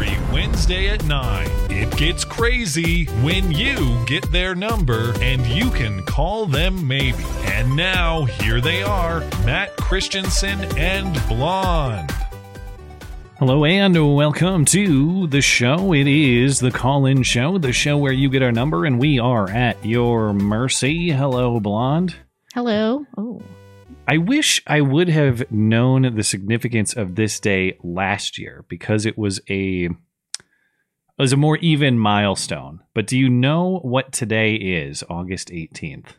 Every Wednesday at 9, it gets crazy when you get their number and you can call them maybe. And now, here they are Matt Christiansen and Blonde. Hello and welcome to the show. It is the call in show, the show where you get our number and we are at your mercy. Hello, Blonde. Hello. Oh. I wish I would have known the significance of this day last year because it was a it was a more even milestone. But do you know what today is, August 18th?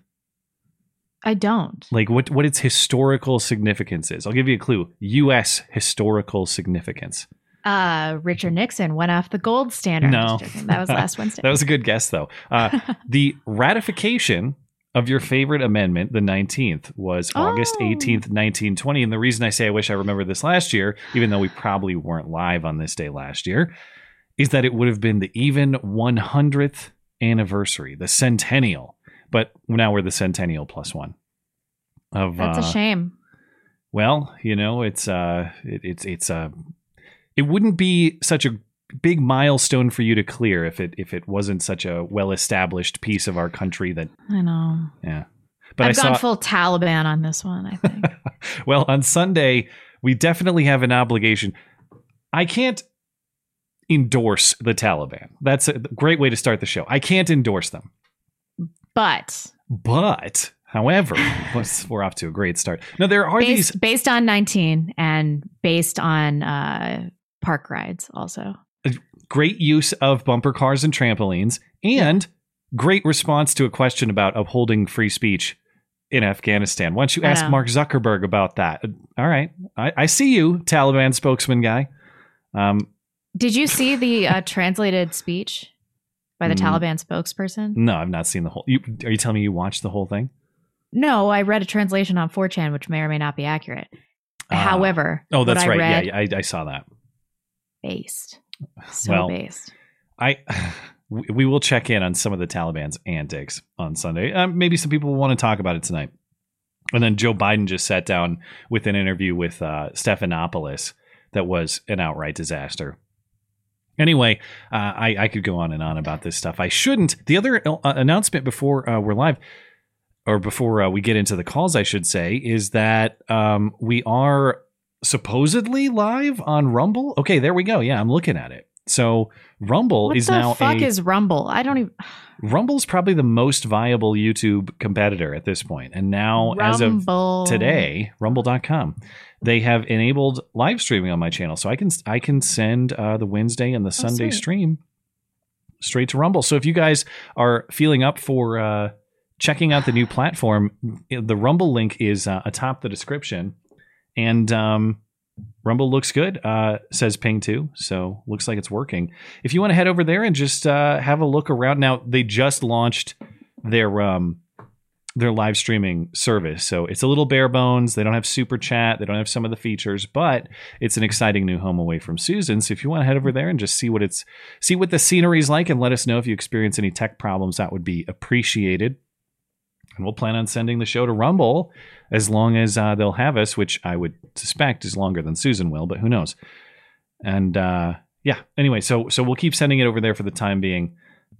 I don't. Like what what its historical significance is. I'll give you a clue. US historical significance. Uh Richard Nixon went off the gold standard. No. That was last Wednesday. That was a good guess, though. Uh, the ratification of your favorite amendment, the 19th, was August Oh. 18th, 1920. And the reason I say I wish I remember this last year, even though we probably weren't live on this day last year, is that it would have been the even 100th anniversary, the centennial. But now we're the centennial plus one. Of That's a uh, shame. well, you know, it's uh, it, it's it's uh, it wouldn't be such a big milestone for you to clear if it if it wasn't such a well established piece of our country that I know. yeah. But I've I gone saw full Taliban on this one, I think. well on Sunday we definitely have an obligation. I can't endorse the Taliban. That's a great way to start the show. I can't endorse them. but But however, we're off to a great start. Now there are these based, based on 19 and based on uh park rides also. Great use of bumper cars and trampolines, and great response to a question about upholding free speech in Afghanistan. Why don't you I ask know. Mark Zuckerberg about that? All right, I, I see you, Taliban spokesman guy. Um, Did you see the uh, translated speech by the Mm. Taliban spokesperson? no, I've not seen the whole. You, are you telling me you watched the whole thing? No, I read a translation on 4chan, which may or may not be accurate. Ah. However, Oh, that's what I right. read, yeah, I, I saw that. based. So Well, based. I we will check in on some of the Taliban's antics on Sunday. Um, maybe some people will want to talk about it tonight. And then Joe Biden just sat down with an interview with uh, Stephanopoulos that was an outright disaster. Anyway, uh, I, I could go on and on about this stuff. I shouldn't. The other uh, announcement before uh, we're live, or before uh, we get into the calls, I should say, is that um, we are supposedly live on Rumble. Okay, there we go. Yeah, I'm looking at it. So Rumble What is the now fuck a is Rumble? I don't even. Rumble's probably the most viable YouTube competitor at this point. And now, as of Rumble. today, Rumble.com, they have enabled live streaming on my channel, so I can I can send uh, the Wednesday and the Sunday sweet. stream straight to Rumble. So if you guys are feeling up for uh, checking out the new platform, the Rumble link is uh, atop the description, and um, Rumble looks good, uh, says Ping too. So looks like it's working. If you want to head over there and just uh, have a look around, now they just launched their um, their live streaming service. So it's a little bare bones. They don't have super chat. They don't have some of the features, but it's an exciting new home away from Susan. So if you want to head over there and just see what it's see what the scenery's like and let us know if you experience any tech problems, that would be appreciated. And we'll plan on sending the show to Rumble as long as uh, they'll have us, which I would suspect is longer than Susan will, but who knows? And uh, yeah, anyway, so so we'll keep sending it over there for the time being,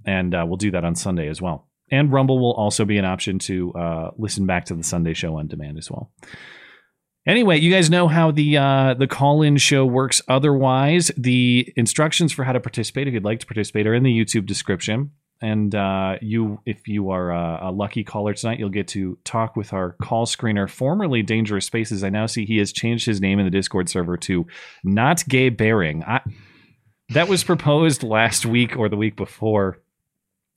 and uh, we'll do that on Sunday as well. And Rumble will also be an option to uh, listen back to the Sunday show on demand as well. Anyway, you guys know how the uh, the call in show works. Otherwise, the instructions for how to participate, if you'd like to participate, are in the YouTube description. And uh, you, if you are a, a lucky caller tonight, you'll get to talk with our call screener, formerly Dangerous Spaces. I now see he has changed his name in the Discord server to Not Gay Bearing. I, that was proposed last week or the week before.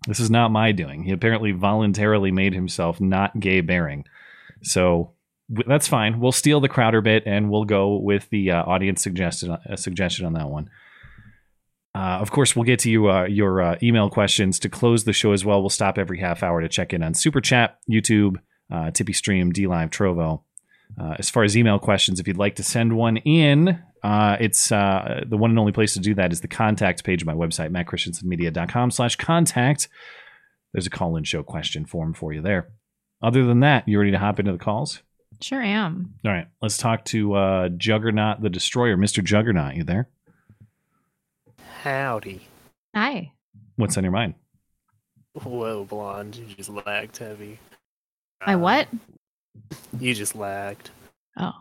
This is not my doing. He apparently voluntarily made himself not gay bearing. So that's fine. We'll steal the Crowder bit and we'll go with the uh, audience suggested uh, suggestion on that one. Uh, of course, we'll get to you uh, your uh, email questions to close the show as well. We'll stop every half hour to check in on Super Chat, YouTube, uh, Tippy Stream, D Live, Trovo. Uh, as far as email questions, if you'd like to send one in, uh, it's uh, the one and only place to do that is the contact page of my website, mattchristiansenmedia.com slash contact. There's a call-in show question form for you there. Other than that, you ready to hop into the calls? Sure am. All right, let's talk to uh, Juggernaut the Destroyer. Mr. Juggernaut, you there? Howdy. Hi. What's on your mind? Whoa, blonde, you just lagged heavy. My Uh, what? You just lagged. Oh.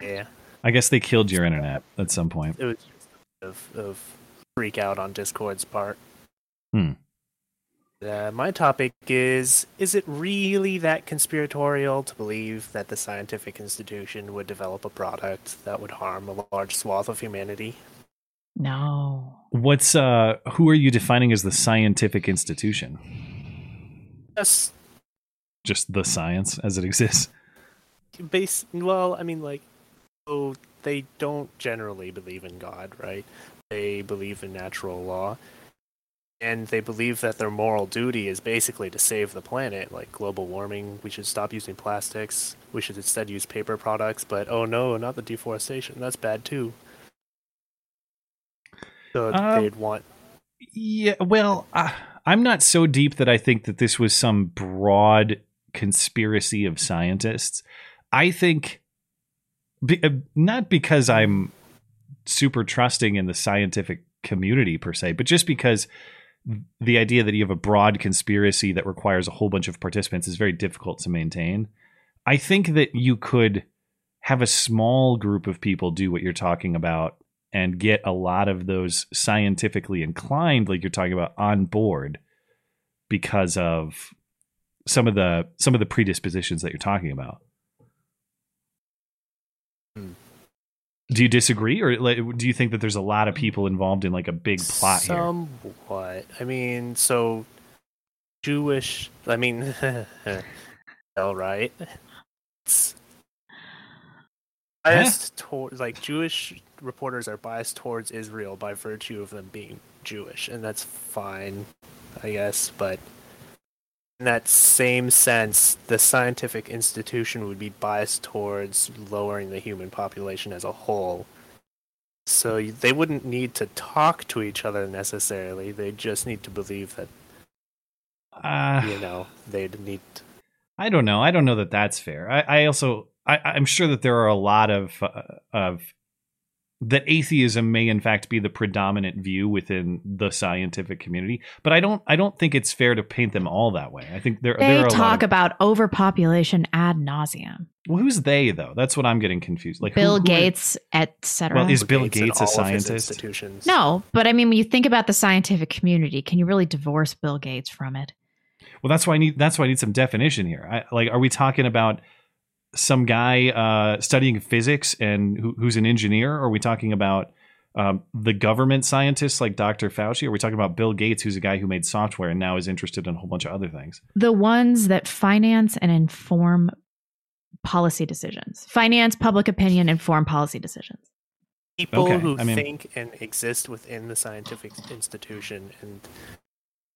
Yeah. I guess they killed your internet at some point. It was just of, of freak out on Discord's part. Hmm. Uh, my topic is Is it really that conspiratorial to believe that the scientific institution would develop a product that would harm a large swath of humanity? No. What's uh who are you defining as the scientific institution? Yes. Just the science as it exists. Base, well, I mean, like, oh they don't generally believe in God, right? They believe in natural law. And they believe that their moral duty is basically to save the planet, like global warming. We should stop using plastics. We should instead use paper products. But oh no, not the deforestation. That's bad too. So Um, they'd want. Yeah, well, uh, I'm not so deep that I think that this was some broad conspiracy of scientists. I think be, uh, not because I'm super trusting in the scientific community per se, but just because the idea that you have a broad conspiracy that requires a whole bunch of participants is very difficult to maintain. I think that you could have a small group of people do what you're talking about and get a lot of those scientifically inclined like you're talking about on board because of some of the some of the predispositions that you're talking about Hmm. do you disagree or do you think that there's a lot of people involved in like a big plot here Somewhat. I mean, so Jewish. I mean, all right. It's biased towards like Jewish reporters are biased towards Israel by virtue of them being Jewish, and that's fine, I guess. But in that same sense, the scientific institution would be biased towards lowering the human population as a whole. So they wouldn't need to talk to each other necessarily. They just need to believe that uh, you know they'd need. I don't know. I don't know that that's fair. I, I also, I, I'm sure that there are a lot of uh, of that atheism may in fact be the predominant view within the scientific community, but I don't, I don't think it's fair to paint them all that way. I think there, They there are talk of, about overpopulation ad nauseum. well, who's they though? That's what I'm getting confused. Like Bill who are- Gates, etc. Well, is Bill and Gates a all of his scientist? Institutions. no, but I mean, when you think about the scientific community, can you really divorce Bill Gates from it? Well, that's why I need that's why I need some definition here. I, like, are we talking about some guy uh, studying physics and who, who's an engineer? Or are we talking about um, the government scientists like Dr. Fauci? Or are we talking about Bill Gates, who's a guy who made software and now is interested in a whole bunch of other things? The ones that finance and inform policy decisions, finance public opinion, inform policy decisions. people Okay, who I mean- think and exist within the scientific institution and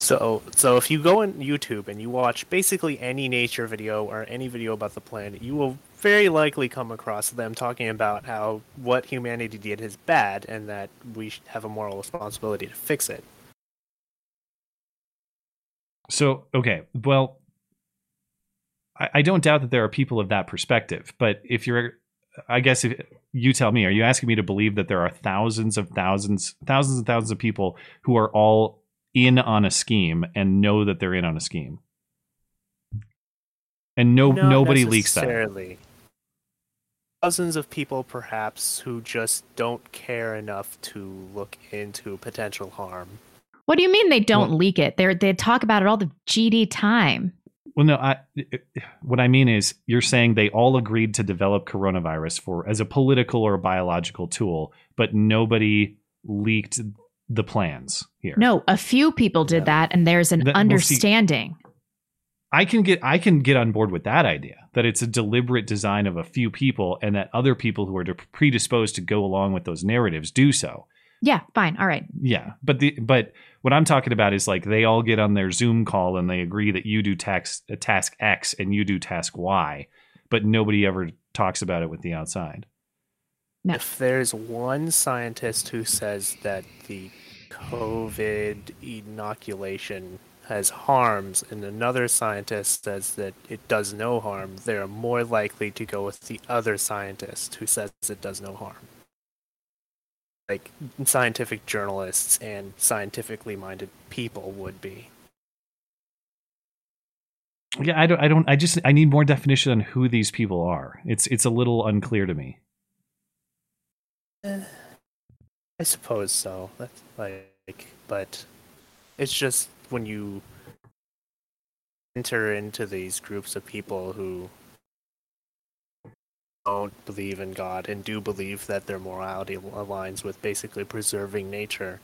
so so if you go on YouTube and you watch basically any nature video or any video about the planet, you will very likely come across them talking about how what humanity did is bad and that we have a moral responsibility to fix it. So, okay, well, I, I don't doubt that there are people of that perspective, but if you're, I guess if you tell me, are you asking me to believe that there are thousands of thousands, thousands and thousands of people who are all in on a scheme and know that they're in on a scheme? And no, Not nobody leaks that. necessarily. Thousands of people, perhaps, who just don't care enough to look into potential harm. What do you mean they don't Well- leak it? They they talk about it all the GD time. Well, no, I, what I mean is you're saying they all agreed to develop coronavirus for as a political or biological tool, but nobody leaked the plans here. No, a few people did Yeah. that, and there's an That- well, see- understanding. I can get I can get on board with that idea that it's a deliberate design of a few people and that other people who are predisposed to go along with those narratives do so. Yeah, fine. All right. Yeah, but the but what I'm talking about is like they all get on their Zoom call and they agree that you do task uh, task X and you do task Y, but nobody ever talks about it with the outside. No. If there's one scientist who says that the COVID inoculation has harms, and another scientist says that it does no harm, they're more likely to go with the other scientist who says it does no harm. Like scientific journalists and scientifically minded people would be. Yeah, I don't I don't I just I need more definition on who these people are. It's it's a little unclear to me. I suppose so. That's like, but it's just when you enter into these groups of people who don't believe in God and do believe that their morality aligns with basically preserving nature.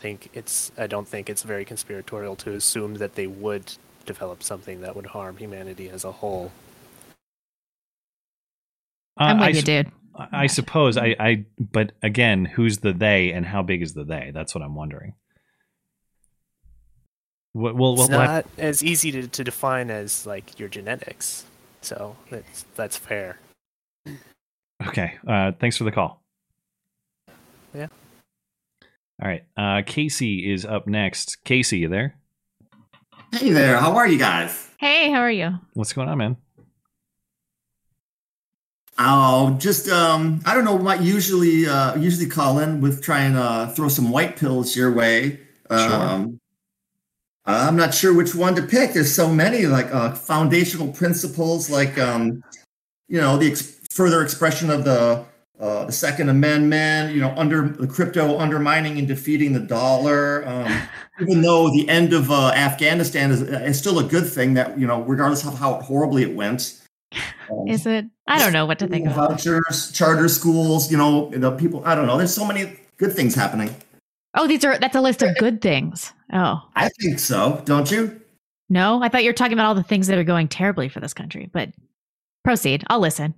I think it's I don't think it's very conspiratorial to assume that they would develop something that would harm humanity as a whole. Uh, I'm with I you, s- dude. I suppose I, I but again, who's the they and how big is the they? That's what I'm wondering. Well, well, it's we'll have- not as easy to, to define as like your genetics, so that's that's fair. okay. Uh, thanks for the call. Yeah. All right. Uh, Casey is up next. Casey, you there? Hey there, how are you guys? Hey, how are you? What's going on, man? Oh, just um, I don't know. Might usually uh, usually call in with trying to uh, throw some white pills your way. Um, I'm not sure which one to pick. There's so many like uh, foundational principles, like um, you know the ex- further expression of the uh, the Second Amendment. You know, under the crypto undermining and defeating the dollar. Um, even though the end of uh, Afghanistan is, is still a good thing, that you know, regardless of how horribly it went. Um, Is it? I don't know what to think about. vouchers, charter schools, you know, the people. I don't know. There's so many good things happening. Oh, these are that's a list of good things. Oh. I think so, don't you? No, I thought you were talking about all the things that are going terribly for this country, but proceed. I'll listen.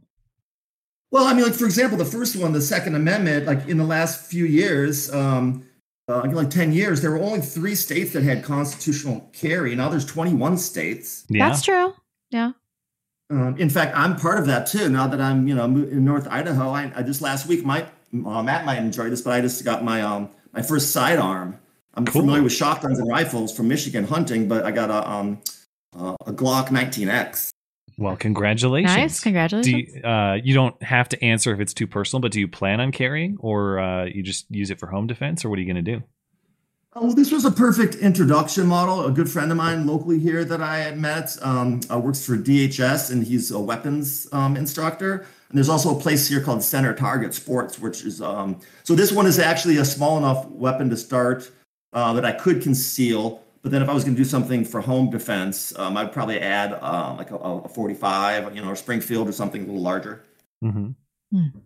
Well, I mean, like for example, the first one, the Second Amendment, like in the last few years, um, uh, like ten years, there were only three states that had constitutional carry. Now there's 21 states. Yeah. That's true. Yeah. Um, in fact, I'm part of that too. Now that I'm, you know, in North Idaho, I, I just last week, my uh, Matt might enjoy this, but I just got my um my first sidearm. I'm Cool. familiar with shotguns and rifles from Michigan hunting, but I got a um uh, a Glock 19X. Well, congratulations. Nice. Do Congratulations. you, uh, you don't have to answer if it's too personal, but do you plan on carrying, or uh, you just use it for home defense, or what are you going to do? Oh, this was a perfect introduction model. A good friend of mine locally here that I had met um, uh, works for DHS, and he's a weapons um, instructor. And there's also a place here called Center Target Sports, which is um, so. This one is actually a small enough weapon to start uh, that I could conceal. But then, if I was going to do something for home defense, um, I'd probably add uh, like a, a 45, you know, or Springfield or something a little larger. Mm-hmm. Hmm.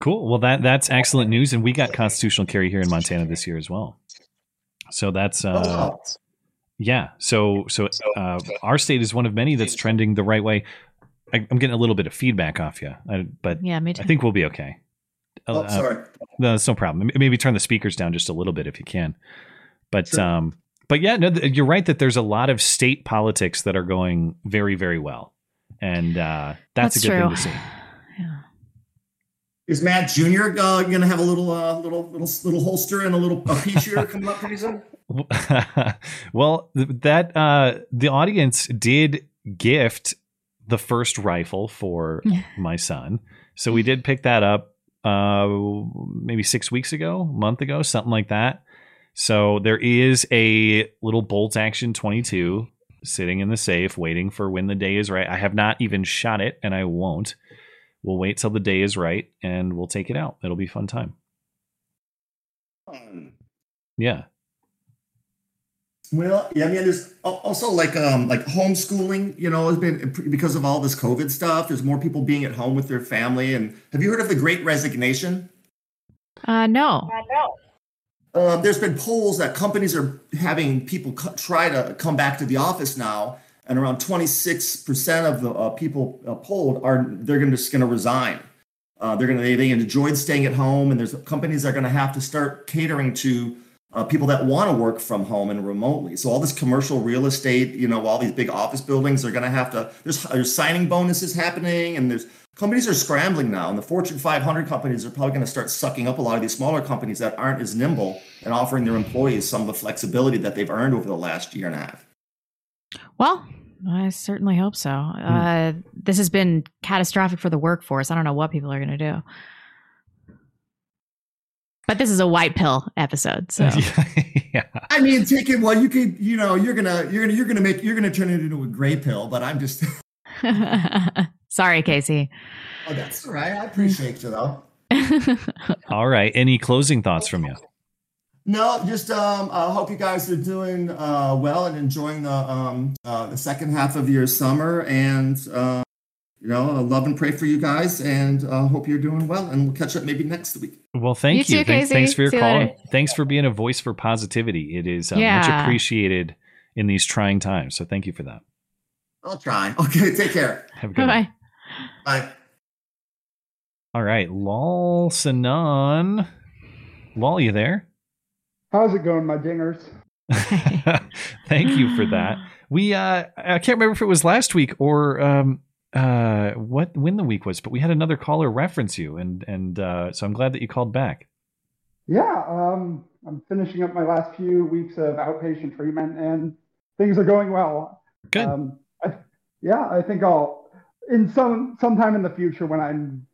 Cool. Well, that that's excellent news, and we got constitutional carry here in Montana this year as well. So that's uh, Oh, yeah. So so uh, our state is one of many that's trending the right way. I, I'm getting a little bit of feedback off you, I, but yeah, me too. I think we'll be okay. Oh, Uh, sorry. No, it's no problem. Maybe turn the speakers down just a little bit if you can. But Sure. um, but yeah, no, you're right that there's a lot of state politics that are going very very well, and uh, that's, That's a good true. thing to see. Yeah. Is Matt Jr. Uh, going to have a little, uh, little, little, little holster and a little a pea shooter coming up pretty soon? well, that uh, the audience did gift the first rifle for my son, so we did pick that up uh, maybe six weeks ago, month ago, something like that. So there is a little bolt action 22 sitting in the safe, waiting for when the day is right. I have not even shot it, and I won't. We'll wait till the day is right, and we'll take it out. It'll be fun time. Um, Yeah. Well, yeah, I mean, there's also like um like homeschooling. You know, has been because of all this COVID stuff. There's more people being at home with their family. And have you heard of the Great Resignation? Uh, no. No. Um, there's been polls that companies are having people co- try to come back to the office now, and around 26% of the uh, people uh, polled are they're going to just going to resign. Uh, they're going to they, they enjoyed staying at home, and there's companies that are going to have to start catering to uh, people that want to work from home and remotely. So all this commercial real estate, you know, all these big office buildings are going to have to. There's there's signing bonuses happening, and there's companies are scrambling now, and the Fortune 500 companies are probably going to start sucking up a lot of these smaller companies that aren't as nimble and offering their employees some of the flexibility that they've earned over the last year and a half. Well, I certainly hope so. Uh, this has been catastrophic for the workforce. I don't know what people are going to do. But this is a white pill episode, so yeah. I mean, take it. Well, you could, you know, you're gonna, you're gonna, you're gonna make, you're gonna turn it into a gray pill. But I'm just, sorry, Casey. oh, that's all right. I appreciate you though. All right. Any closing thoughts from you? No, just um, I hope you guys are doing uh, well and enjoying the um, uh, the second half of your summer, and uh, you know, I love and pray for you guys, and uh, hope you're doing well. And we'll catch up maybe next week. Well, thank You you. too, Thanks, Casey. thanks for your See call. later. Thanks for being a voice for positivity. It is uh, much appreciated in these trying times. So thank you for that. I'll try. Okay, take care. Have a good Bye one. bye. Bye. All right. Lol Sanan. Lol, you there? How's it going, my dingers? Thank you for that. We uh I can't remember if it was last week or um uh what when the week was, but we had another caller reference you and and uh so I'm glad that you called back. Yeah, um, I'm finishing up my last few weeks of outpatient treatment, and things are going well. Good. Um, I, yeah, I think I'll in some sometime in the future when I'm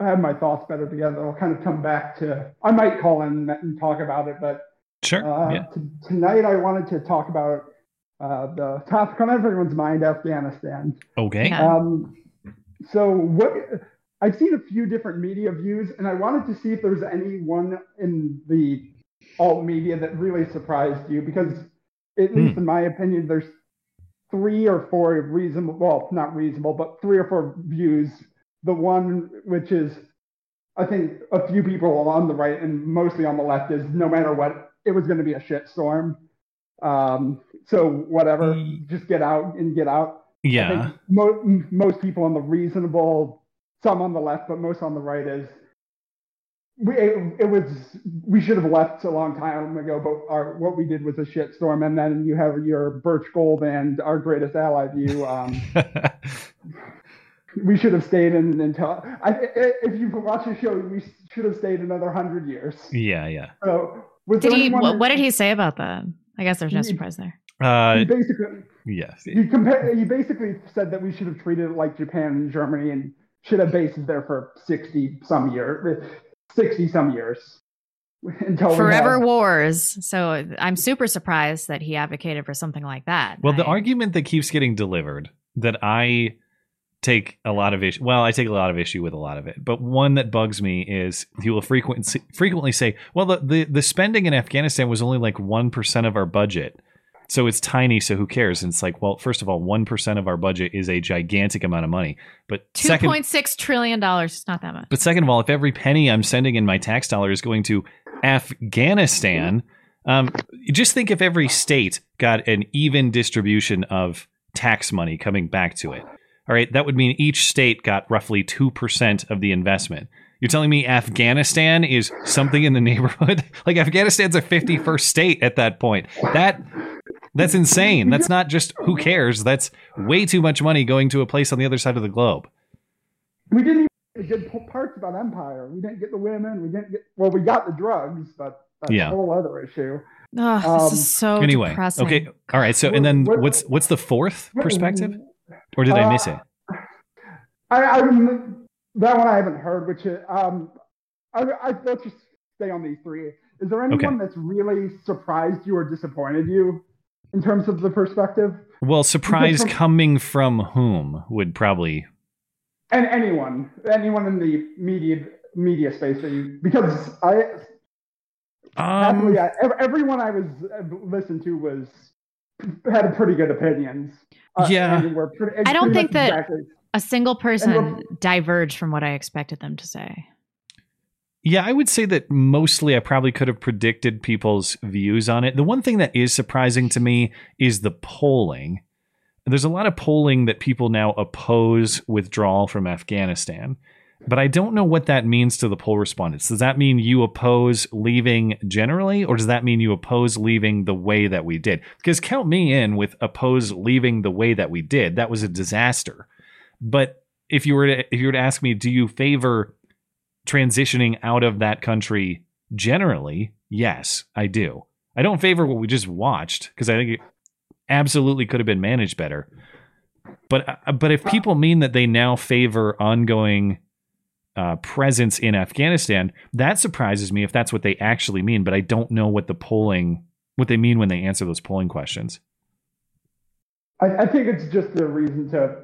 I have my thoughts better together, I'll kind of come back to. I might call in and talk about it, but sure. uh, yeah. t- tonight I wanted to talk about uh, the topic on everyone's mind, Afghanistan. Okay. Um, so what I've seen a few different media views, and I wanted to see if there was any one in the alt media that really surprised you, because at least in my opinion, there's three or four reasonable, well, not reasonable, but three or four views. The one which is, I think, a few people on the right and mostly on the left is no matter what, it was going to be a shit storm. Um, so whatever, just get out and get out. Yeah. mo- most people on the reasonable, some on the left, but most on the right is we it, it was we should have left a long time ago, but our what we did was a shitstorm. And then you have your Birch Gold and our greatest ally view. Um, we should have stayed in until I- if you watch the show, we should have stayed another hundred years. yeah, yeah. So was Did he? anyone What, what did he say about that? I guess there's no He- surprise there. Uh He basically yes. He compare, he basically said that we should have treated it like Japan and Germany and should have bases there for sixty some years, sixty some years until Forever have- wars. So I'm super surprised that he advocated for something like that. Well, the argument that keeps getting delivered that I take a lot of issue. Well, I take a lot of issue with a lot of it, but one that bugs me is he will frequently frequently say, "Well, the the, the spending in Afghanistan was only like one percent of our budget." So it's tiny, so who cares? And it's like, well, first of all, one percent of our budget is a gigantic amount of money. But two point six trillion dollars. It's not that much. but second of all, if every penny I'm sending in my tax dollar is going to Afghanistan, um, just think if every state got an even distribution of tax money coming back to it. All right, that would mean each state got roughly 2% of the investment. You're telling me Afghanistan is something in the neighborhood? like Afghanistan's a 51st state at that point. That that's insane. That's not just who cares. That's way too much money going to a place on the other side of the globe. we didn't even get good parts about Empire. We didn't get the women. We didn't get well. We got the drugs, but that's Yeah. a whole other issue. Oh, this Um, is so anyway, depressing. okay, all right. So, and then What- what- what's what's the fourth perspective, or did I miss it? I, I that one I haven't heard. Which is, um, I, I let's just stay on these three. Is there anyone that's really surprised you or disappointed you in terms of the perspective? Well, surprise from- coming from whom would probably. And anyone, anyone in the media media space that you because I Um, happily I, everyone I was uh, listened to was had a pretty good opinions. Uh, Yeah. and were pretty, I don't think that- exactly- A single person diverged from what I expected them to say. yeah, I would say that mostly I probably could have predicted people's views on it. The one thing that is surprising to me is the polling. There's a lot of polling that people now oppose withdrawal from Afghanistan. But I don't know what that means to the poll respondents. Does that mean you oppose leaving generally, or does that mean you oppose leaving the way that we did? Because count me in with oppose leaving the way that we did. That was a disaster. But if you were to if you were to ask me, do you favor transitioning out of that country generally? Yes, I do. I don't favor what we just watched because I think it absolutely could have been managed better. But uh, but if people mean that they now favor ongoing uh, presence in Afghanistan, that surprises me if that's what they actually mean. But I don't know what the polling what they mean when they answer those polling questions. I, I think it's just a reason to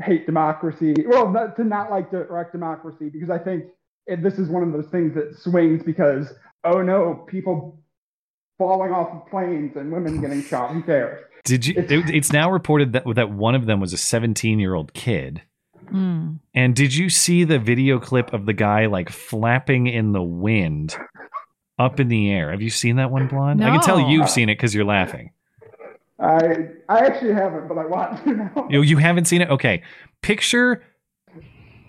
hate democracy. Well, not, to not like direct democracy because I think this is one of those things that swings because oh no, people falling off of planes and women getting shot. Who cares? Did you? It's- It, it's now reported that that one of them was a 17 year old kid. Mm. And did you see the video clip of the guy like flapping in the wind up in the air? Have you seen that one, Blonde? I can tell you've seen it because you're laughing. I I actually haven't, but I want to now. You, you haven't seen it? Okay. Picture.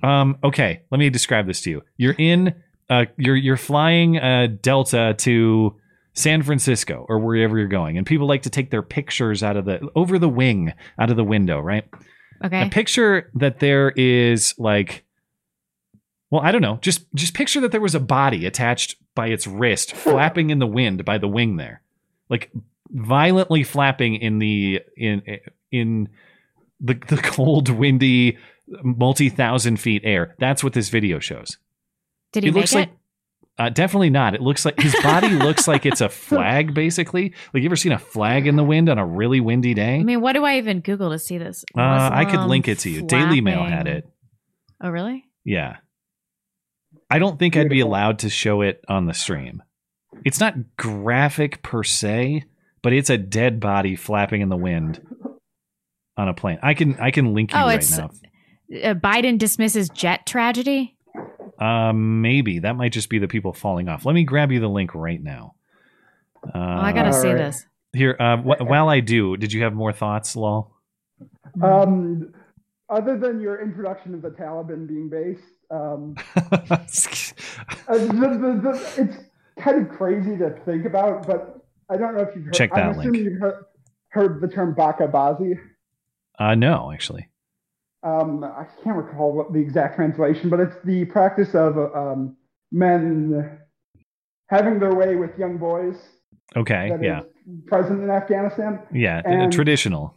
Um. Okay. Let me describe this to you. You're in. Uh. You're you're flying uh Delta to San Francisco or wherever you're going, and people like to take their pictures out of the over the wing out of the window, right? Okay. Now picture that there is like well, I don't know. Just just picture that there was a body attached by its wrist flapping in the wind by the wing there. Like violently flapping in the in in the the cold windy multi-thousand feet air. That's what this video shows. Did he it make looks it? like uh, definitely not. It looks like his body looks like it's a flag, basically. Like you ever seen a flag in the wind on a really windy day? I mean, what do I even Google to see this? Uh, I could link it to you. Daily Mail had it. Oh, really? Yeah. I don't think I'd be allowed to show it on the stream. It's not graphic per se, but it's a dead body flapping in the wind on a plane. I can I can link you Oh, right it's- now. Uh, Biden dismisses jet tragedy. Um, maybe that might just be the people falling off. Let me grab you the link right now. Uh, Oh, I gotta see Alright. this. here. Uh, wh- while I do, did you have more thoughts, Lol? Um, other than your introduction of the Taliban being based, um, uh, the, the, the, it's kind of crazy to think about, but I don't know if you've heard. Check that I'm assuming link. you've heard, heard the term bacha bazi. uh, no, actually. Um, I can't recall what the exact translation, but it's the practice of um, men having their way with young boys Okay, yeah, present in Afghanistan. yeah, and- traditional.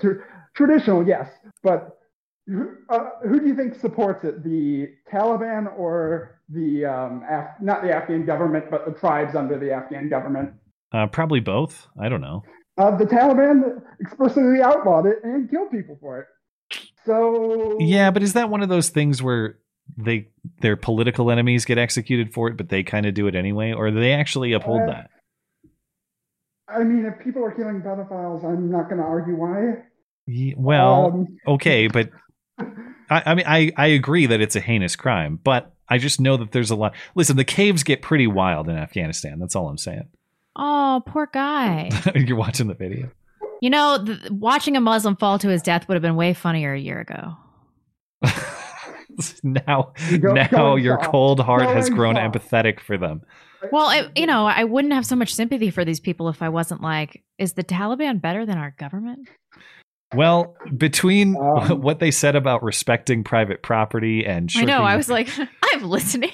Tr- traditional, yes, but who, uh, who do you think supports it? The Taliban or the um, Af- not the Afghan government, but the tribes under the Afghan government? Uh, probably both. I don't know. Uh, the Taliban explicitly outlawed it and killed people for it. So Yeah, but is that one of those things where they their political enemies get executed for it, but they kind of do it anyway, or do they actually uphold Uh, that? I mean, if people are killing pedophiles, I'm not going to argue why. Ye- Well, Um, okay, but I, I mean, I I agree that it's a heinous crime, but I just know that there's a lot. Listen, the caves get pretty wild in Afghanistan. That's all I'm saying. Oh, poor guy. You're watching the video. You know, th- watching a Muslim fall to his death would have been way funnier a year ago. now, Go- now your soft. cold heart has grown soft. empathetic for them. Well, I, you know, I wouldn't have so much sympathy for these people if I wasn't like, is the Taliban better than our government? Well, between Um, what they said about respecting private property and I know. I was like, I'm listening.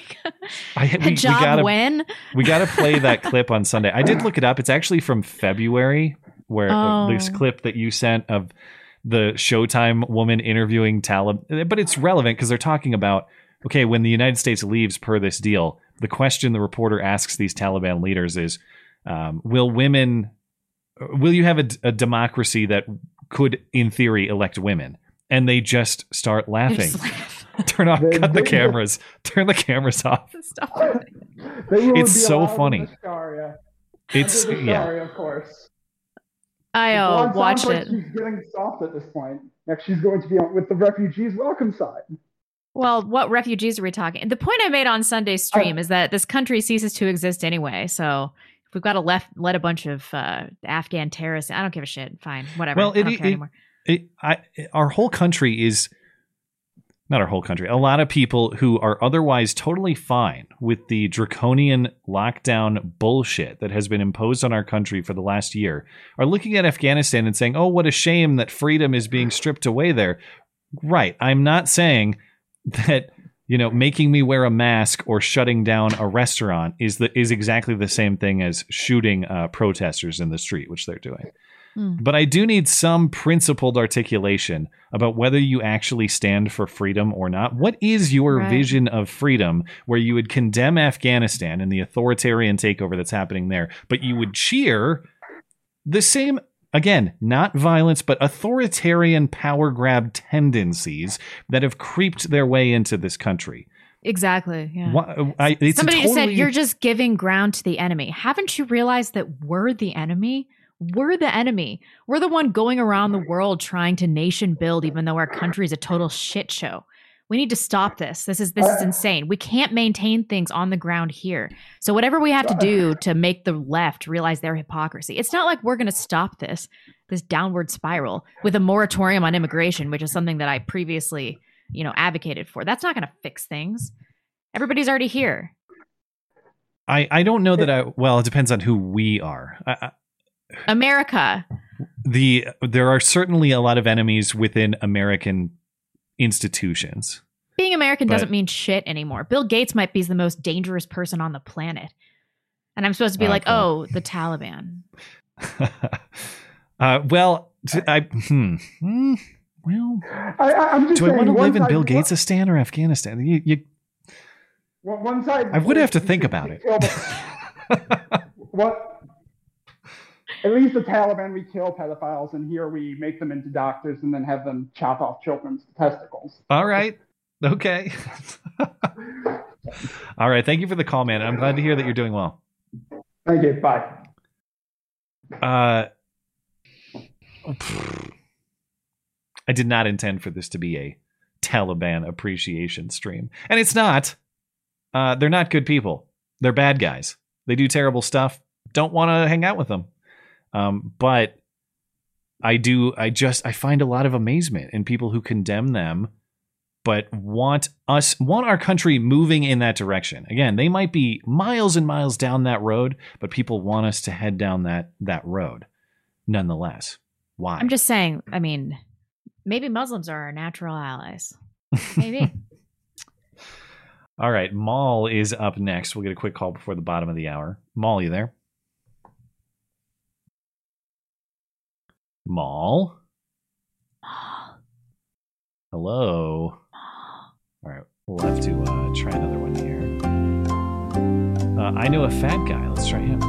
I, we, we Hijab gotta when? we gotta play that clip on Sunday. I did look it up. It's actually from February, where uh, this Oh. clip that you sent of the Showtime woman interviewing Taliban, but it's relevant because they're talking about okay, when the United States leaves per this deal, the question the reporter asks these Taliban leaders is, um, will women, will you have a, a democracy that could, in theory, elect women? And they just start laughing. Just laugh. Turn off, They- cut the they- cameras, turn the cameras off. Stop. It's so funny. It's Under yeah. Of course. I Well, oh, it watch sounds like it. She's getting soft at this point. Next, she's going to be on with the refugees welcome side. Well, what refugees are we talking? The point I made on Sunday's stream is that this country ceases to exist anyway. So if we've got to left let a bunch of uh, Afghan terrorists, I don't give a shit. Fine, whatever. Well, I it- don't it- anymore. it, I, our whole country is not our whole country, a lot of people who are otherwise totally fine with the draconian lockdown bullshit that has been imposed on our country for the last year are looking at Afghanistan and saying, oh, what a shame that freedom is being stripped away there. Right. I'm not saying that you know making me wear a mask or shutting down a restaurant is the is exactly the same thing as shooting uh, protesters in the street, which they're doing. Hmm. But I do need some principled articulation about whether you actually stand for freedom or not. What is your Right. vision of freedom where you would condemn Afghanistan and the authoritarian takeover that's happening there, but you would cheer the same again, not violence, but authoritarian power grab tendencies that have creeped their way into this country. Exactly. Yeah. Why, I, it's Somebody just said you're just giving ground to the enemy. Haven't you realized that we're the enemy? We're the enemy. We're the one going around the world trying to nation build, even though our country is a total shit show. We need to stop this. This is this is insane. We can't maintain things on the ground here. So whatever we have to do to make the left realize their hypocrisy. It's not like we're going to stop this this downward spiral with a moratorium on immigration, which is something that I previously, you know, advocated for. That's not going to fix things. Everybody's already here. I, I don't know that I well it depends on who we are. I, I, America. the there are certainly a lot of enemies within American institutions. Being American But- doesn't mean shit anymore. Bill Gates might be the most dangerous person on the planet. And I'm supposed to be like, oh, the Taliban. uh, well, t- I hmm, hmm, well, I, I, I'm just do I want to live in side- Bill Gates' or Afghanistan? You, you, One, one side. I would have to think about it. what? At least the Taliban, we kill pedophiles, and here we make them into doctors and then have them chop off children's testicles. All right. Okay. All right. Thank you for the call, man. I'm glad to hear that you're doing well. Thank you. Bye. Uh, I did not intend for this to be a Taliban appreciation stream, and it's not. Uh, they're not good people. They're bad guys. They do terrible stuff. Don't want to hang out with them. Um, but I do. I just I find a lot of amazement in people who condemn them, but want us want our country moving in that direction. Again, they might be miles and miles down that road, but people want us to head down that that road. Nonetheless, why? I'm just saying, I mean, maybe Muslims are our natural allies. Maybe. All right, Maul is up next. We'll get a quick call before the bottom of the hour. Maul, you there? Maul? Hello? All right, we'll have to uh, try another one here. Uh, I know a fat guy. Let's try him.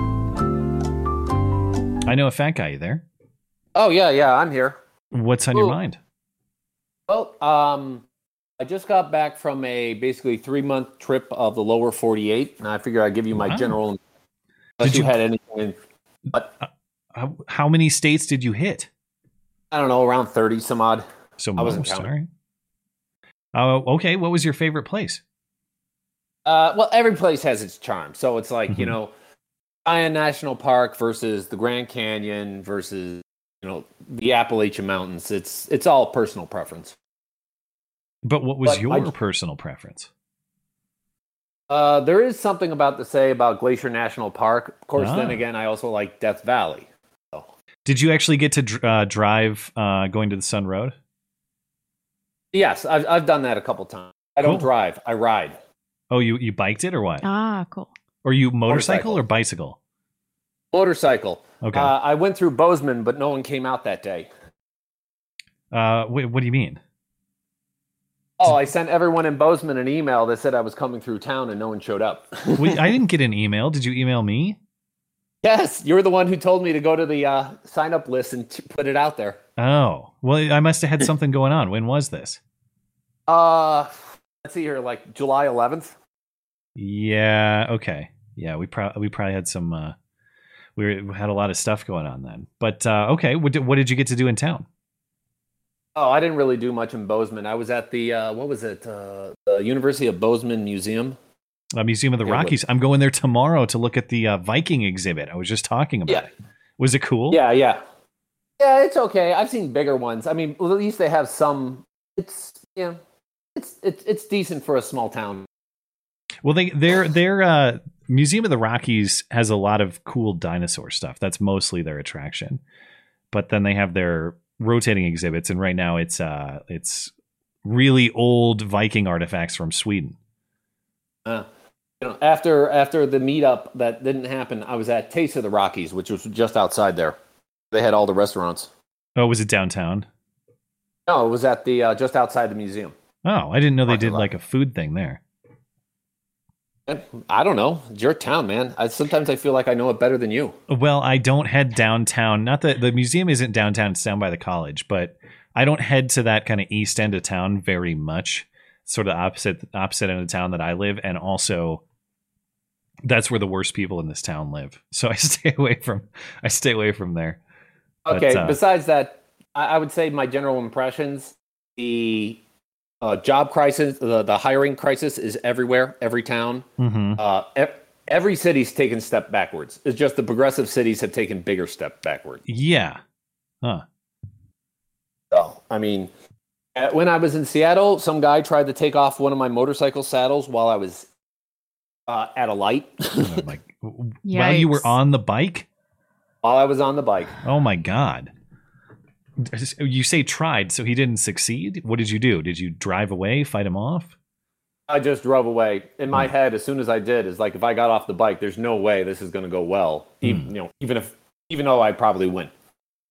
I know a fat guy. You there? Oh yeah, yeah, I'm here. What's on your mind? Well, um, I just got back from a basically three month trip of the lower 48, and I figured I'd give you my Wow. general. Unless Did you, you- had anything, in, How, how many states did you hit? I don't know, around 30 some odd. So I wasn't most, counting. Oh, okay. What was your favorite place? Uh, well, every place has its charm. So it's like you Mhm. know, Zion National Park versus the Grand Canyon versus you know the Appalachian Mountains. It's it's all personal preference. But what was But your I- personal preference? Uh, there is something about to say about Glacier National Park. Of course, then Ah. again, I also like Death Valley. So Did you actually get to dr- uh, drive uh, Going-to-the-Sun Road? yes, I've I've done that a couple times. I don't drive. I ride. Oh, you you biked it or what? ah, cool. or you motorcycle, motorcycle. or bicycle? Motorcycle. Okay. Uh, I went through Bozeman, but no one came out that day. Uh, wait, what do you mean? Oh, I sent everyone in Bozeman an email that said I was coming through town, and no one showed up. Wait, I didn't get an email. Did you email me? Yes, you're the one who told me to go to the uh, sign up list and t- put it out there. Oh, well, I must have had something going on. When was this? Uh, let's see here, like July 11th. Yeah. Okay. Yeah, we probably we probably had some. Uh, we, were, we had a lot of stuff going on then. But uh, okay, what did, what did you get to do in town? Oh, I didn't really do much in Bozeman. I was at the uh, what was it? Uh, the University of Bozeman Museum. Uh, Museum of the Yeah, what- Rockies. I'm going there tomorrow to look at the uh, Viking exhibit. I was just talking about Yeah. it. Was it cool? Yeah, yeah, yeah. It's okay. I've seen bigger ones. I mean, well, at least they have some. It's yeah. it's it's it's decent for a small town. Well, they their their uh, Museum of the Rockies has a lot of cool dinosaur stuff. That's mostly their attraction. But then they have their rotating exhibits, and right now it's uh it's really old Viking artifacts from Sweden. Uh, you know, after after the meetup that didn't happen, I was at Taste of the Rockies, which was just outside there. They had all the restaurants. Oh, was it downtown? No, it was at the uh, just outside the museum. Oh, I didn't know they did like a food thing there. I don't know. It's your town, man. I, sometimes I feel like I know it better than you. Well, I don't head downtown. Not that the museum isn't downtown; it's down by the college. But I don't head to that kind of east end of town very much. Sort of opposite opposite end of town that I live, and also that's where the worst people in this town live. So I stay away from I stay away from there. But, Okay. uh, besides that, I, I would say my general impressions: the uh, job crisis, the, the hiring crisis, is everywhere, every town. mhm. Uh, ev- every city's taken a step backwards. It's just the progressive cities have taken bigger step backward. Yeah. Huh. So, I mean, when I was in Seattle, some guy tried to take off one of my motorcycle saddles while I was uh, at a light. Oh my- While you were on the bike. while I was on the bike. Oh my god. You say tried, so he didn't succeed. What did you do? Did you drive away, fight him off? I just drove away. In my head, as soon as I did, is like if I got off the bike, there's no way this is going to go well. Even, you know, even if, even though I'd probably win.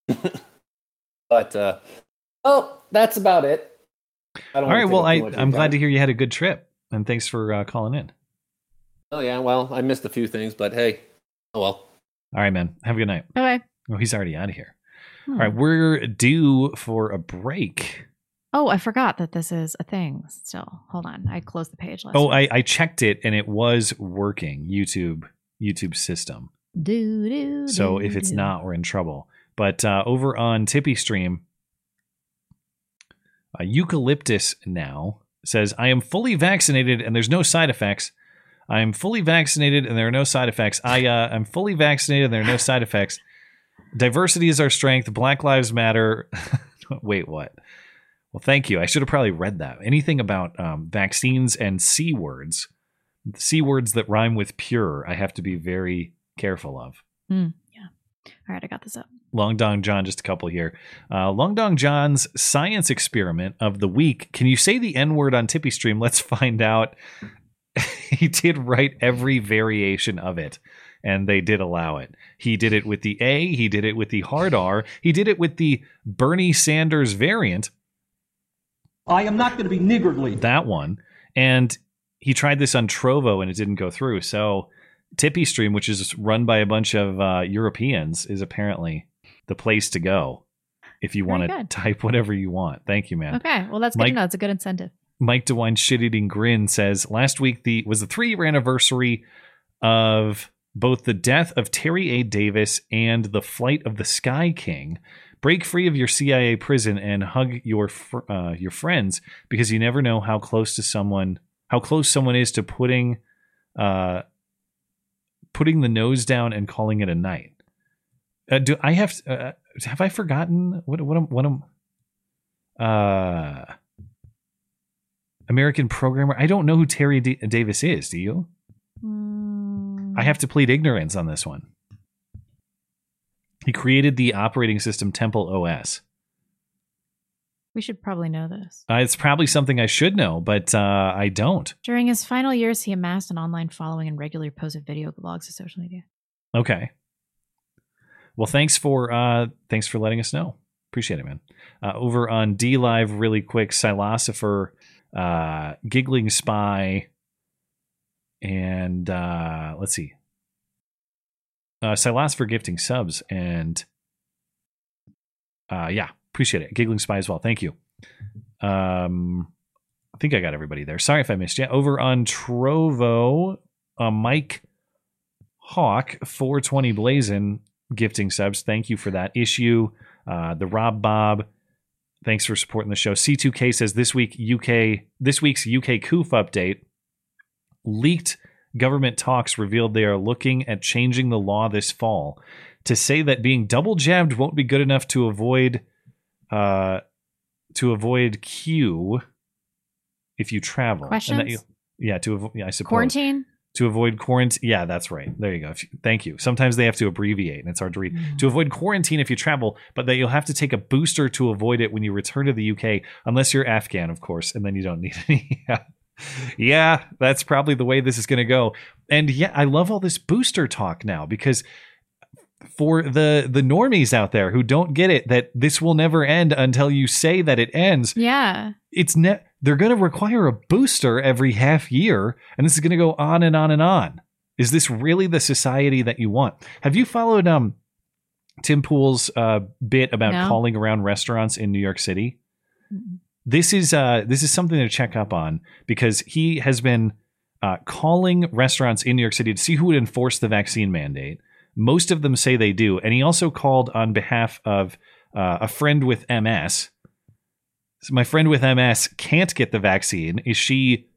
but, uh, oh, that's about it. I All don't right. Well, I, I'm glad to hear you had a good trip, and thanks for uh, calling in. Oh yeah, well, I missed a few things, but hey, oh well. All right, man. Have a good night. Okay. Oh, he's already out of here. Hmm. All right, we're due for a break. Oh, I forgot that this is a thing still. Hold on. I closed the page last Oh. I, I checked it and it was working. YouTube YouTube system. do, do, So do, if it's do. not, we're in trouble. But uh, over on TipeeeStream, uh, Eucalyptus now says, I am fully vaccinated and there's no side effects. I am fully vaccinated and there are no side effects. I uh, I'm fully vaccinated and there are no side effects. Diversity is our strength. Black Lives Matter. Wait, what? Well, thank you. I should have probably read that. Anything about um, vaccines and C words, C words that rhyme with pure, I have to be very careful of. Yeah. All right, I got this up. Long Dong John, just a couple here. Uh, Long Dong John's science experiment of the week. Can you say the N word on TipeeeStream? Let's find out. he did write every variation of it, and they did allow it. He did it with the A, he did it with the hard R, he did it with the Bernie Sanders variant, I am not going to be niggardly. that one. And he tried this on Trovo and it didn't go through. So TipeeeStream, which is run by a bunch of uh, Europeans, is apparently the place to go if you want to type whatever you want. Thank you, man. Okay. Well, that's good Mike- to know. It's a good incentive. Mike DeWine shit eating grin says last week the was the three year anniversary of both the death of Terry A. Davis and the flight of the Sky King. Break free of your CIA prison and hug your fr- uh, your friends because you never know how close to someone how close someone is to putting uh, putting the nose down and calling it a night. Uh, do I have uh, have I forgotten what what am- what am uh American programmer? I don't know who Terry D- Davis is. Do you? Mm, I have to plead ignorance on this one. He created the operating system Temple OS. we should probably know this. Uh, it's probably something I should know, but uh, I don't. During his final years, he amassed an online following and regularly posted video blogs to social media. Okay. Well, thanks for uh, thanks for letting us know. Appreciate it, man. Uh, over on D Live, really quick, Silosopher, uh, Giggling Spy, and uh, let's see, uh, Silosopher gifting subs, and uh, yeah, appreciate it. Giggling Spy as well. Thank you. Um, I think I got everybody there. Sorry if I missed you. Over on Trovo, uh, Mike Hawk 420 Blazin gifting subs. Thank you for that issue. Uh, the Rob Bob, thanks for supporting the show. C2K says this week UK this week's UK COOF update leaked government talks revealed they are looking at changing the law this fall to say that being double jabbed won't be good enough to avoid uh, to avoid Q if you travel. And that Questions? you- yeah, to avoid. Yeah, I suppose Quarantine? To avoid quarantine. Yeah, that's right. There you go. You- Thank you. Sometimes they have to abbreviate, and it's hard to read. Mm. To avoid quarantine if you travel, but that you'll have to take a booster to avoid it when you return to the UK, unless you're Afghan, of course, and then you don't need any. yeah. yeah, that's probably the way this is going to go. And yeah, I love all this booster talk now because for the the normies out there who don't get it that this will never end until you say that it ends Yeah. it's ne- they're going to require a booster every half year and this is going to go on and on and on is this really the society that you want have you followed um tim pool's uh bit about No. calling around restaurants in new york city this is uh this is something to check up on because he has been uh, calling restaurants in New York City to see who would enforce the vaccine mandate. Most of them say they do, and he also called on behalf of uh, a friend with MS. So my friend with MS can't get the vaccine. Is she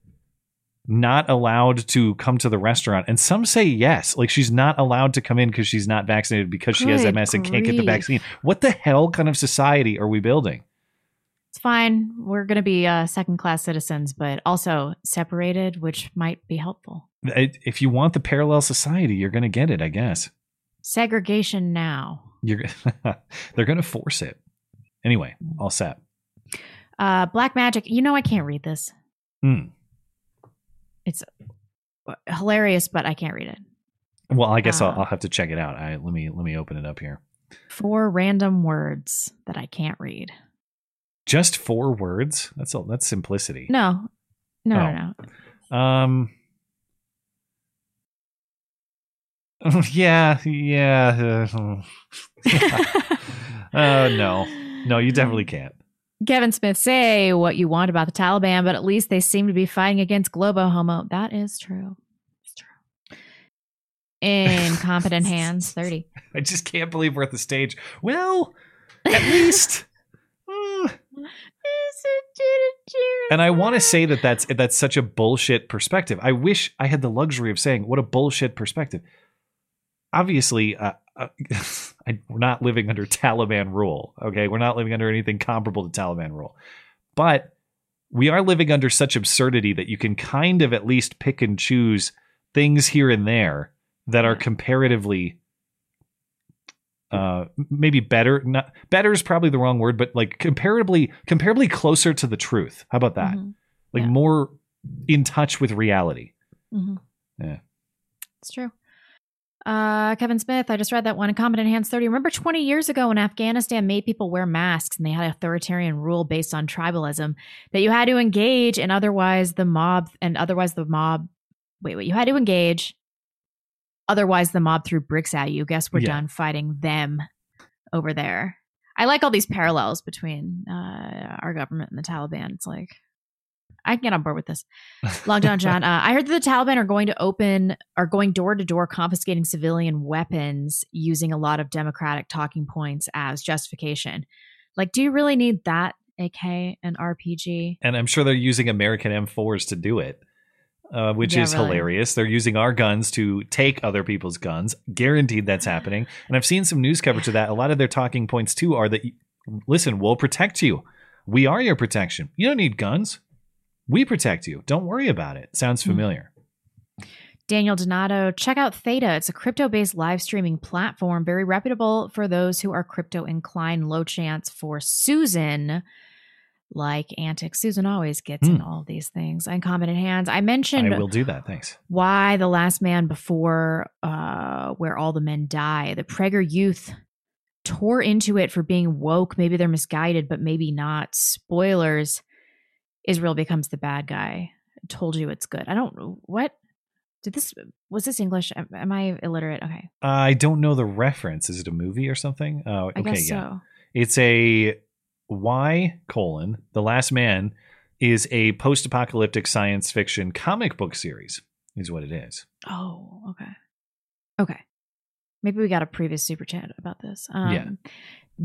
not allowed to come to the restaurant? And some say yes, like she's not allowed to come in because she's not vaccinated because she has Good MS and can't get the grief. vaccine. What the hell kind of society are we building? It's fine. We're going to be uh, second class citizens, but also separated, which might be helpful. It- If you want the parallel society, you're going to get it, I guess. Segregation now. You're they're going to force it. Anyway, all set. Uh, Black Magic. You know, I can't read this. Hmm. It's uh, hilarious, but I can't read it. Well, I guess I'll, Ah. I'll have to check it out. I let me let me open it up here. Four random words that I can't read. Just four words. That's all. That's simplicity. No, no, Oh. no, no. Um. Yeah, yeah. uh, uh, no, no, you definitely can't. Kevin Smith, say what you want about the Taliban, but at least they seem to be fighting against Globo Homo. That is true. It's true. Incompetent hands, 30. I just can't believe we're at the stage. Well, at least. mm, and I want to say that that's that's such a bullshit perspective. I wish I had the luxury of saying what a bullshit perspective. Obviously, uh, uh, we're not living under Taliban rule. Okay, we're not living under anything comparable to Taliban rule, but we are living under such absurdity that you can kind of at least pick and choose things here and there that are comparatively uh maybe better not better is probably the wrong word but like comparably comparably closer to the truth how about that Mhm. like Yeah. more in touch with reality Mhm. Yeah. It's true. Uh, Kevin Smith, I just read that one. Incompetent Hands 30. Remember 20 years ago when Afghanistan made people wear masks and they had authoritarian rule based on tribalism that you had to engage and otherwise the mob, and otherwise the mob, wait, wait, you had to engage. Otherwise the mob threw bricks at you. Guess we're Yeah. done fighting them over there. I like all these parallels between uh, our government and the Taliban. It's like, I can get on board with this. Long John John. Uh, I heard that the Taliban are going to open, are going door to door confiscating civilian weapons using a lot of democratic talking points as justification. Like, do you really need that AK and RPG? and i'm sure they're using american m4s to do it uh, which Yeah, is really. hilarious they're using our guns to take other people's guns guaranteed that's happening and i've seen some news coverage of that a lot of their talking points too are that listen we'll protect you we are your protection you don't need guns we protect you don't worry about it sounds Hmm. familiar Daniel Donato, check out Theta. It's a crypto based live streaming platform, very reputable for those who are crypto inclined. Low chance for Susan, like antics. Susan always gets in Hmm. all these things. Incompetent hands. I mentioned i will do that thanks why the last man before uh where all the men die the PragerU tore into it for being woke maybe they're misguided but maybe not spoilers israel becomes the bad guy told you it's good. I don't know what? Did this was this english? Am, am i illiterate? Okay. I don't know the reference. Is it a movie or something? Oh i okay guess yeah. so. It's a Y colon The Last Man is a post-apocalyptic science fiction comic book series. Is what it is. oh okay. Okay. Maybe we got a previous super chat about this. Um Yeah.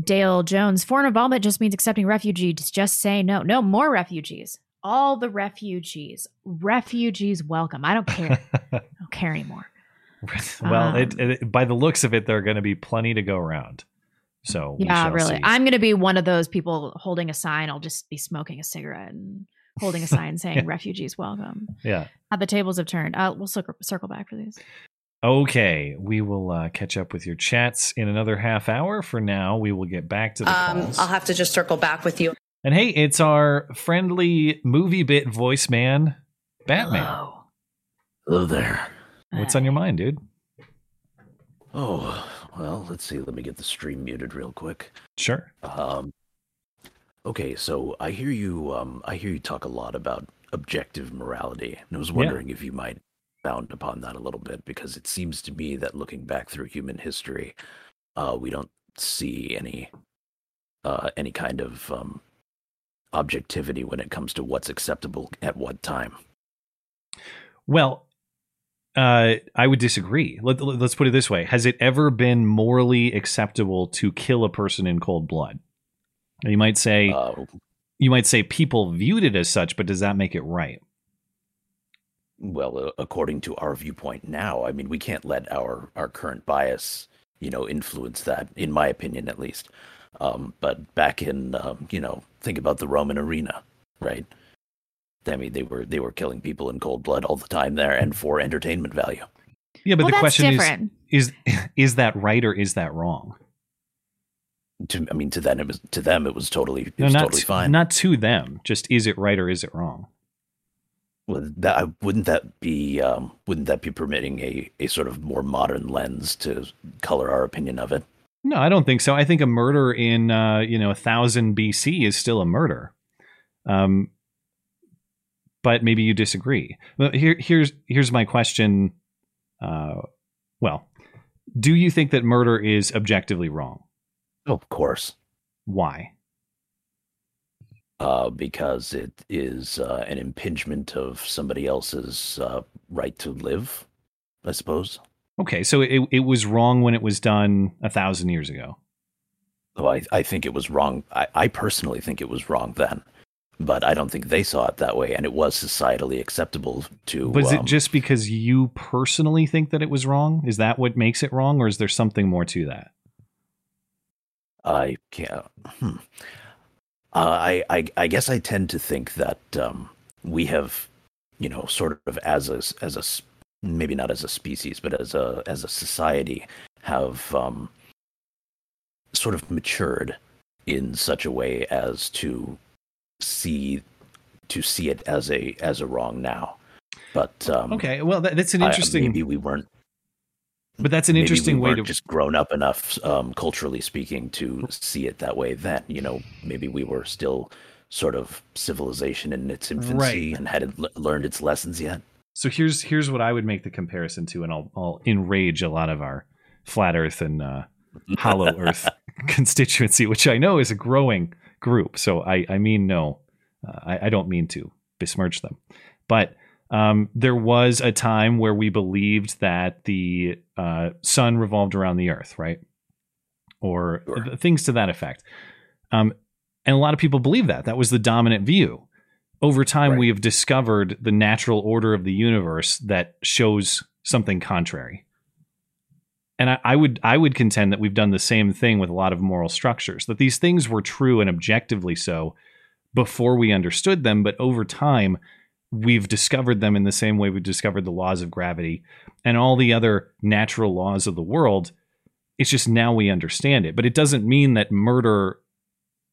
Dale Jones, foreign involvement just means accepting refugees. Just say no. No more refugees. All the refugees. Refugees welcome. I don't care. I don't care anymore. well, Um, it, by the looks of it, there are going to be plenty to go around. So yeah, really. see. I'm going to be one of those people holding a sign. I'll just be smoking a cigarette and holding a sign saying "Refugees welcome." Yeah. How the tables have turned. Uh, we'll circle, circle back for these. Okay, we will uh, catch up with your chats in another half hour. For now, we will get back to the Um, calls. I'll have to just circle back with you. And hey, it's our friendly movie bit voice man, Batman. Hello there. What's on your mind, dude? Oh, well, let's see. Let me get the stream muted real quick. Sure. Um, okay, so I hear you. Um, I hear you talk a lot about objective morality, and I was Yeah. wondering if you might bound upon that a little bit because it seems to me that looking back through human history, uh, we don't see any uh, any kind of um, objectivity when it comes to what's acceptable at what time. Well, uh, I would disagree. Let, let's put it this way: Has it ever been morally acceptable to kill a person in cold blood? You might say, Uh, you might say people viewed it as such, but does that make it right? Well, uh, according to our viewpoint now, I mean, we can't let our our current bias, you know, influence that. In my opinion, at least. Um, but back in, um, you know, think about the Roman arena, right? I mean, they were they were killing people in cold blood all the time there, and for entertainment value. Yeah, but Well, the question different. is: is is that right or is that wrong? To, I mean, to them it was to them it was totally it No, was not totally to, fine. not to them. Just is it right or is it wrong? Well, that wouldn't that be um, wouldn't that be permitting a, a sort of more modern lens to color our opinion of it? No, I don't think so. I think a murder in uh, you know a thousand BC is still a murder. Um, but maybe you disagree. Well, here, here's here's my question. Uh, well, do you think that murder is objectively wrong? Of course. Why? Uh, because it is uh, an impingement of somebody else's uh, right to live, I suppose. Okay, so it it was wrong when it was done a thousand years ago. So I, I think it was wrong. I, I personally think it was wrong then, but I don't think they saw it that way, and it was societally acceptable to. Was um, it just because you personally think that it was wrong? Is that what makes it wrong, or is there something more to that? I can't. Hmm. Uh, I, I I guess I tend to think that um, we have, you know, sort of as a as a maybe not as a species, but as a as a society, have um, sort of matured in such a way as to see to see it as a as a wrong now. But um, Okay, well that, that's an I- interesting. maybe we weren't but that's an maybe interesting we way weren't to just grown up enough um, culturally speaking to see it that way then you know maybe we were still sort of civilization in its infancy Right. and hadn't l- learned its lessons yet So here's here's what I would make the comparison to, and I'll I'll enrage a lot of our flat Earth and uh, Hollow Earth constituency, which I know is a growing group. So I I mean no, uh, I, I don't mean to besmirch them, but um, there was a time where we believed that the uh, sun revolved around the Earth, right? Or Sure. th- things to that effect. Um, and a lot of people believe that. That was the dominant view over time Right. we have discovered the natural order of the universe that shows something contrary and I, I would i would contend that we've done the same thing with a lot of moral structures that these things were true and objectively so before we understood them but over time we've discovered them in the same way we discovered the laws of gravity and all the other natural laws of the world it's just now we understand it but it doesn't mean that murder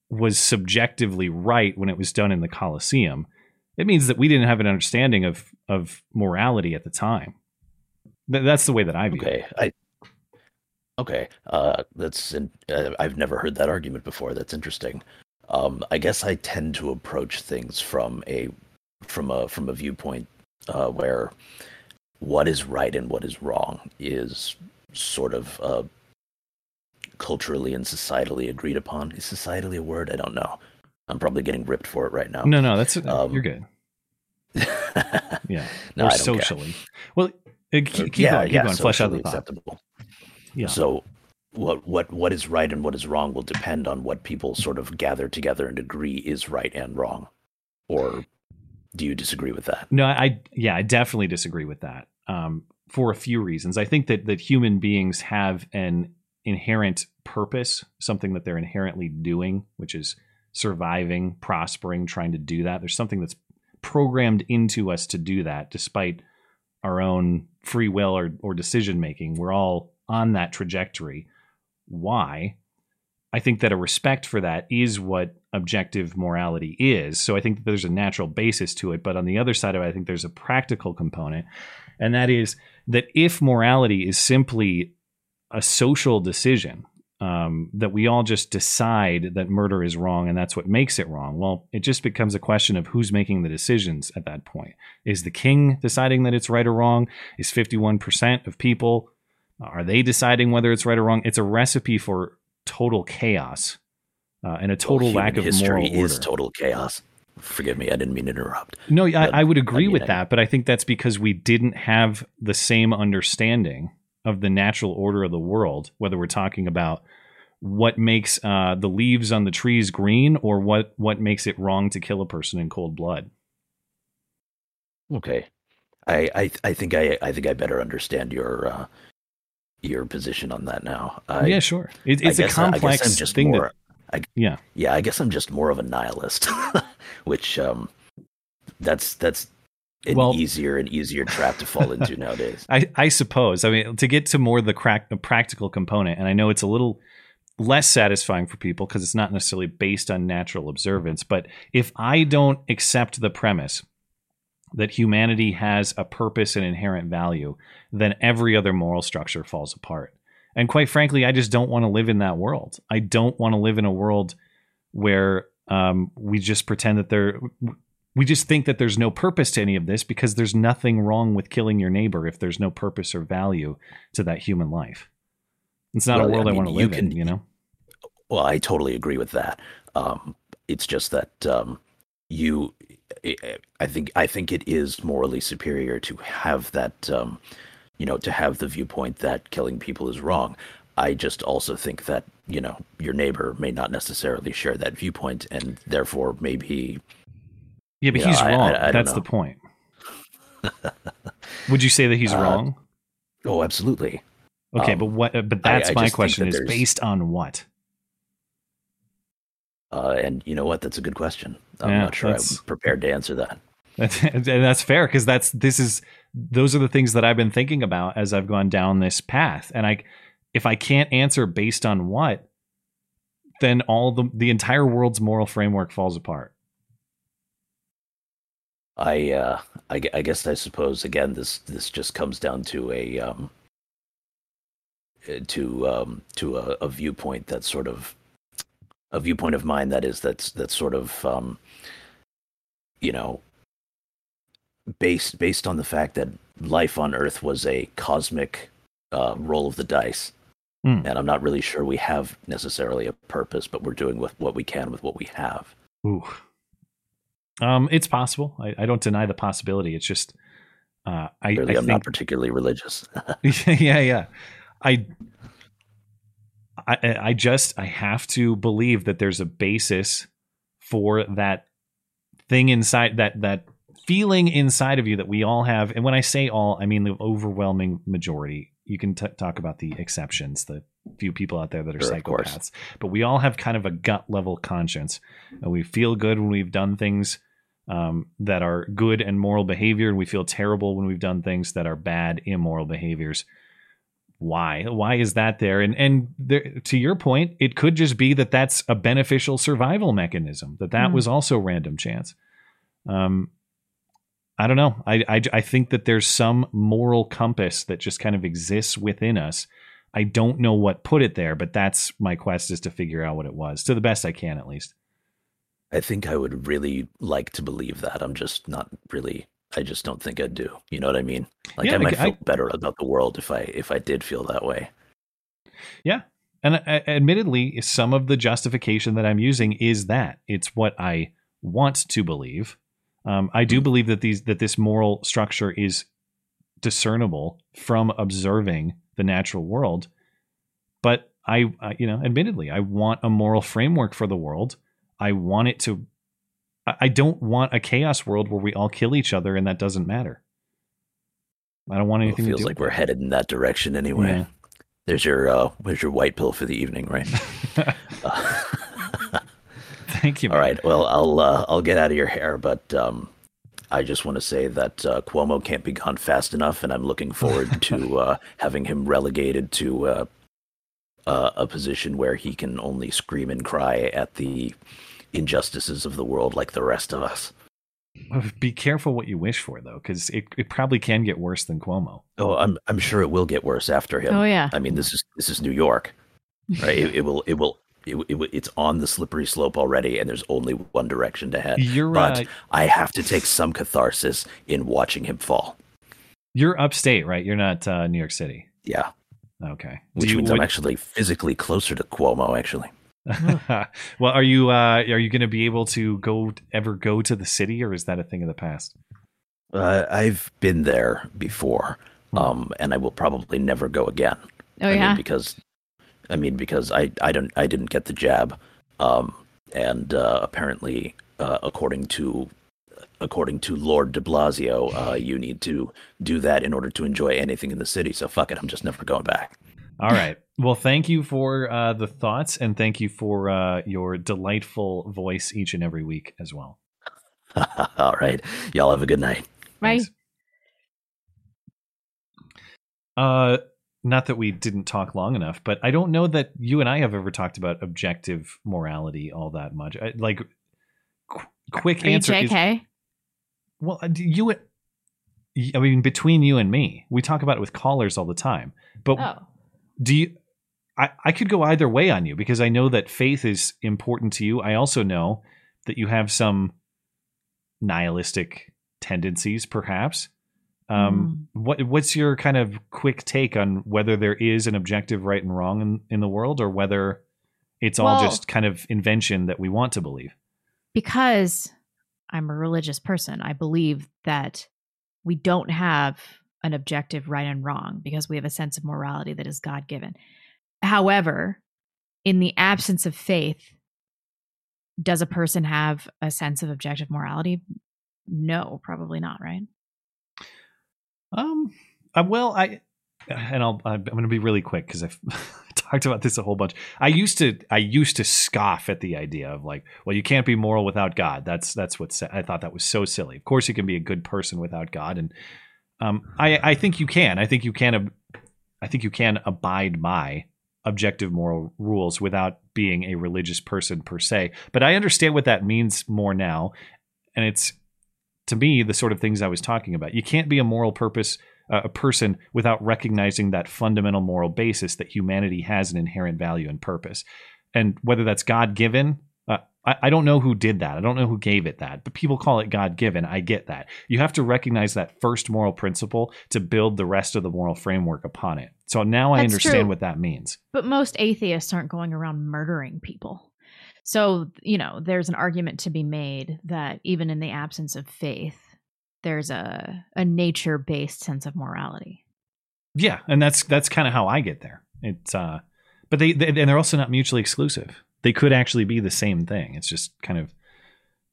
was subjectively right when it was done in the Colosseum. It means that we didn't have an understanding of of morality at the time. Th- that's the way that I view it. okay i okay uh that's in, uh, i've never heard that argument before that's interesting um i guess i tend to approach things from a from a from a viewpoint uh where what is right and what is wrong is sort of uh culturally and societally agreed upon is societally a word i don't know i'm probably getting ripped for it right now No, no, that's Um, you're good. Yeah, no, or don't care. socially. Well, uh, keep, keep yeah, going. Keep yeah, going. Flesh out the socially thought. acceptable. Yeah. So, what what what is right and what is wrong will depend on what people sort of gather together and agree is right and wrong. Or do you disagree with that? No, I yeah, I definitely disagree with that. Um, for a few reasons. I think that that human beings have an inherent purpose, something that they're inherently doing, which is surviving, prospering, trying to do that. There's something that's programmed into us to do that despite our own free will or, or decision making. We're all on that trajectory. Why? I think that a respect for that is what objective morality is. So I think there's a natural basis to it. But on the other side of it, I think there's a practical component. And that is that if morality is simply a social decision, um, that we all just decide that murder is wrong and that's what makes it wrong. Well, it just becomes a question of who's making the decisions at that point. Is the king deciding that it's right or wrong? Is 51% of people, are they deciding whether it's right or wrong? It's a recipe for total chaos uh, and a total well, lack of history moral order. is total chaos. Forgive me, I didn't mean to interrupt. No, I, I would agree I mean, with I- that, but I think that's because we didn't have the same understanding of the natural order of the world, whether we're talking about what makes uh, the leaves on the trees green or what what makes it wrong to kill a person in cold blood. Okay, I I, I think I I think I better understand your uh, your position on that now. I, yeah, sure. It, it's a I- I complex just thing. more, that, I, yeah, yeah, I guess I'm just more of a nihilist, which um, that's that's an Well- easier and easier trap to fall into nowadays. I, I suppose. I mean, to get to more the crack, the practical component, and I know it's a little less satisfying for people because it's not necessarily based on natural observance. But if I don't accept the premise that humanity has a purpose and inherent value, then every other moral structure falls apart. And quite frankly, I just don't want to live in that world. I don't want to live in a world where um, we just pretend that there we just think that there's no purpose to any of this because there's nothing wrong with killing your neighbor if there's no purpose or value to that human life. It's not Well, a world I, I want to live in, can- you know? Well, I totally agree with that. Um, it's just that um, you, I I think, I think it is morally superior to have that, um, you know, to have the viewpoint that killing people is wrong. I just also think that you know your neighbor may not necessarily share that viewpoint, and therefore maybe. Yeah, but you know, he's I- I- wrong. I That's know. the point. Would you say that he's Uh, wrong? Oh, absolutely. Okay, um, but what? uh, But that's I my question: is based on what? Uh, and you know what? That's a good question. I'm Yeah, not sure I'm prepared to answer that. That's, and that's fair because that's this is those are the things that I've been thinking about as I've gone down this path. And I, if I can't answer based on what, then all the the entire world's moral framework falls apart. I, uh, I, I guess I suppose again this this just comes down to a um, uh, to um, to a, a viewpoint that's sort of a viewpoint of mine that is that's that's sort of um, you know based based on the fact that life on Earth was a cosmic uh, roll of the dice, Hmm. and I'm not really sure we have necessarily a purpose, but we're doing with what we can with what we have. Ooh. Um, it's possible. I, I don't deny the possibility. It's just, uh, I, Clearly, I I'm not particularly religious. yeah, yeah. I, I, I just, I have to believe that there's a basis for that thing inside that that feeling inside of you that we all have. And when I say all, I mean the overwhelming majority. You can t- talk about the exceptions, the few people out there that are Sure, psychopaths, but we all have kind of a gut level conscience, and we feel good when we've done things um, that are good and moral behavior, and we feel terrible when we've done things that are bad, immoral behaviors. Why? Why is that there? And and there, to your point, it could just be that that's a beneficial survival mechanism. That that Hmm. was also random chance. Um, I don't know. I, I I think that there's some moral compass that just kind of exists within us. I don't know what put it there, but that's my quest is to figure out what it was to the best I can, at least. I think I would really like to believe that. I'm just not really. I just don't think I do. You know what I mean? Like Yeah, I might I- feel better about the world if I if I did feel that way. Yeah. And uh, admittedly, some of the justification that I'm using is that it's what I want to believe. Um, I do believe that these that this moral structure is discernible from observing the natural world. But I, I, you know, admittedly, I want a moral framework for the world. I want it to. I don't want a chaos world where we all kill each other and that doesn't matter. I don't want Well, it anything to feels like we're headed in that direction anyway. Yeah. There's your uh, there's your white pill for the evening, right? Uh, Thank you. all right. Well, I'll uh, I'll get out of your hair, but um, I just want to say that uh, Cuomo can't be gone fast enough, and I'm looking forward to uh, having him relegated to uh, uh, a position where he can only scream and cry at the injustices of the world like the rest of us. Be careful what you wish for, though, because it, it probably can get worse than Cuomo. Oh, I'm I'm sure it will get worse after him. Oh, yeah. I mean, this is this is New York, right? it, it will it will. It, it, it's on the slippery slope already, and there's only one direction to head. You're but uh, I have to take some catharsis in watching him fall. you're upstate, right? You're not uh, New York City. Yeah, Okay. Which you- means I'm actually physically closer to Cuomo. Actually, well, are you uh, are you going to be able to go ever go to the city, or is that a thing of the past? uh, I've been there before, um, and I will probably never go again. Oh I yeah. mean, because I mean because I I don't I didn't get the jab, um, and uh, apparently uh, according to according to Lord De Blasio, uh, you need to do that in order to enjoy anything in the city. So fuck it, I'm just never going back. All right. Well, thank you for uh, the thoughts, and thank you for uh, your delightful voice each and every week as well. All right, y'all have a good night. Right. Thanks. Uh, not that we didn't talk long enough, but I don't know that you and I have ever talked about objective morality all that much. I, like, qu- quick Are answer is well, uh, do you. I mean, between you and me, we talk about it with callers all the time. But Oh. do you? I, I could go either way on you because I know that faith is important to you. I also know that you have some nihilistic tendencies, perhaps. Um, What what's your kind of quick take on whether there is an objective right and wrong in, in the world, or whether it's all Well- just kind of invention that we want to believe? because I'm a religious person, I believe that we don't have an objective right and wrong because we have a sense of morality that is God given. However, in the absence of faith, does a person have a sense of objective morality? No, probably not, right? Um. uh, well, I and I'll I'm going to be really quick because I've talked about this a whole bunch. I used to I used to scoff at the idea of like, well, you can't be moral without God. That's that's what I thought that was so silly. Of course, you can be a good person without God, and um, I I think you can. I think you can. I think you can abide by objective moral rules without being a religious person per se. But I understand what that means more now, and it's to me the sort of things I was talking about. You can't be a moral purpose uh, a person without recognizing that fundamental moral basis that humanity has an inherent value and purpose, and whether that's God given. Uh, I, I don't know who did that. I don't know who gave it that, but people call it God given. I get that. You have to recognize that first moral principle to build the rest of the moral framework upon it. So now I That's understand true. what that means. But most atheists aren't going around murdering people. So, you know, there's an argument to be made that even in the absence of faith, there's a, a nature based sense of morality. Yeah, and that's that's kind of how I get there. It's uh, but they, they and they're also not mutually exclusive. They could actually be the same thing. It's just kind of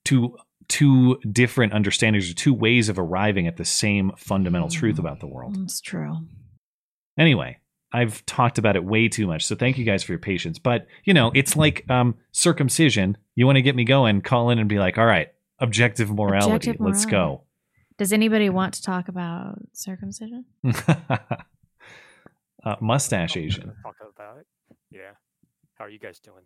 two two different understandings or two ways of arriving at the same fundamental truth about the world. That's true. Anyway, I've talked about it way too much, so thank you guys for your patience. But you know, it's like um, circumcision. You want to get me going? Call in and be like, "All right, objective morality. Objective Let's go. Does anybody want to talk about circumcision? uh, mustache Asian. Talk about it. Yeah. How are you guys doing?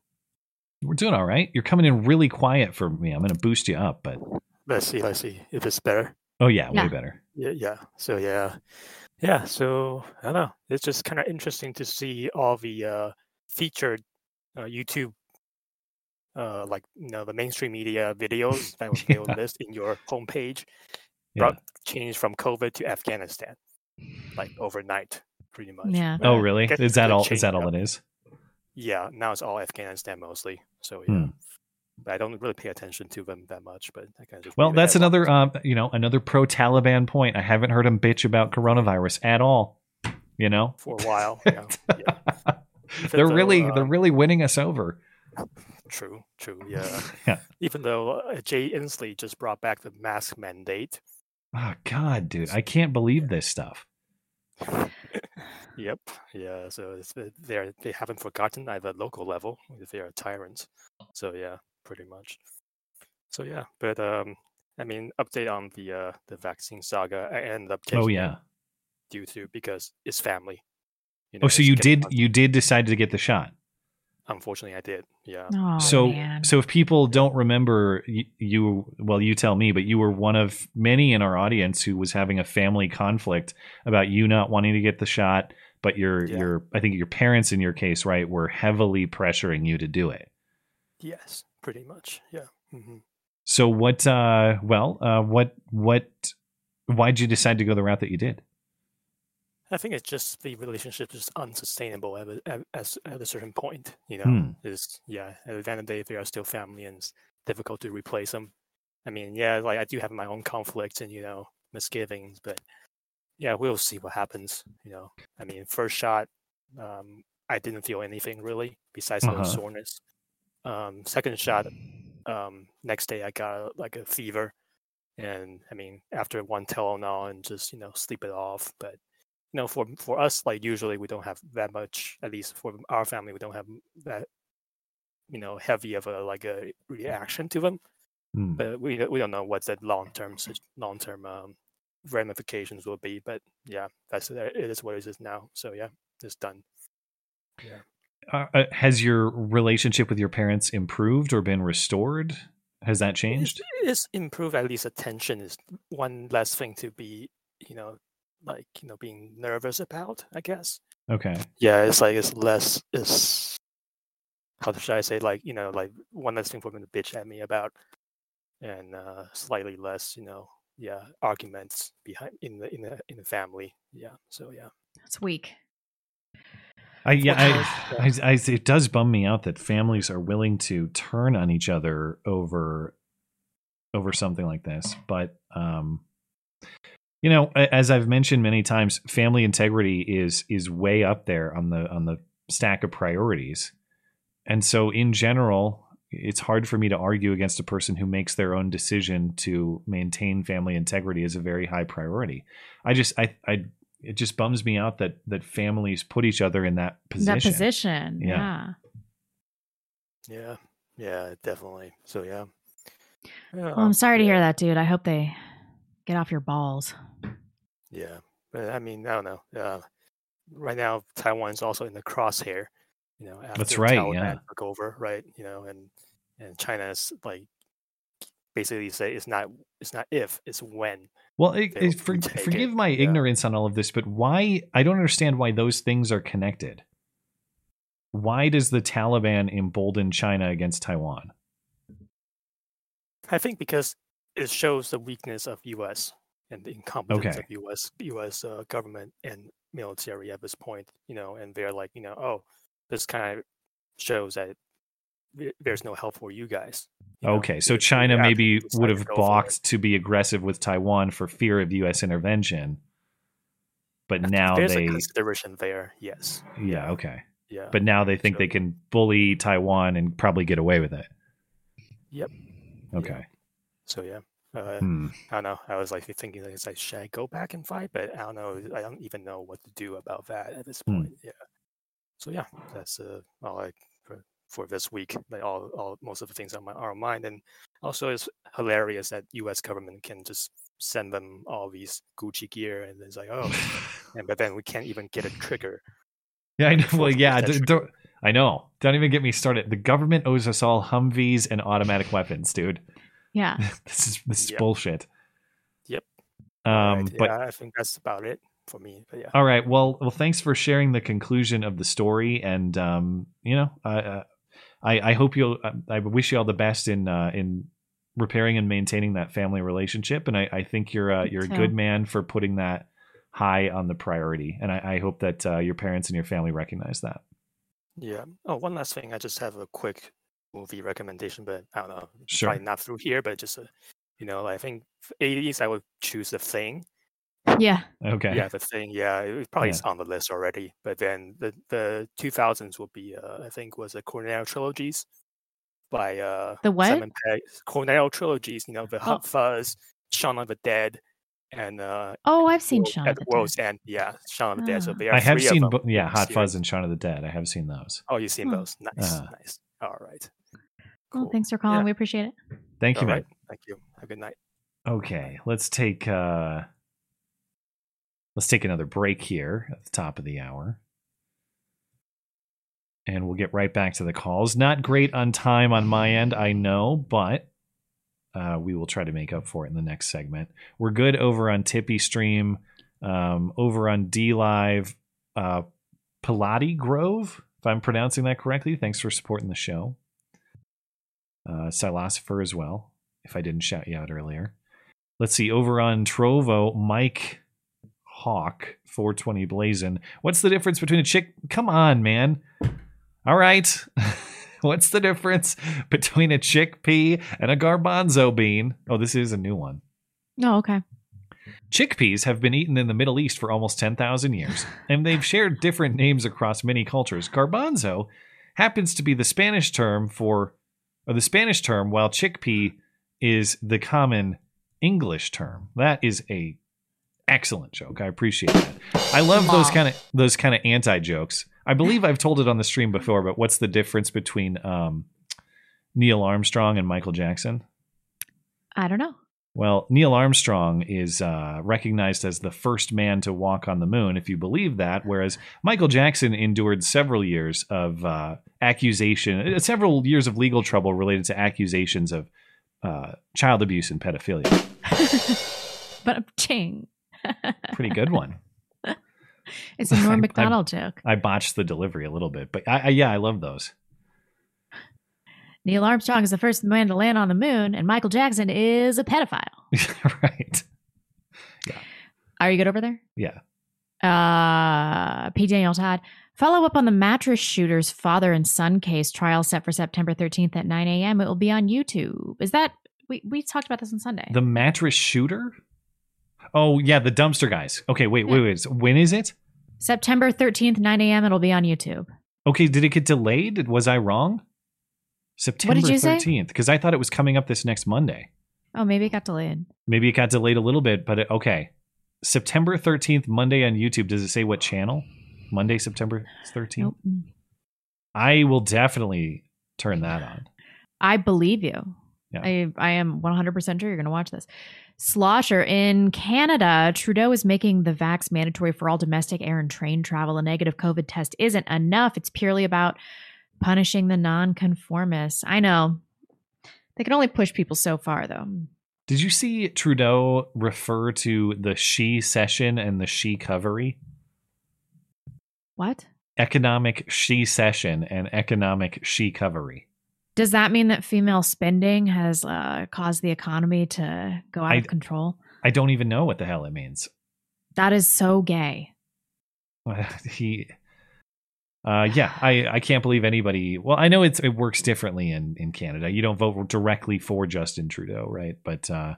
We're doing all right. You're coming in really quiet for me. I'm going to boost you up, but Let's see. Let's see if it's better. oh yeah, Yeah. way better. Yeah. Yeah. So yeah, yeah. So I don't know. It's just kind of interesting to see all the uh, featured uh, YouTube, uh, like you know, the mainstream media videos that will Yeah. list in your homepage. Yeah. Brought changed from COVID to Afghanistan, like overnight, pretty much. Yeah. Oh really? Is that all? Is that all up. it is? Yeah, now it's all Afghanistan mostly. So yeah, Hmm. I don't really pay attention to them that much. But I kind of Well, that's another, uh, you know, another pro Taliban point. I haven't heard them bitch about coronavirus at all. You know, for a while. Yeah, yeah. they're though, really, uh, they're really winning us over. True, true. Yeah. Yeah. Even though uh, Jay Inslee just brought back the mask mandate. Oh God, dude, I can't believe this stuff. Yep. Yeah. So it's, uh, they're they haven't forgotten at the local level. They are tyrants. So yeah, pretty much. So yeah, but um, I mean, update on the uh, the vaccine saga. I ended up Oh taking it yeah. due to because it's family. You Oh, so you did on- you did decide to get the shot. Unfortunately, I did. Yeah. Oh, so man. so if people don't remember you, you well you tell me but you were one of many in our audience who was having a family conflict about you not wanting to get the shot but your Yeah. your I think your parents in your case right were heavily pressuring you to do it. Yes, pretty much. Yeah. hmm So what uh well uh what what why'd you decide to go the route that you did? I think it's just the relationship is unsustainable at a, at, at a certain point. You know, Hmm. is yeah. At the end of the day, they are still family, and it's difficult to replace them. I mean, yeah, like I do have my own conflicts and you know misgivings, but yeah, we'll see what happens. You know, I mean, first shot, um, I didn't feel anything really besides Uh-huh. little soreness. Um, second shot, um, next day I got like a fever, and I mean, after one Tylenol and just you know sleep it off, but you know, for for us, like usually we don't have that much. At least for our family, we don't have that, you know, heavy of a like a reaction to them. Hmm. But we don't- we don't know what the long term long term um, ramifications will be. But yeah, that's it is what it is now. So yeah, it's done. Yeah. Uh, uh, has your relationship with your parents improved or been restored? Has that changed? It's improved. At least attention is one less thing to be, you know, like you know, being nervous about. I guess. Okay. yeah it's like it's less it's how should i say like you know like one less thing for them to bitch at me about and uh slightly less you know yeah arguments behind in the in the in the family yeah so yeah That's weak. I yeah, I, I, I, it does bum me out that families are willing to turn on each other over over something like this. But um, you know, as I've mentioned many times, family integrity is is way up there on the on the stack of priorities. And so, in general, it's hard for me to argue against a person who makes their own decision to maintain family integrity as a very high priority. I just, I, I, it just bums me out that that families put each other in that position. That position. Yeah. Yeah. yeah yeah definitely so yeah Well, I'm sorry to hear that, dude. I hope they get off your balls. yeah but i mean i don't know uh right now taiwan's also in the crosshair you know after That's right, Taliban yeah. took over right you know and and china's like basically say it's not it's not if it's when Well, it, it- for, retake it. forgive my Yeah. ignorance on all of this, but why? I don't understand why those things are connected. Why does the Taliban embolden China against Taiwan? I think because it shows the weakness of U.S. and the incompetence Okay. of U.S. U.S. Uh, government and military at this point. You know, and they're like, you know, oh, this kind of shows that th- there's no help for you guys. you know, Okay, so China maybe would have go for it. balked to be aggressive with Taiwan for fear of U.S. intervention, but now There's they, a consideration there. Yes. yeah, okay, Yeah. but now they think So- they can bully Taiwan and probably get away with it. Yep. Okay, So yeah. Uh, Hmm. I don't know. I was like thinking, like, it's like, should I go back and fight? But I don't know. I don't even know what to do about that at this Hmm. point. Yeah. So yeah, that's uh, all I for for this week. Like all, all most of the things on my our mind, and also it's hilarious that U.S. government can just send them all these Gucci gear, and it's like, oh, and but then we can't even get a trigger. yeah, I know. Well, yeah, century. d- don't, I know. Don't even get me started. The government owes us all Humvees and automatic weapons, dude. Yeah. this is this is Yep. bullshit. Yep. Um, Alright, but yeah, I think that's about it for me. But yeah. All right. Well, well, thanks for sharing the conclusion of the story, and um, you know, I, uh, I, I hope you'll. I- I wish you all the best in uh, in repairing and maintaining that family relationship, and I, I think you're uh, you're a good man for putting that high on the priority, and I, I hope that uh, your parents and your family recognize that. Yeah. Oh, one last thing. I just have a quick movie recommendation, but I don't know. Sure. Probably not through here, but just, uh, you know, I think 80s, I would choose The Thing. Yeah. Okay. Yeah, The Thing. Yeah, it was probably Yeah. is on the list already. But then the the 2000s would be, uh, I think, was the Cornetto trilogies by uh, The what? Simon Pegg. Cornetto trilogies. You know, The Oh. Hot Fuzz, Shaun of the Dead, and uh, Oh, I've seen World- Shaun at of the World's Dead. End. Yeah, Shaun of the Dead. So Ah. there are I have seen, bo- yeah, Hot series. Fuzz and Shaun of the Dead. I have seen those. Oh, you've seen Hmm. those? Nice, Uh-huh. nice. All right. Well, Cool. thanks for calling. Yeah. We appreciate it. Thank you, All man. right. Thank you. Have a good night. Okay, let's take uh let's take another break here at the top of the hour. And we'll get right back to the calls. Not great on time on my end, I know, but uh, we will try to make up for it in the next segment. We're good over on TipeeeStream, um, over on D Live, uh, Pilati Grove, if I'm pronouncing that correctly. Thanks for supporting the show. Uh, Philosopher as well, if I didn't shout you out earlier. Let's see, over on Trovo, Mike Hawk, 420 Blazin. What's the difference between a chick? Come on, man. All right. What's the difference between a chickpea and a garbanzo bean? Oh, this is a new one. Oh, okay. Chickpeas have been eaten in the Middle East for almost 10,000 years, and they've shared different names across many cultures. Garbanzo happens to be the Spanish term for, or the Spanish term, while chickpea is the common English term. That is a excellent joke. I appreciate that. I love those kind of those kind of anti jokes. I believe I've told it on the stream before, but what's the difference between um, Neil Armstrong and Michael Jackson? I don't know. Well, Neil Armstrong is uh, recognized as the first man to walk on the moon, if you believe that, whereas Michael Jackson endured several years of uh, accusation, uh, several years of legal trouble related to accusations of uh, child abuse and pedophilia. But I'm ching. Pretty good one. It's a Norm I- Macdonald joke. I botched the delivery a little bit, but I, I yeah, I love those. Neil Armstrong is the first man to land on the moon, and Michael Jackson is a pedophile. right. Are you good over there? Yeah. Uh, P. Daniel Todd. Follow up on the mattress shooter's father and son case trial set for September 13th at 9 a.m. It will be on YouTube. Is that we we talked about this on Sunday? The mattress shooter? Oh yeah, the dumpster guys. Okay, wait, wait, wait. So when is it? September 13th, 9 a.m. It'll be on YouTube. Okay, did it get delayed? Was I wrong? September you say? 13th, because I thought it was coming up this next Monday. Oh, maybe it got delayed. Maybe it got delayed a little bit, but it, okay. September 13th, Monday on YouTube. Does it say what channel? Monday, September 13th? Nope. Mm. I will definitely turn that on. I believe you. Yeah. I I am 100% sure you're going to watch this. Slosher in Canada, Trudeau is making the vax mandatory for all domestic air and train travel. A negative COVID test isn't enough. It's purely about punishing the nonconformists. I know. They can only push people so far though. Did you see Trudeau refer to the she session and the she covery? What? Economic she session and economic she covery. Does that mean that female spending has uh, caused the economy to go out I- of control? I don't even know what the hell it means. That is so gay. he uh yeah i i can't believe anybody well i know it's it works differently in in canada you don't vote directly for justin trudeau right but uh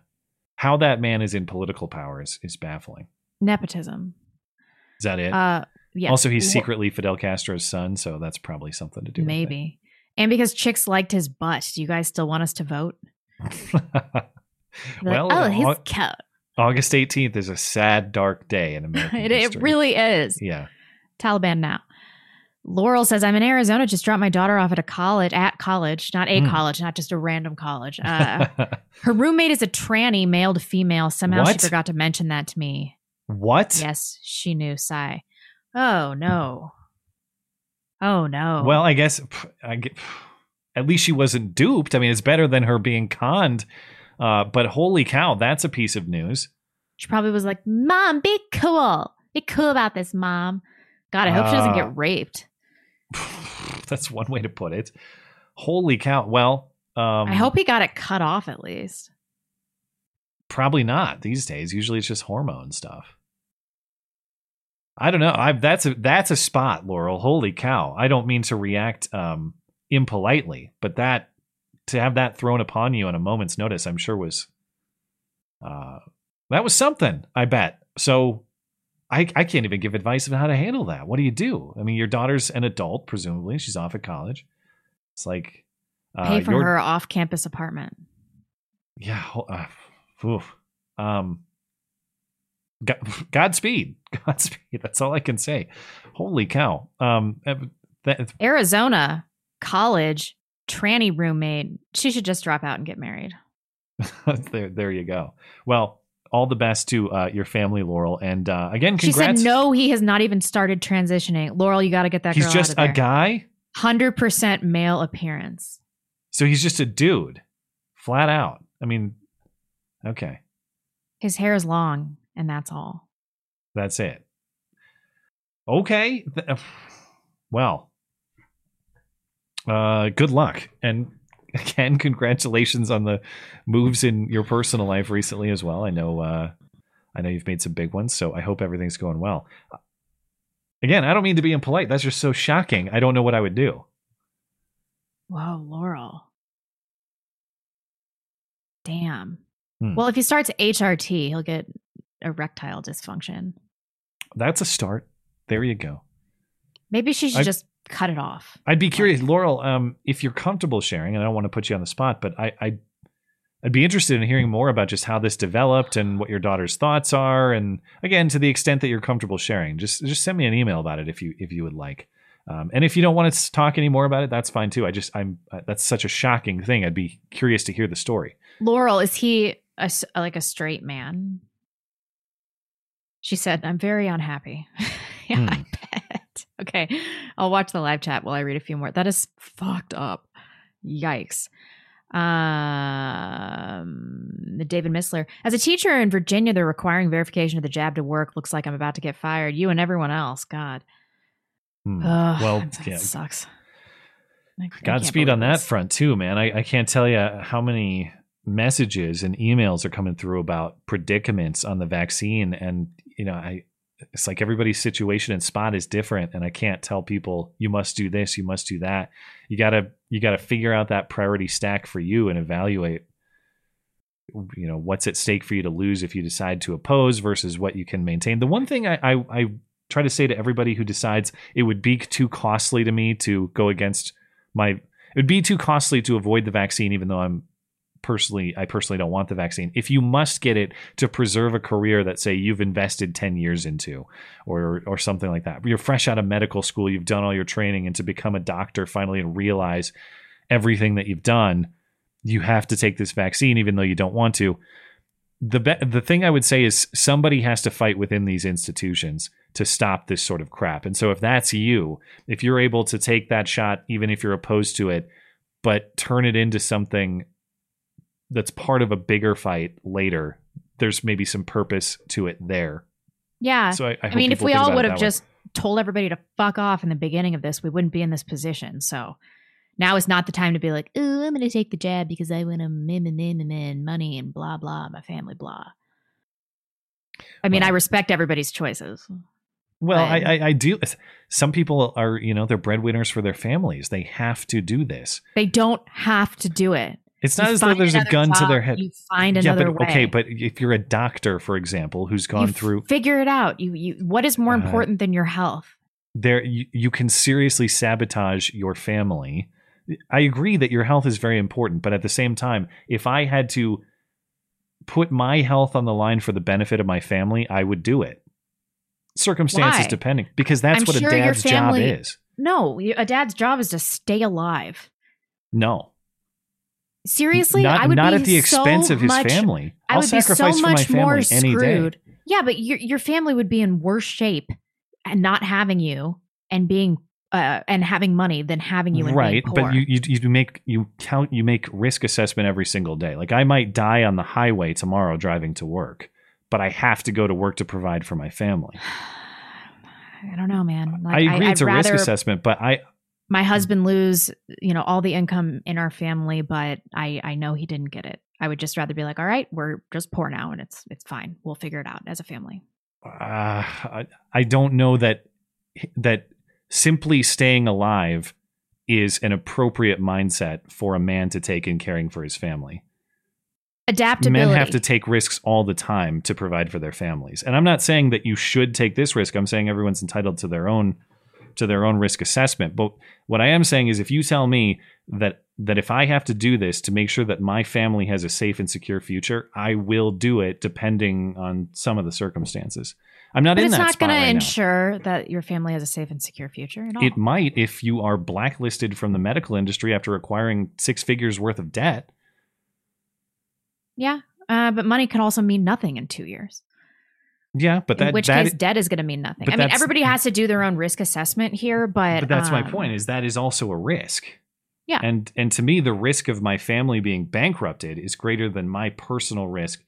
how that man is in political power is, is baffling Nepotism. is that it Uh, yeah. also he's secretly fidel castro's son so that's probably something to do Maybe. And because chicks liked his butt, do you guys still want us to vote? with it. They're well like, oh, his Au- coat. august 18th is a sad dark day in America. It, it really is. yeah Taliban now. Laurel says, I'm in Arizona, just dropped my daughter off at a college, at college, not a Hmm. college, not just a random college. Uh, her roommate is a tranny, male to female. Somehow What? she forgot to mention that to me. what Yes, she knew. Sigh. Oh, no. Oh, no. Well, I guess I get, at least she wasn't duped. I mean, it's better than her being conned. Uh, but holy cow, that's a piece of news. she probably was like, Mom, be cool. Be cool about this, Mom. God, I hope she doesn't Uh, get raped. That's one way to put it. Holy cow. Well, um, I hope he got it cut off at least. probably not these days. Usually it's just hormone stuff. I don't know. I that's a that's a spot, Laurel. Holy cow. I don't mean to react um impolitely, but that to have that thrown upon you on a moment's notice, I'm sure was uh that was something, I bet. So I I can't even give advice on how to handle that. What do you do? I mean, your daughter's an adult, presumably. She's off at college. It's like uh, Pay for your- her off campus apartment. yeah. Uh, oof. Um. God, Godspeed. Godspeed. That's all I can say. Holy cow. Um. That, Arizona, college, tranny roommate. She should just drop out and get married. there, there you go. Well, all the best to uh, your family, Laurel. And uh, again, She said no, he has not even started transitioning. Laurel, you got to get that He's girl just out of a guy. Hundred percent male appearance. So he's just a dude, flat out. I mean, okay, His hair is long, and that's all. that's it. Okay, uh, well, uh, good luck, and again, congratulations on the moves in your personal life recently as well. I know, uh, I know you've made some big ones, so I hope everything's going well. Again, I don't mean to be impolite. That's just so shocking. I don't know what I would do. Wow, Laurel. Damn. Hmm. Well, if he starts HRT, he'll get erectile dysfunction. That's a start. There you go. Maybe she should I- just cut it off. I'd be curious, Laurel, um, if you're comfortable sharing, and I don't want to put you on the spot, but I, I, I'd be interested in hearing more about just how this developed and what your daughter's thoughts are, and again, to the extent that you're comfortable sharing, just just send me an email about it if you if you would like. Um, and if you don't want to talk any more about it, that's fine too. I just I'm uh, that's such a shocking thing. I'd be curious to hear the story. Laurel, is he a like a straight man? She said, I'm very unhappy. yeah, Hmm. I bet. Okay. I'll watch the live chat while I read a few more. That is fucked up. Yikes. Um, David Missler. As a teacher in Virginia, they're requiring verification of the jab to work. Looks like I'm about to get fired. You and everyone else. God. Hmm. Ugh, well, that yeah, sucks. I Godspeed on that this. front too, man. I, I can't tell you how many messages and emails are coming through about predicaments on the vaccine, and you know, I it's like everybody's situation and spot is different, and I can't tell people you must do this, you must do that. You gotta you gotta figure out that priority stack for you and evaluate. You know what's at stake for you to lose if you decide to oppose versus what you can maintain. The one thing I, I, I try to say to everybody who decides it would be too costly to me to go against my it would be too costly to avoid the vaccine even though i'm personally i personally don't want the vaccine if you must get it to preserve a career that say you've invested 10 years into or or something like that you're fresh out of medical school you've done all your training and to become a doctor finally and realize everything that you've done you have to take this vaccine even though you don't want to the be- the thing I would say is somebody has to fight within these institutions to stop this sort of crap. And so if that's you, if you're able to take that shot even if you're opposed to it, but turn it into something that's part of a bigger fight later, there's maybe some purpose to it there. Yeah. So I- I hope mean, if we all would have way. just told everybody to fuck off in the beginning of this, we wouldn't be in this position. So now is not the time to be like, oh, I'm going to take the jab because I want to min, min, min, min, money and blah, blah, my family, blah. I mean, I respect everybody's choices. Well, I, I, I do. Some people are, you know, they're breadwinners for their families. They have to do this. They don't have to do it. It's You not as though there's a gun to their head. You find yeah, another but okay, but if you're a doctor, for example, who's gone You through figure it out. You, you, what is more Uh, important than your health? there you, you can seriously sabotage your family. I agree that your health is very important, but at the same time, if I had to put my health on the line for the benefit of my family, I would do it. Circumstances Why? depending, because that's I'm what sure a dad's family- job is. No, a dad's job is to stay alive. No, Seriously, not I would not be at the expense so of his much- family. I I'll would be so sacrifice for my much more family any day. screwed. Yeah, but your your family would be in worse shape and not having you and being uh, and having money than having you and right being poor. but you, you you make you count you make risk assessment every single day like i might die on the highway tomorrow driving to work but i have to go to work to provide for my family I don't know, man. Like, i agree I'd it's a risk assessment but i My husband lose, you know, all the income in our family, but I I know he didn't get it. I would just rather be like, all right, we're just poor now, and it's it's fine. We'll figure it out as a family. uh, I, I don't know that that simply staying alive is an appropriate mindset for a man to take in caring for his family Adaptability. men have to take risks all the time to provide for their families and i'm not saying that you should take this risk i'm saying everyone's entitled to their own to their own risk assessment but what i am saying is if you tell me that that if i have to do this to make sure that my family has a safe and secure future i will do it depending on some of the circumstances i'm not but in it's not going right to now. ensure that your family has a safe and secure future at all. it might if you are blacklisted from the medical industry after acquiring six figures worth of debt Yeah, uh, but money could also mean nothing in two years. Yeah, but that in which that case, debt is going to mean nothing. I mean, everybody has to do their own risk assessment here, but but that's my um, point is that is also a risk. Yeah. And and to me the risk of my family being bankrupted is greater than my personal risk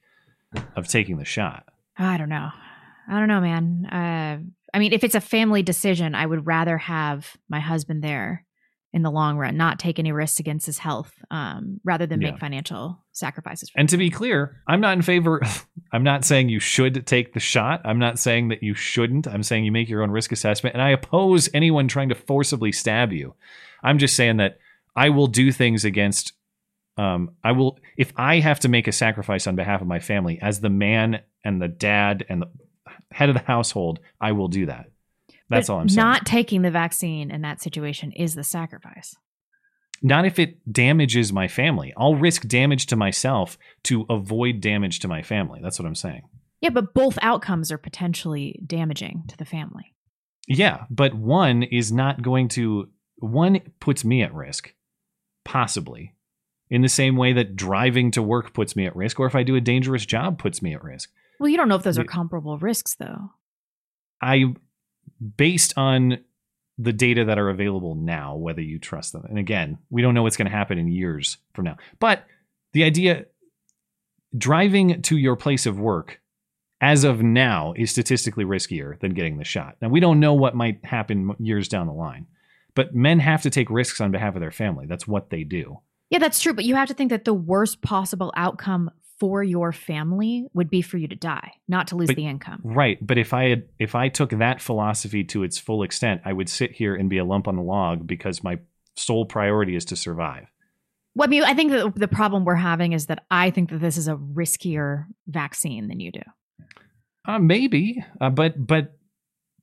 of taking the shot. I don't know. I don't know, man. Uh, I mean, if it's a family decision, I would rather have my husband there in the long run, not take any risks against his health, um, rather than Yeah. make financial sacrifices. For And to be clear, I'm not in favor I'm not saying you should take the shot. I'm not saying that you shouldn't. I'm saying you make your own risk assessment and I oppose anyone trying to forcibly stab you. I'm just saying that I will do things against um I will if I have to make a sacrifice on behalf of my family as the man and the dad and the head of the household, I will do that. That's But all I'm saying. Not taking the vaccine in that situation is the sacrifice. Not if it damages my family. I'll risk damage to myself to avoid damage to my family. That's what I'm saying. Yeah, but both outcomes are potentially damaging to the family. Yeah, but one is not going to one puts me at risk, possibly. In the same way that driving to work puts me at risk, or if I do a dangerous job puts me at risk. Well, you don't know if those are comparable risks, though. I based on the data that are available now, whether you trust them. And again, we don't know what's going to happen in years from now. But the idea driving to your place of work as of now is statistically riskier than getting the shot. Now we don't know what might happen years down the line. But men have to take risks on behalf of their family. That's what they do. Yeah, that's true. But you have to think that the worst possible outcome for your family would be for you to die, not to lose But- the income. Right, but if I had if I took that philosophy to its full extent, I would sit here and be a lump on the log because my sole priority is to survive. Well, I mean, I think that the problem we're having is that I think that this is a riskier vaccine than you do. Uh, maybe, uh, but but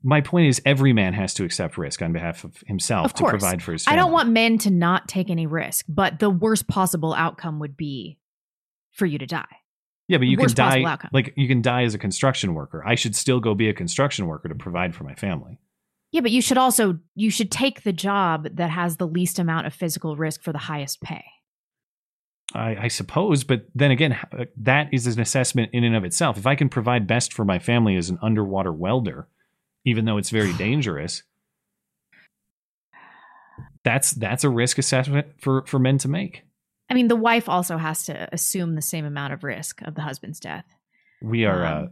my point is, every man has to accept risk on behalf of himself Of to provide for his. family. I don't want men to not take any risk, but the worst possible outcome would be for you to die. Yeah, but you can worst possible die. outcome. Like you can die as a construction worker. I should still go be a construction worker to provide for my family. Yeah, but you should also you should take the job that has the least amount of physical risk for the highest pay. I, I suppose, but then again, uh, that is an assessment in and of itself. If I can provide best for my family as an underwater welder, even though it's very dangerous, that's that's a risk assessment for for men to make. I mean, the wife also has to assume the same amount of risk of the husband's death. We are uh,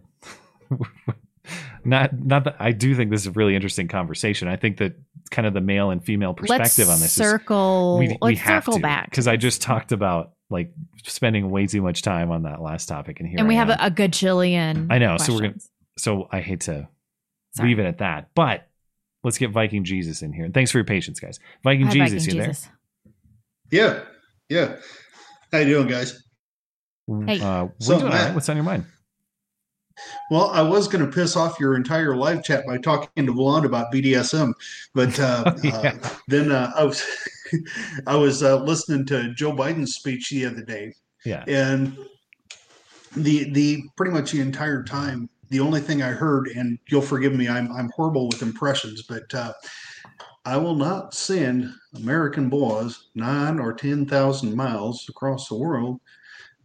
not not that I do think this is a really interesting conversation. I think that kind of the male and female perspective let's on this circle. is we, we let's have circle to back because I just talked about like spending way too much time on that last topic, and here and we I have am. a, a gajillion. I know. So we're gonna. So I hate to Sorry. leave it at that, but let's get Viking Jesus in here. And thanks for your patience, guys. Viking Hi, Jesus, Viking you Jesus. Yeah, yeah. How you doing, guys? Hey. Uh, we're So, doing all right. Matt- What's on your mind? Well, I was going to piss off your entire live chat by talking to Blonde about BDSM, but uh, Yeah. uh, then uh, I was I was uh, listening to Joe Biden's speech the other day, Yeah. and the the pretty much the entire time, the only thing I heard, and you'll forgive me, I'm I'm horrible with impressions, but uh, I will not send American boys nine or ten thousand miles across the world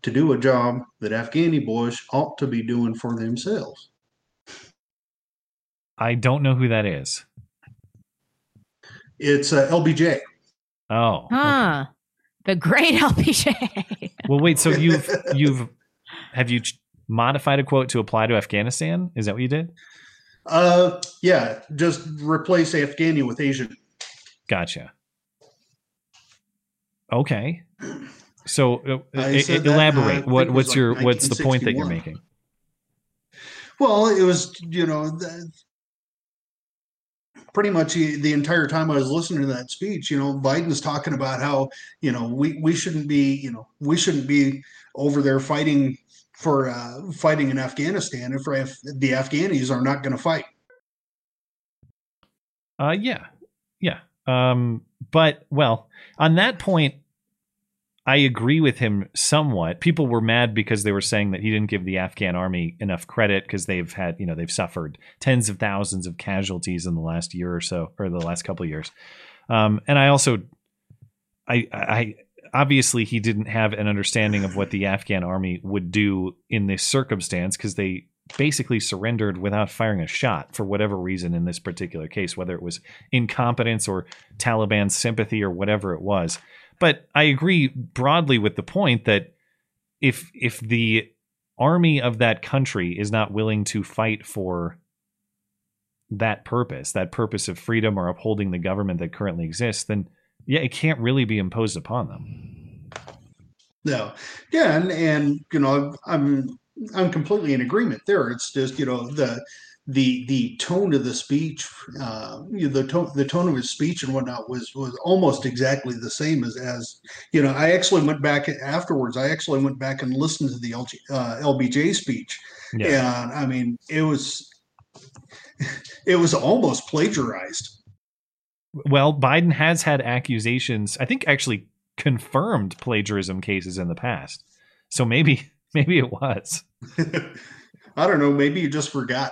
to do a job that Afghani boys ought to be doing for themselves. I don't know who that is. It's uh, LBJ. Oh. Huh. The great LBJ. Well, wait. So you've you've have you ch- modified a quote to apply to Afghanistan? Is that what you did? Uh, yeah, just replace Afghani with Asian. Gotcha. Okay. So uh, e- said that, uh, elaborate. what what's like your what's the point that you're making? Well, it was, you know, the, pretty much the, the entire time I was listening to that speech, you know, Biden's talking about how, you know, we, we shouldn't be, you know, we shouldn't be over there fighting for uh, fighting in Afghanistan if, if the Afghanis are not going to fight. Uh, yeah, yeah. Um, but well, on that point, I agree with him somewhat. People were mad because they were saying that he didn't give the Afghan army enough credit because they've had, you know, they've suffered tens of thousands of casualties in the last year or so, or the last couple years. Um, and I also, I, I, obviously he didn't have an understanding of what the Afghan army would do in this circumstance because they basically surrendered without firing a shot for whatever reason in this particular case, whether it was incompetence or Taliban sympathy or whatever it was. But I agree broadly with the point that if if the army of that country is not willing to fight for that purpose, that purpose of freedom or upholding the government that currently exists, then yeah, it can't really be imposed upon them. No, yeah, and and you know, I'm I'm completely in agreement there. It's just you know the the the tone of the speech, uh, you know, the tone the tone of his speech and whatnot was was almost exactly the same as as you know. I actually went back afterwards. I actually went back and listened to the LG, uh, LBJ speech, Yeah. and I mean it was it was almost plagiarized. Well, Biden has had accusations, I think actually confirmed plagiarism cases in the past. So maybe maybe it was. I don't know. Maybe you just forgot.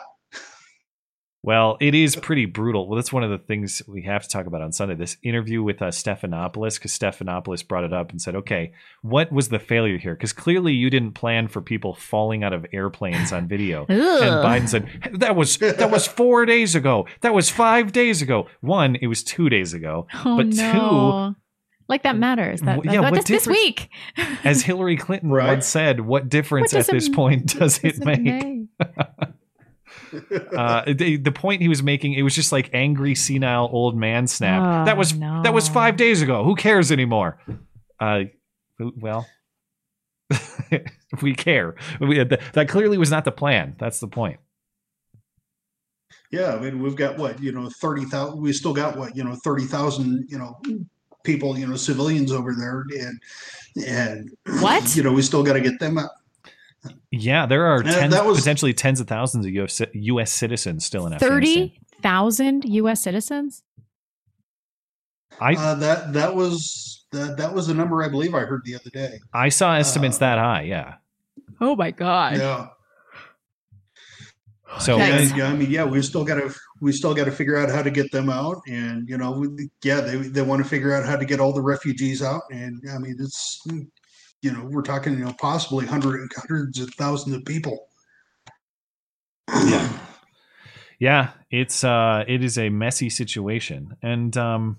Well, it is pretty brutal. Well, that's one of the things we have to talk about on Sunday. This interview with uh, Stephanopoulos, because Stephanopoulos brought it up and said, "Okay, what was the failure here? Because clearly you didn't plan for people falling out of airplanes on video." and Biden said, "That was that was four days ago. That was five days ago. One, it was two days ago. Oh but no. like that matters. That, W- yeah, that- what that's this week. as Hillary Clinton once said, what difference What at this it- point does it does it make?" make? uh, the, the point he was making, it was just like angry, senile old man snap. Oh, that was that was five days ago. Who cares anymore? Uh, well, we care. We, that, that clearly was not the plan. That's the point. Yeah, I mean, we've got what you know, thirty thousand. We still got what you know, thirty thousand. You know, people. You know, civilians over there, and and What? You know, we still got to get them out. Yeah, there are tens, that was- potentially tens of thousands of US, U.S. citizens still in Afghanistan. Thirty thousand U.S. citizens. I Uh, that that was that that was the number I believe I heard the other day. I saw estimates uh, that high. Yeah. Oh my god. Yeah. So yeah, yeah, I mean, yeah, we still got to we still got to figure out how to get them out, and you know, we, yeah, they they want to figure out how to get all the refugees out, and I mean, it's you know, we're talking you know possibly hundred hundreds of thousands of people. yeah yeah it's uh it is a messy situation and um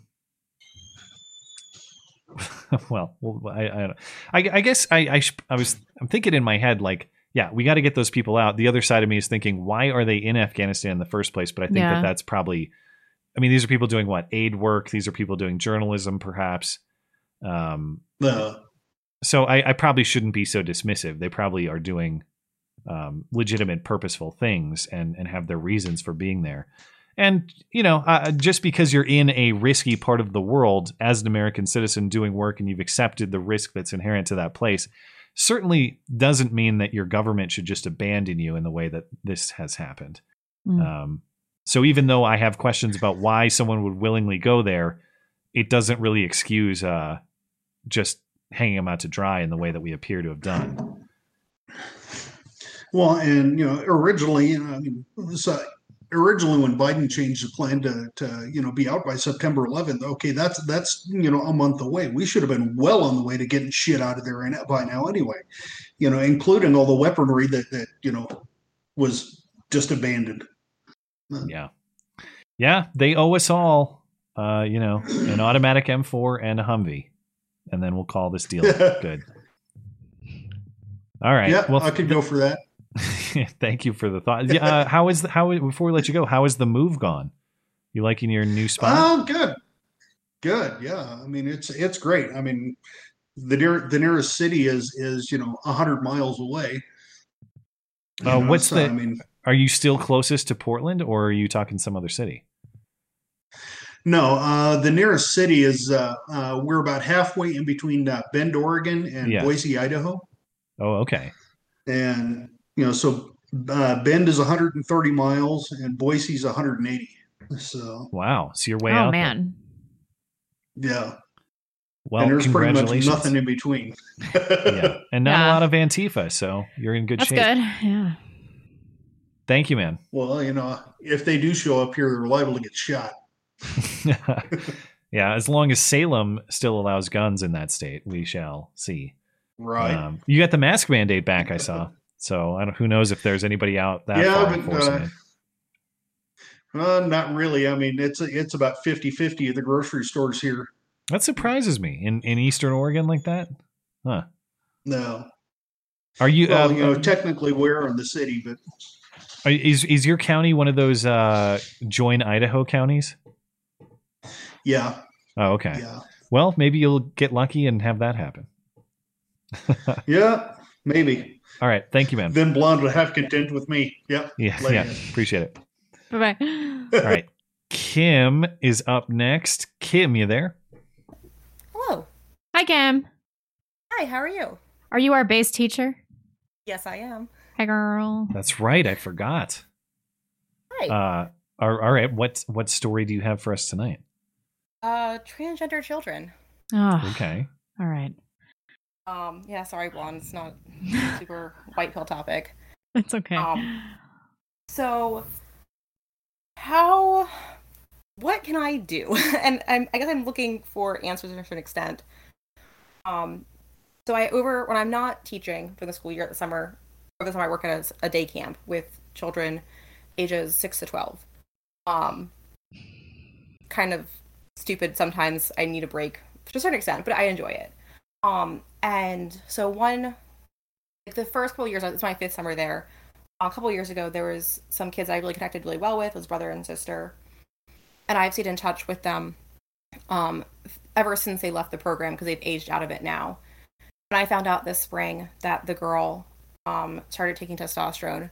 well, well I, I. I, I guess I I, sh- I was I'm thinking in my head like yeah we got to get those people out. The other side of me is thinking why are they in Afghanistan in the first place? But I think Yeah. that that's probably I mean these are people doing what aid work. These are people doing journalism perhaps. Um, Uh, so I, I probably shouldn't be so dismissive. They probably are doing um, legitimate, purposeful things and and have their reasons for being there. And you know, uh, just because you're in a risky part of the world as an American citizen doing work and you've accepted the risk that's inherent to that place, certainly doesn't mean that your government should just abandon you in the way that this has happened. Mm. Um, so even though I have questions about why someone would willingly go there, it doesn't really excuse uh, just hanging them out to dry in the way that we appear to have done. well, and you know, originally, you know, I mean, so originally when Biden changed the plan to to you know be out by September 11th, okay, that's that's you know a month away. We should have been well on the way to getting shit out of there by now anyway. You know, including all the weaponry that that you know was just abandoned. Yeah. Yeah, they owe us all, uh, you know, an automatic M4 and a Humvee. And then we'll call this deal good. All right. yeah, well, I could go for that. thank you for the thought. Yeah, Uh, how is the, how before we let you go? How is the move gone? You liking your new spot? Oh, good, good. Yeah, I mean it's it's great. I mean the near the nearest city is is you know hundred miles away. Uh, what's so, the? I mean, are you still closest to Portland, or are you talking some other city? No, uh, the nearest city is uh, uh, we're about halfway in between uh, Bend, Oregon, and Yeah. Boise, Idaho, Oh, okay. and you know so uh, Bend is 130 miles and Boise is 180. So Wow. So you're way oh out. there. man. yeah, Well, and there's pretty much congratulations. nothing in between. yeah, and not Yeah. a lot of Antifa, so you're in good That's shape. good. Yeah. Thank you, man. Well, you know, if they do show up here, they're liable to get shot. Yeah, as long as Salem still allows guns in that state, we shall see. Right. Um, you got the mask mandate back, I saw. So I don't. Who knows if there's anybody out that Yeah, far but, uh. Uh, not really. I mean, it's it's about 50-50 at the grocery stores here. That surprises me in in Eastern Oregon like that. Huh? No. Are you? Well, um, you know, technically we're in the city, but are- is is your county one of those uh, join Idaho counties? Yeah, Oh, okay. yeah, Well, maybe you'll get lucky and have that happen. yeah, maybe. All right. Thank you, man. Then blonde would have content with me. Yep. Yeah, Later. yeah. Appreciate it. Bye bye. All right. Kim is up next. Kim, you there? Hello. Hi, Kim. Hi, how are you? Are you our bass teacher? Yes, I am. Hi, girl. That's right. I forgot. Hi. Uh, all all right. What what story do you have for us tonight? Uh, transgender children. Oh, Okay. all right. Um, yeah, sorry, blonde. It's not super white pill topic. It's okay. Um, so how? What can I do? and I'm, I guess I'm looking for answers to a certain extent. Um, so I over when I'm not teaching for the school year at the summer, over the summer I work at a, a day camp with children ages six to twelve. Um, kind of stupid sometimes. I need a break to a certain extent, but I enjoy it. Um, and so one, like the first couple years, it's my fifth summer there. A couple years ago, there was some kids I really connected really well with, his brother and sister, and I've stayed in touch with them um, ever since they left the program because they've aged out of it now. And I found out this spring that the girl um, started taking testosterone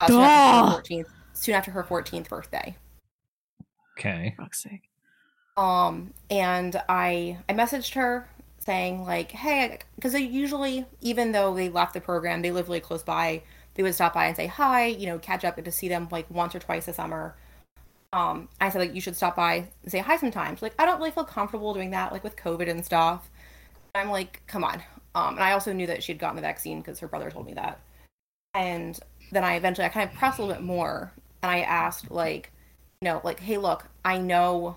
uh, soon, after her 14th, soon after her 14th birthday. Okay. Um, and I I messaged her saying like, hey, because they usually, even though they left the program, they live really close by. They would stop by and say hi, you know, catch up, get to see them like once or twice a summer. Um, I said like you should stop by and say hi sometimes. Like I don't really feel comfortable doing that, like with COVID and stuff. I'm like, come on. Um, and I also knew that she had gotten the vaccine because her brother told me that. And then I eventually I kind of pressed a little bit more and I asked like, you know, like, hey, look, I know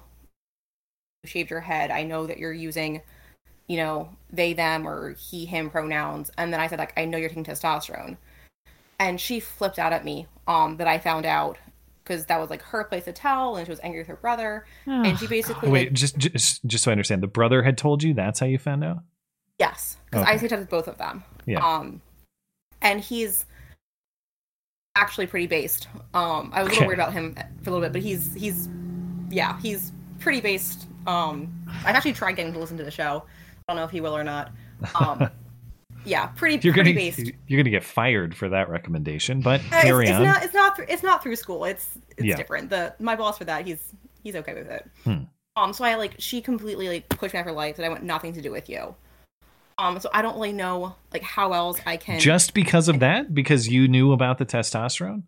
shaved your head. I know that you're using, you know, they, them, or he, him pronouns. And then I said, like, I know you're taking testosterone. And she flipped out at me um, that I found out because that was like her place to tell, and she was angry with her brother. and she Oh, basically, Wait, like, just, just just so I understand, the brother had told you that's how you found out. yes, because I Okay. stayed in both of them. Yeah. Um, and he's actually pretty based. Um, I was a Okay. little worried about him for a little bit, but he's he's yeah, he's pretty based. Um, I've actually tried getting to listen to the show. I don't know if he will or not. Um, yeah, pretty You're pretty gonna based. you're gonna get fired for that recommendation, but Uh, carry it's, it's on. not it's not through, it's not through school. It's it's Yeah. different. The my boss for that he's he's okay with it. Hmm. Um, so I like she completely like pushed me out of her life that I want nothing to do with you. Um, so I don't really know like how else I can Just because of that, because you knew about the testosterone.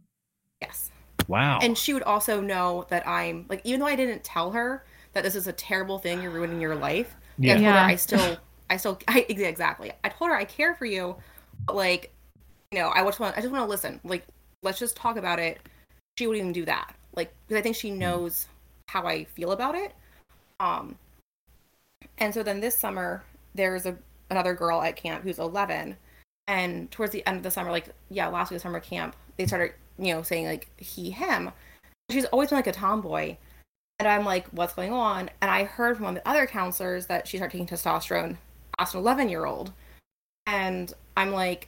yes. Wow. And she would also know that I'm like, even though I didn't tell her that this is a terrible thing, you're ruining your life. Yeah. I Yeah. her I still, I still, I, exactly. I told her I care for you, but like, you know, I just want, I just want to listen. Like, let's just talk about it. She wouldn't even do that. Like, because I think she knows how I feel about it. Um, and so then this summer, there's a another girl at camp who's 11, and towards the end of the summer, like yeah, last week of summer camp, they started you know saying like he him. She's always been like a tomboy, and I'm like, what's going on? And I heard from one of the other counselors that she started taking testosterone as an 11 year old, and I'm like,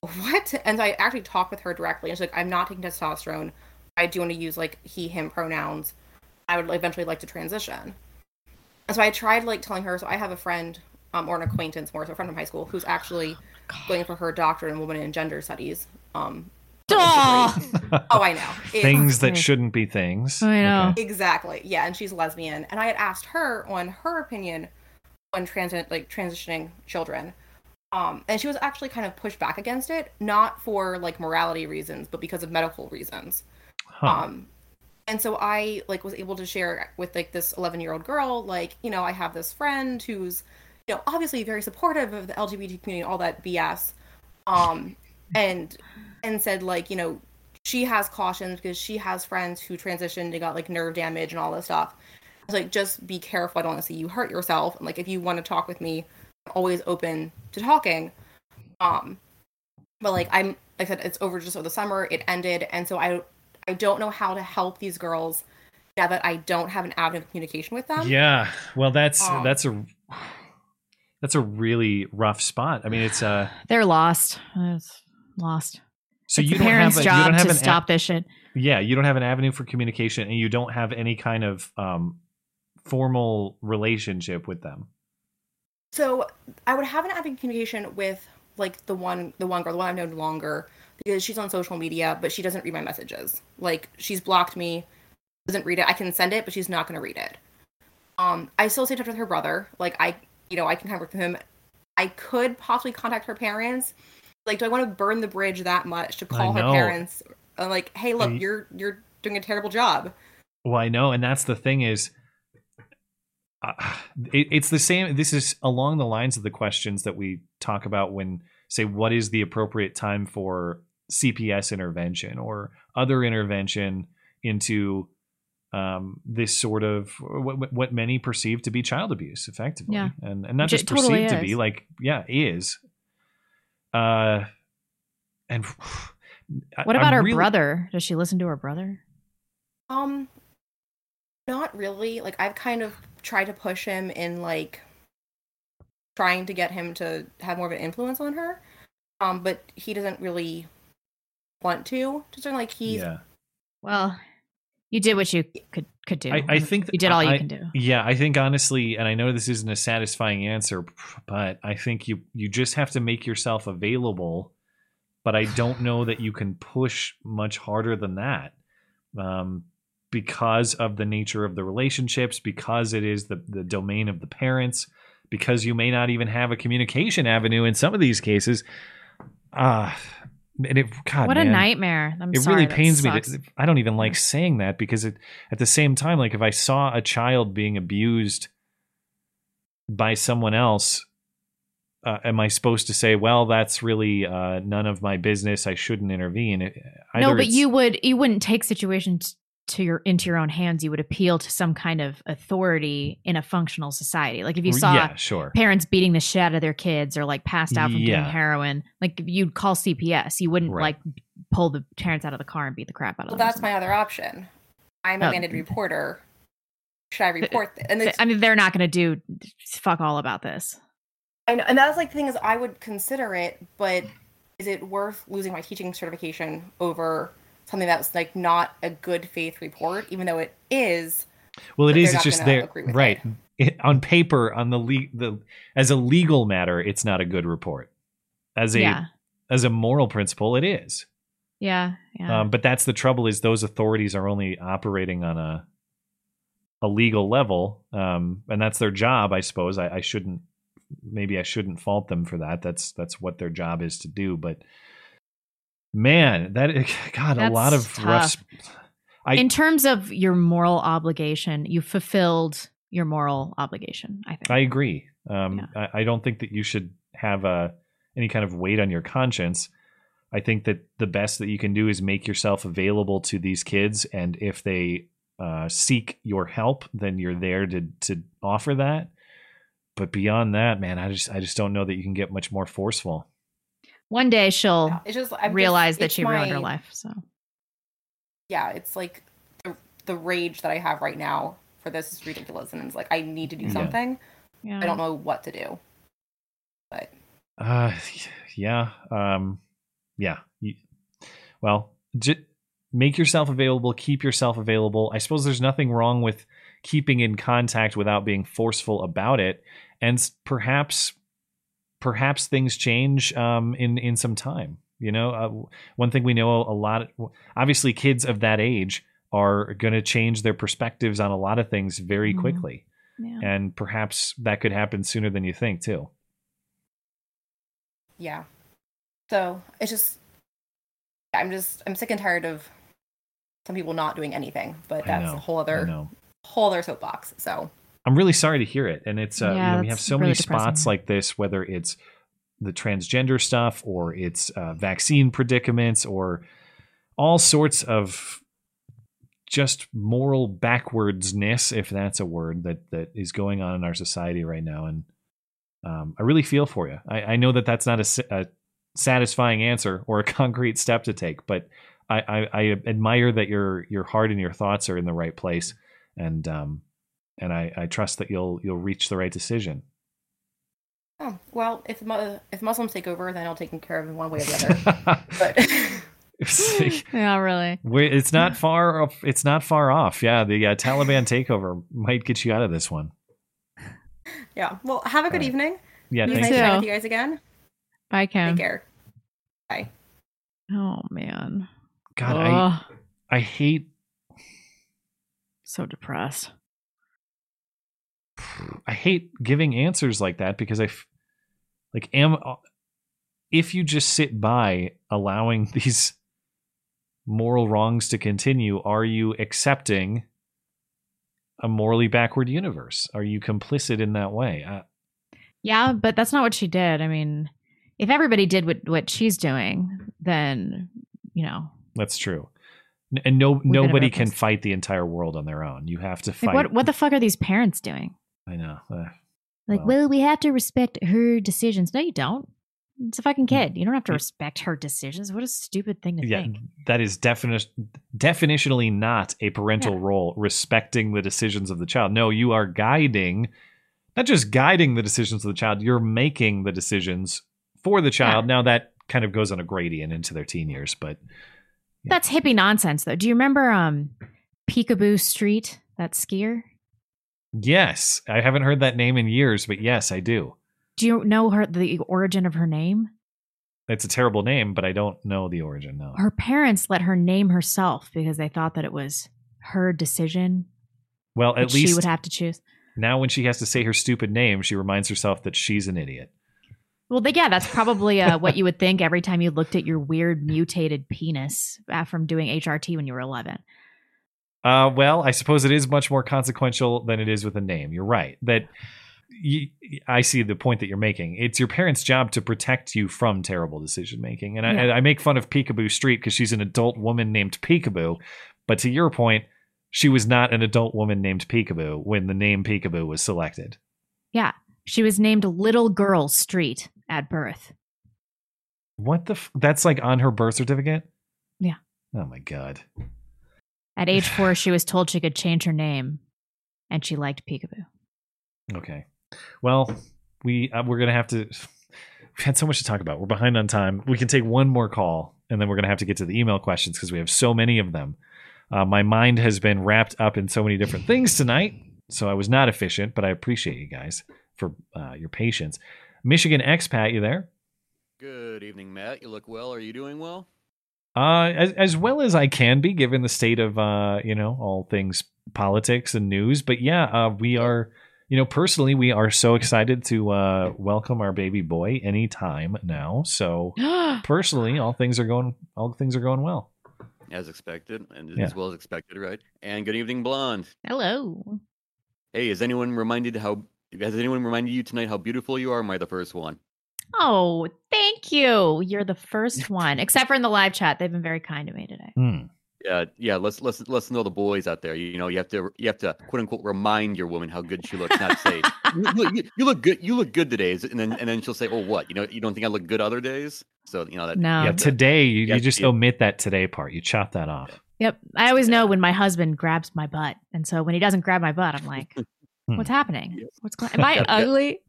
what? And so I actually talked with her directly, and she's like, I'm not taking testosterone. I do want to use like he him pronouns. I would eventually like to transition. And so I tried like telling her. So I have a friend um, or an acquaintance, more so a friend from high school, who's actually going for her doctorate in women and gender studies. Um. Oh, I know. It's- things that shouldn't be things. I know. Okay. Exactly. Yeah, and she's lesbian. And I had asked her on her opinion on transit like transitioning children. Um, and she was actually kind of pushed back against it, not for like morality reasons, but because of medical reasons. Huh. Um, and so I like was able to share with like this 11 year old girl, like you know, I have this friend who's you know obviously very supportive of the LGBT community, all that BS, um, and and said like you know she has cautions because she has friends who transitioned and got like nerve damage and all this stuff. like just be careful. I don't want to see you hurt yourself. And like if you want to talk with me, I'm always open to talking. Um, but like I'm like I said, it's over just over the summer. It ended, and so I I don't know how to help these girls now that I don't have an avenue of communication with them. Yeah. Well, that's Um, that's a that's a really rough spot. I mean, it's uh They're lost. It's lost. So it's you the don't have parents' a, you job don't have to an a- stop this shit. yeah, you don't have an avenue for communication, and you don't have any kind of um formal relationship with them. So I would have an avenue communication with like the one the one girl, the one I've known longer, because she's on social media, but she doesn't read my messages. Like she's blocked me, doesn't read it. I can send it, but she's not gonna read it. Um, I still stay in touch with her brother. Like I you know, I can contact with him. I could possibly contact her parents. Like, do I want to burn the bridge that much to call her know. parents? Like, hey, look, I- you're you're doing a terrible job. Well, I know, and that's the thing is, uh, it, it's the same. This is along the lines of the questions that we talk about when say what is the appropriate time for CPS intervention or other intervention into um, this sort of what, what many perceive to be child abuse, effectively, Yeah. and and not Which just it totally perceived to be like yeah is. Uh, and I- What about I'm her really- brother? Does she listen to her brother? Um, not really. Like I've kind of tried to push him in like trying to get him to have more of an influence on her. Um, but he doesn't really want to. Just like he's Yeah. Well, you did what you could could do. I, I think you did all you can do. Yeah, I think honestly, and I know this isn't a satisfying answer, but I think you you just have to make yourself available. But I don't know that you can push much harder than that, um, because of the nature of the relationships, because it is the the domain of the parents, because you may not even have a communication avenue in some of these cases. Ah, and it God, what a nightmare! I'm it sorry, really pains me. To, I don't even like saying that because it, at the same time, like if I saw a child being abused by someone else, uh, am I supposed to say, "Well, that's really uh, none of my business. I shouldn't intervene"? It- no, but you would you wouldn't take situations to your into your own hands. You would appeal to some kind of authority in a functional society. Like if you saw yeah, sure. parents beating the shit out of their kids or like passed out from doing heroin, like you'd call CPS. You wouldn't Right. like pull the parents out of the car and beat the crap out of them well, them. that's my other option. I'm a Oh. mandated reporter. Should I report this? And I mean, they're not going to do fuck all about this. I know, and that's like the thing is I would consider it, but is it worth losing my teaching certification over something that's like not a good faith report, even though it is? Well, it but is. they're It's just there, agree with right? It, on paper, on the le- the as a legal matter, it's not a good report. As a Yeah. as a moral principle, it is. Yeah, yeah. Um, but that's the trouble is those authorities are only operating on a a legal level, um, and that's their job, I suppose. I, I shouldn't maybe I shouldn't fault them for that. That's that's what their job is to do. But man, that God, a lot of That's rough. sp- I in terms of your moral obligation, you fulfilled your moral obligation. I think. I agree. Um, I, I don't think that you should have a any kind of weight on your conscience. I think that the best that you can do is make yourself available to these kids, and if they uh, seek your help, then you're there to to offer that. But beyond that, man, I just I just don't know that you can get much more forceful. One day she'll It's just realize just, that it's she ruined her life. So Yeah, it's like the, the rage that I have right now for this is ridiculous, and it's like I need to do something. yeah. I don't know what to do. But Uh, yeah. Um, yeah. You- Well, j- make yourself available. Keep yourself available. I suppose there's nothing wrong with keeping in contact without being forceful about it, and perhaps, perhaps things change um, in in some time. You know, uh, one thing we know a lot. Obviously, kids of that age are going to change their perspectives on a lot of things very Mhm. quickly, yeah. and perhaps that could happen sooner than you think too. yeah, so it's just I'm just I'm sick and tired of some people not doing anything. But that's know, a whole other whole other soapbox. So I'm really sorry to hear it. And it's, uh, Yeah, you know, we have so really many depressing. spots like this, whether it's the transgender stuff or it's uh, vaccine predicaments or all sorts of just moral backwardsness, if that's a word that that is going on in our society right now, and um, I really feel for you. I, I know that that's not a, a satisfying answer or a concrete step to take, but I, I, I admire that your your heart and your thoughts are in the right place, and um, and I, I trust that you'll you'll reach the right decision. Oh well, if if Muslims take over, then I'll take care of it one way or the other. but It's like- yeah, really. it's not far off. It's not far off. Yeah, the uh, Taliban takeover might get you out of this one. yeah, well, have a good Alright. evening. Yeah, It was thank nice you. with you guys again. Bye, Kim. Take care. Bye. Oh man. God, Ugh. I I hate so depressed. I hate giving answers like that because I f- like am if you just sit by allowing these moral wrongs to continue, are you accepting a morally backward universe? Are you complicit in that way? Uh, Yeah, but that's not what she did. I mean, if everybody did what what she's doing, then you know, that's true. And no nobody can fight the entire world on their own. You have to like fight. what what the fuck are these parents doing? I know. Uh, Like, Well. well, we have to respect her decisions. No, you don't. It's a fucking Hmm. kid. You don't have to respect her decisions. What a stupid thing to yeah, think. that is defini- definitionally not a parental role, respecting the decisions of the child. No, you are guiding, not just guiding the decisions of the child, you're making the decisions for the child. Now, that kind of goes on a gradient into their teen years, but That's hippie nonsense, though. Do you remember um, Picabo Street, that skier? Yes, I haven't heard that name in years, but yes, I do. Do you know her the origin of her name? It's a terrible name, but I don't know the origin. No. Her parents let her name herself because they thought that it was her decision. Well, at least she would have to choose. now when she has to say her stupid name, she reminds herself that she's an idiot. Well, yeah, that's probably uh, what you would think every time you looked at your weird mutated penis uh, from doing HRT when you were 11. Uh, well, I suppose it is much more consequential than it is with a name. You're right. That you, I see the point that you're making. It's your parents' job to protect you from terrible decision making. And Yeah. I, I make fun of Picabo Street because she's an adult woman named Peekaboo. But to your point, she was not an adult woman named Peekaboo when the name Peekaboo was selected. Yeah, she was named Little Girl Street at birth. What the? F- that's like on her birth certificate. Yeah. Oh my god. At age four, she was told she could change her name, and she liked Peekaboo. Okay. Well, we uh, we're gonna have to. We've had so much to talk about. We're behind on time. We can take one more call, and then we're gonna have to get to the email questions because we have so many of them. Uh, my mind has been wrapped up in so many different things tonight, so I was not efficient. But I appreciate you guys for uh, your patience. Michigan expat, you there? Good evening, Matt. You look well. Are you doing well? Uh, as, as well as I can be, given the state of uh, you know all things politics and news. But yeah, uh, we are, you know, personally, we are so excited to uh, welcome our baby boy anytime now. So personally, all things are going, all things are going well. As expected, and Yeah. as well as expected, right? And good evening, Blonde. Hello. Hey, has anyone reminded how? Has anyone reminded you tonight how beautiful you are? Am I the first one? Oh, thank you. You're the first one, except for in the live chat. They've been very kind to me today. Hmm. Yeah, yeah. Let's let's let's know the boys out there. You, you know, you have to you have to quote unquote remind your woman how good she looks, not say you, look- you, you look good. You look good today, and then and then she'll say, "Oh, what? You know, you don't think I look good other days?" So you know that. No. you yeah, to- today you, you you have to just omit that today part. You chop that off. Yep. I always know when my husband grabs my butt. And so when he doesn't grab my butt, I'm like, what's happening? What's going Am I Yeah, yeah. ugly?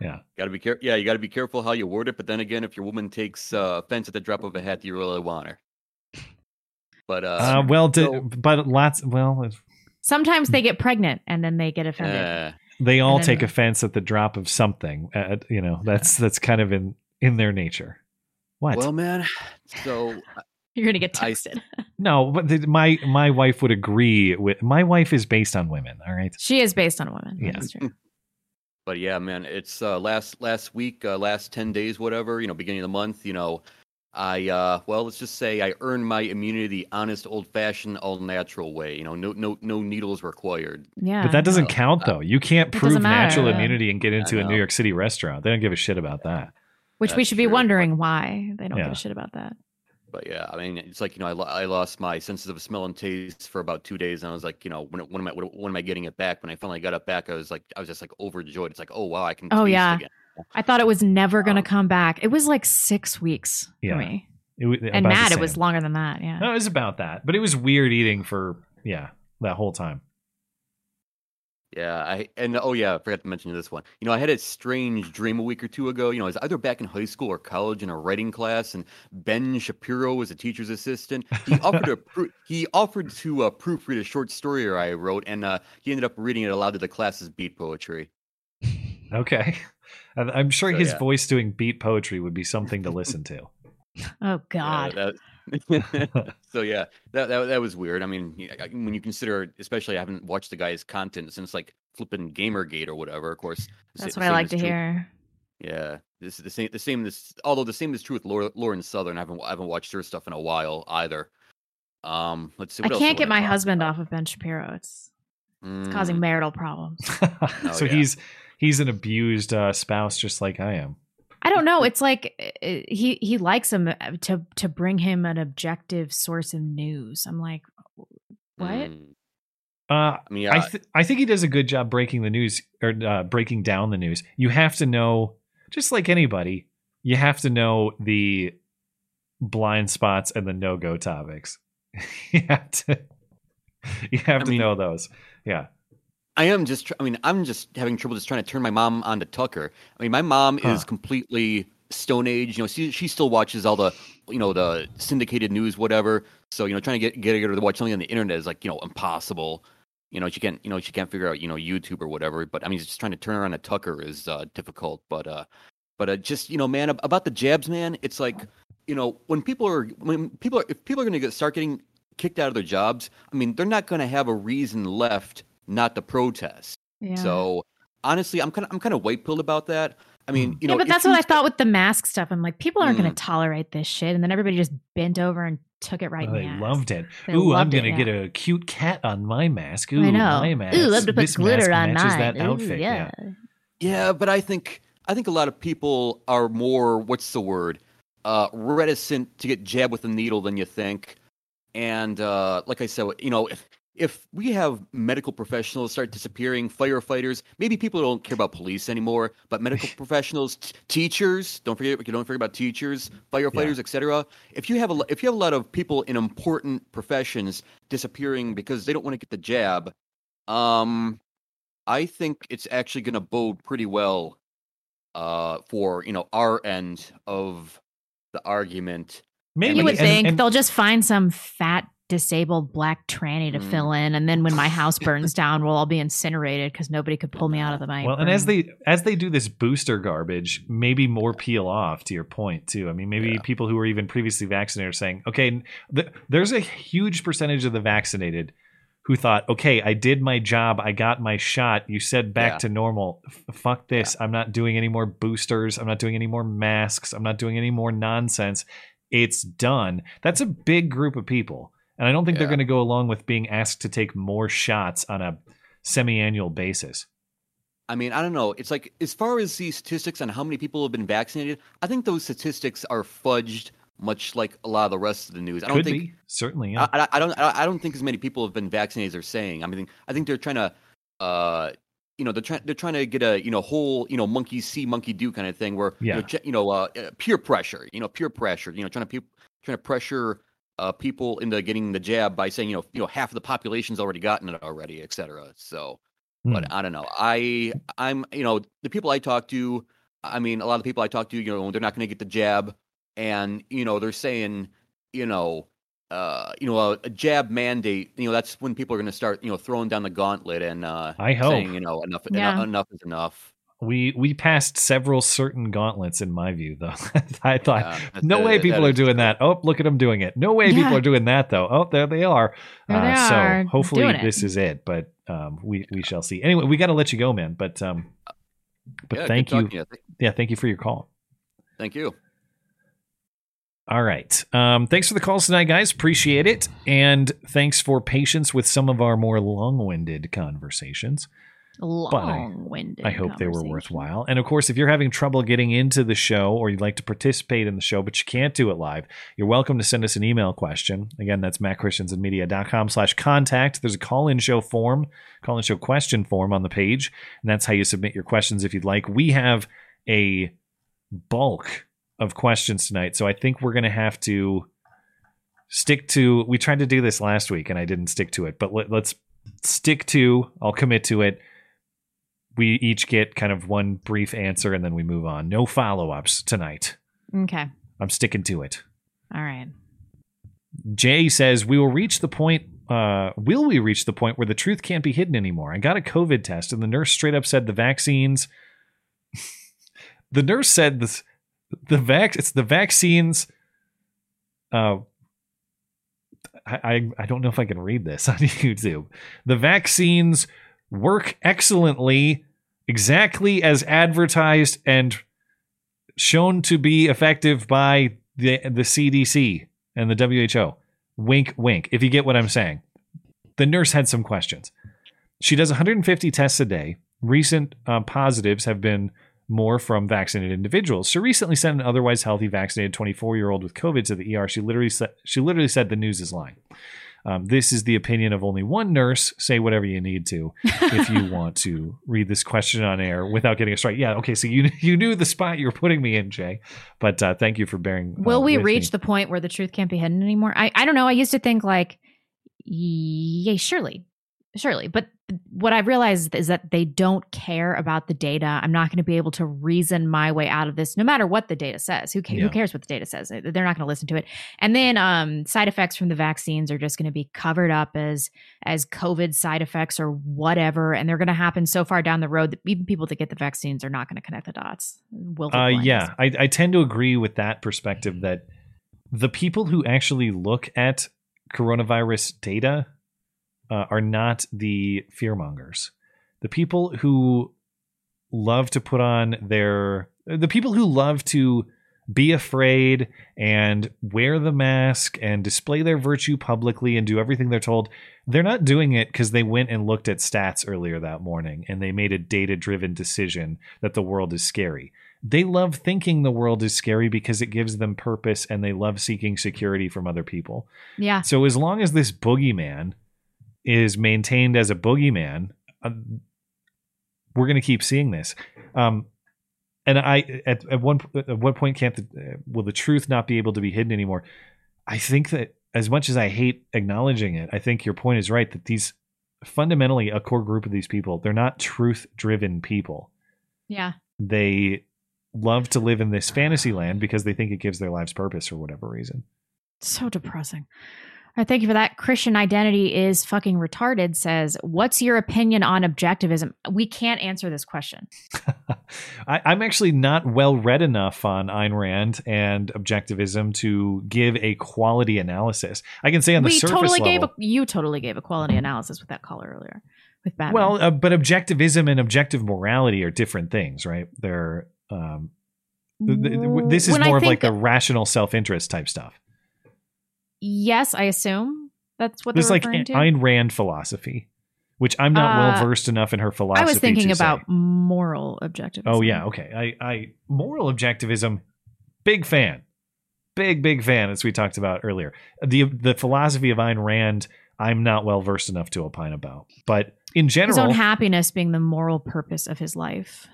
Yeah. Got to be careful. Yeah, you got to be careful how you word it. But then again, if your woman takes uh, offense at the drop of a hat, do you really want her? But uh, Uh, well, di- so- but lots. Well, if- Sometimes they get pregnant and then they get offended. uh, they all take the- offense at the drop of something. Uh, you know, that's that's kind of in in their nature. What? well, man. So You're going to get I- No, but the, my my wife would agree with my wife is based on women. All right. she is based on a woman. Yeah. That's true. But yeah, man, it's uh, last last week, uh, last ten days, whatever. You know, beginning of the month. You know, I uh, well, let's just say I earned my immunity the honest, old-fashioned, all-natural way. You know, no no no needles required. Yeah. But that doesn't count though. You can't prove natural immunity and get into a. New York City restaurant. They don't give a shit about that. Which we That's should be true, wondering why they don't Yeah. give a shit about that. But yeah, I mean, it's like you know, I, I lost my senses of smell and taste for about two days, and I was like, you know, when when am I when, when am I getting it back? When I finally got it back, I was like, I was just like overjoyed. It's like, oh wow, I can. Oh taste yeah. again. I thought it was never going to um, come back. It was like six weeks Yeah. for me. It, wa- And Matt, it was longer than that. Yeah. No, it was about that, but it was weird eating for yeah that whole time. Yeah, I and oh yeah, I forgot to mention this one. You know, I had a strange dream a week or two ago. You know, I was either back in high school or college in a writing class, and Ben Shapiro was a teacher's assistant. He offered to proo- he offered to uh, proofread a short story I wrote, and uh, he ended up reading it aloud to the class as beat poetry. Okay, I'm sure So, his yeah. voice doing beat poetry would be something to listen to. Oh God. Yeah, that, so yeah, that, that that was weird. I mean, when you consider, especially I haven't watched the guy's content since like flipping GamerGate or whatever. Of course, That's the what I like to true- hear. Yeah, this is the same. The same. This although the same is true with Laura, Lauren Southern. I haven't I haven't watched her stuff in a while either. Um, let's see. I else can't get my talk husband off of Ben Shapiro. It's it's causing Mm. marital problems. Oh, so yeah. he's he's an abused uh, spouse, just like I am. I don't know. It's like uh, he he likes him uh, to to bring him an objective source of news. I'm like, what? Mm. Uh, I mean, I yeah, th- I think he does a good job breaking the news or uh, breaking down the news. You have to know, just like anybody, you have to know the blind spots and the no go topics. you have to you have I to mean- know those. Yeah. I am just. I mean, I'm just having trouble just trying to turn my mom on to Tucker. I mean, my mom Huh. is completely Stone Age. You know, she she still watches all the you know the syndicated news, whatever. So you know, trying to get get her to watch something on the internet is like you know impossible. You know, she can't you know she can't figure out you know YouTube or whatever. But I mean, just trying to turn her on to Tucker is uh, difficult. But uh, but uh, just you know, man, about the jabs, man, it's like you know when people are when people are if people are going to get start getting kicked out of their jobs, I mean, they're not going to have a reason left not the protest. Yeah. So honestly, I'm kind of I'm kind of white pilled about that. I mean, you know, yeah, but that's what I thought with the mask stuff. I'm like, people aren't going Mm. to tolerate this shit, and then everybody just bent over and took it right Oh, in they the ass. loved it. They Ooh, I'm gonna get yeah. a cute cat on my mask. Ooh, I know. my Ooh, mask. love to put this glitter mask on matches mine. that Ooh, outfit. yeah. Yeah, but I think I think a lot of people are more what's the word? Uh reticent to get jabbed with a needle than you think. And uh like I said, you know, if if we have medical professionals start disappearing, firefighters, maybe people don't care about police anymore, but medical professionals, t- teachers, don't forget you don't forget about teachers, firefighters, etc. If you have a if you have a lot of people in important professions disappearing because they don't want to get the jab, um I think it's actually going to bode pretty well uh, for you know our end of the argument. Maybe You would and- think and- they'll just find some fat disabled black tranny to Mm. fill in, and then when my house burns down, we'll all be incinerated because nobody could pull me out of the mic. Well, and as they as they do this booster garbage, maybe more peel off. To your point, too. I mean, maybe people who were even previously vaccinated are saying, okay, th- there's a huge percentage of the vaccinated who thought, okay, I did my job, I got my shot. You said back Yeah. to normal. F- fuck this. I'm not doing any more boosters. I'm not doing any more masks. I'm not doing any more nonsense. It's done. That's a big group of people. And I don't think they're going to go along with being asked to take more shots on a semi-annual basis. I mean, I don't know. It's like as far as the statistics on how many people have been vaccinated, I think those statistics are fudged, much like a lot of the rest of the news. I don't Could think be certainly. Yeah. I, I, I don't I don't think as many people have been vaccinated as they're saying. I mean, I think they're trying to, uh, you know, they're trying they're trying to get a you know whole you know monkey see monkey do kind of thing where you know, you know uh, uh, peer pressure, you know peer pressure, you know trying to pe- trying to pressure uh, people into getting the jab by saying you know you know half of the population's already gotten it already, et cetera. So, Hmm. but I don't know. I I'm you know the people I talk to, I mean a lot of the people I talk to, you know, they're not going to get the jab, and you know they're saying you know uh, you know, a, a jab mandate, you know, that's when people are going to start, you know, throwing down the gauntlet and uh, I hope. saying, you know, enough, Yeah. enough, enough is enough. We we passed several certain gauntlets in my view, though. I thought Yeah, no that- way that people are is doing that. Oh, look at them doing it. No way people are doing that though. Oh, there they are. There they uh, are, so hopefully this is it. But um, we we shall see. Anyway, we got to let you go, man. But um, but Yeah, thank you. talking you. Yeah, thank you for your call. Thank you. All right. Um, thanks for the calls tonight, guys. Appreciate it. And thanks for patience with some of our more long winded conversations. Long-winded. I hope they were worthwhile. And of course, if you're having trouble getting into the show or you'd like to participate in the show, but you can't do it live, you're welcome to send us an email question. Again, that's mattchristiansenmedia.com slash contact. There's a call-in show form, call-in show question form on the page, and that's how you submit your questions if you'd like. We have a bulk of questions tonight, so I think we're going to have to stick to we tried to do this last week and I didn't stick to it, but let, let's stick to I'll commit to it we each get kind of one brief answer and then we move on. No follow ups tonight. Okay. I'm sticking to it. All right. Jay says, We will reach the point. Uh, will we reach the point where the truth can't be hidden anymore? I got a COVID test and the nurse straight up said the vaccines. the nurse said this, the vac, it's the vaccines. Uh, I, I, I don't know if I can read this on YouTube. The vaccines work excellently, exactly as advertised and shown to be effective by the the CDC and the WHO. Wink, wink. If you get what I'm saying, the nurse had some questions. She does 150 tests a day. Recent uh, positives have been more from vaccinated individuals. She recently sent an otherwise healthy vaccinated 24 year old with COVID to the ER. She literally said she literally said the news is lying. Um, this is the opinion of only one nurse. Say whatever you need to if you want to read this question on air without getting a strike. Yeah, okay. So you you knew the spot you were putting me in, Jay. But uh, thank you for bearing. Uh, Will we with reach me. the point where the truth can't be hidden anymore? I, I don't know. I used to think like, yay, surely, surely. But what I've realized is that they don't care about the data. I'm not going to be able to reason my way out of this, no matter what the data says. Who, ca- Yeah. who cares what the data says? They're not going to listen to it. And then um, side effects from the vaccines are just going to be covered up as as COVID side effects or whatever, and they're going to happen so far down the road that even people that get the vaccines are not going to connect the dots. Will Uh, yeah, I, I tend to agree with that perspective that the people who actually look at coronavirus data uh, are not the fearmongers. The people who love to put on their, the people who love to be afraid and wear the mask and display their virtue publicly and do everything they're told, they're not doing it because they went and looked at stats earlier that morning and they made a data driven decision that the world is scary. They love thinking the world is scary because it gives them purpose and they love seeking security from other people. Yeah. So as long as this boogeyman is maintained as a boogeyman, uh, we're going to keep seeing this. Um, and I at, at one at what point can't the, uh, will the truth not be able to be hidden anymore? I think that as much as I hate acknowledging it, I think your point is right that these fundamentally a core group of these people they're not truth driven people. Yeah. They love to live in this fantasy land because they think it gives their lives purpose for whatever reason. So depressing. Thank you for that. Christian identity is fucking retarded says, What's your opinion on objectivism? We can't answer this question. I, I'm actually not well read enough on Ayn Rand and objectivism to give a quality analysis. I can say on the we surface totally level. gave a, you totally gave a quality analysis with that caller earlier with Batman. well, uh, but objectivism and objective morality are different things, right? They're um, th- th- th- this is When more of like the rational self-interest type stuff. Yes, I assume that's what This is like referring to. Ayn Rand philosophy, which I'm not Uh, well versed enough in her philosophy. I was thinking to say. about moral objectivism. Oh yeah, okay. I, I moral objectivism, big fan, big big fan, as we talked about earlier. The the philosophy of Ayn Rand, I'm not well versed enough to opine about, but in general, his own happiness being the moral purpose of his life,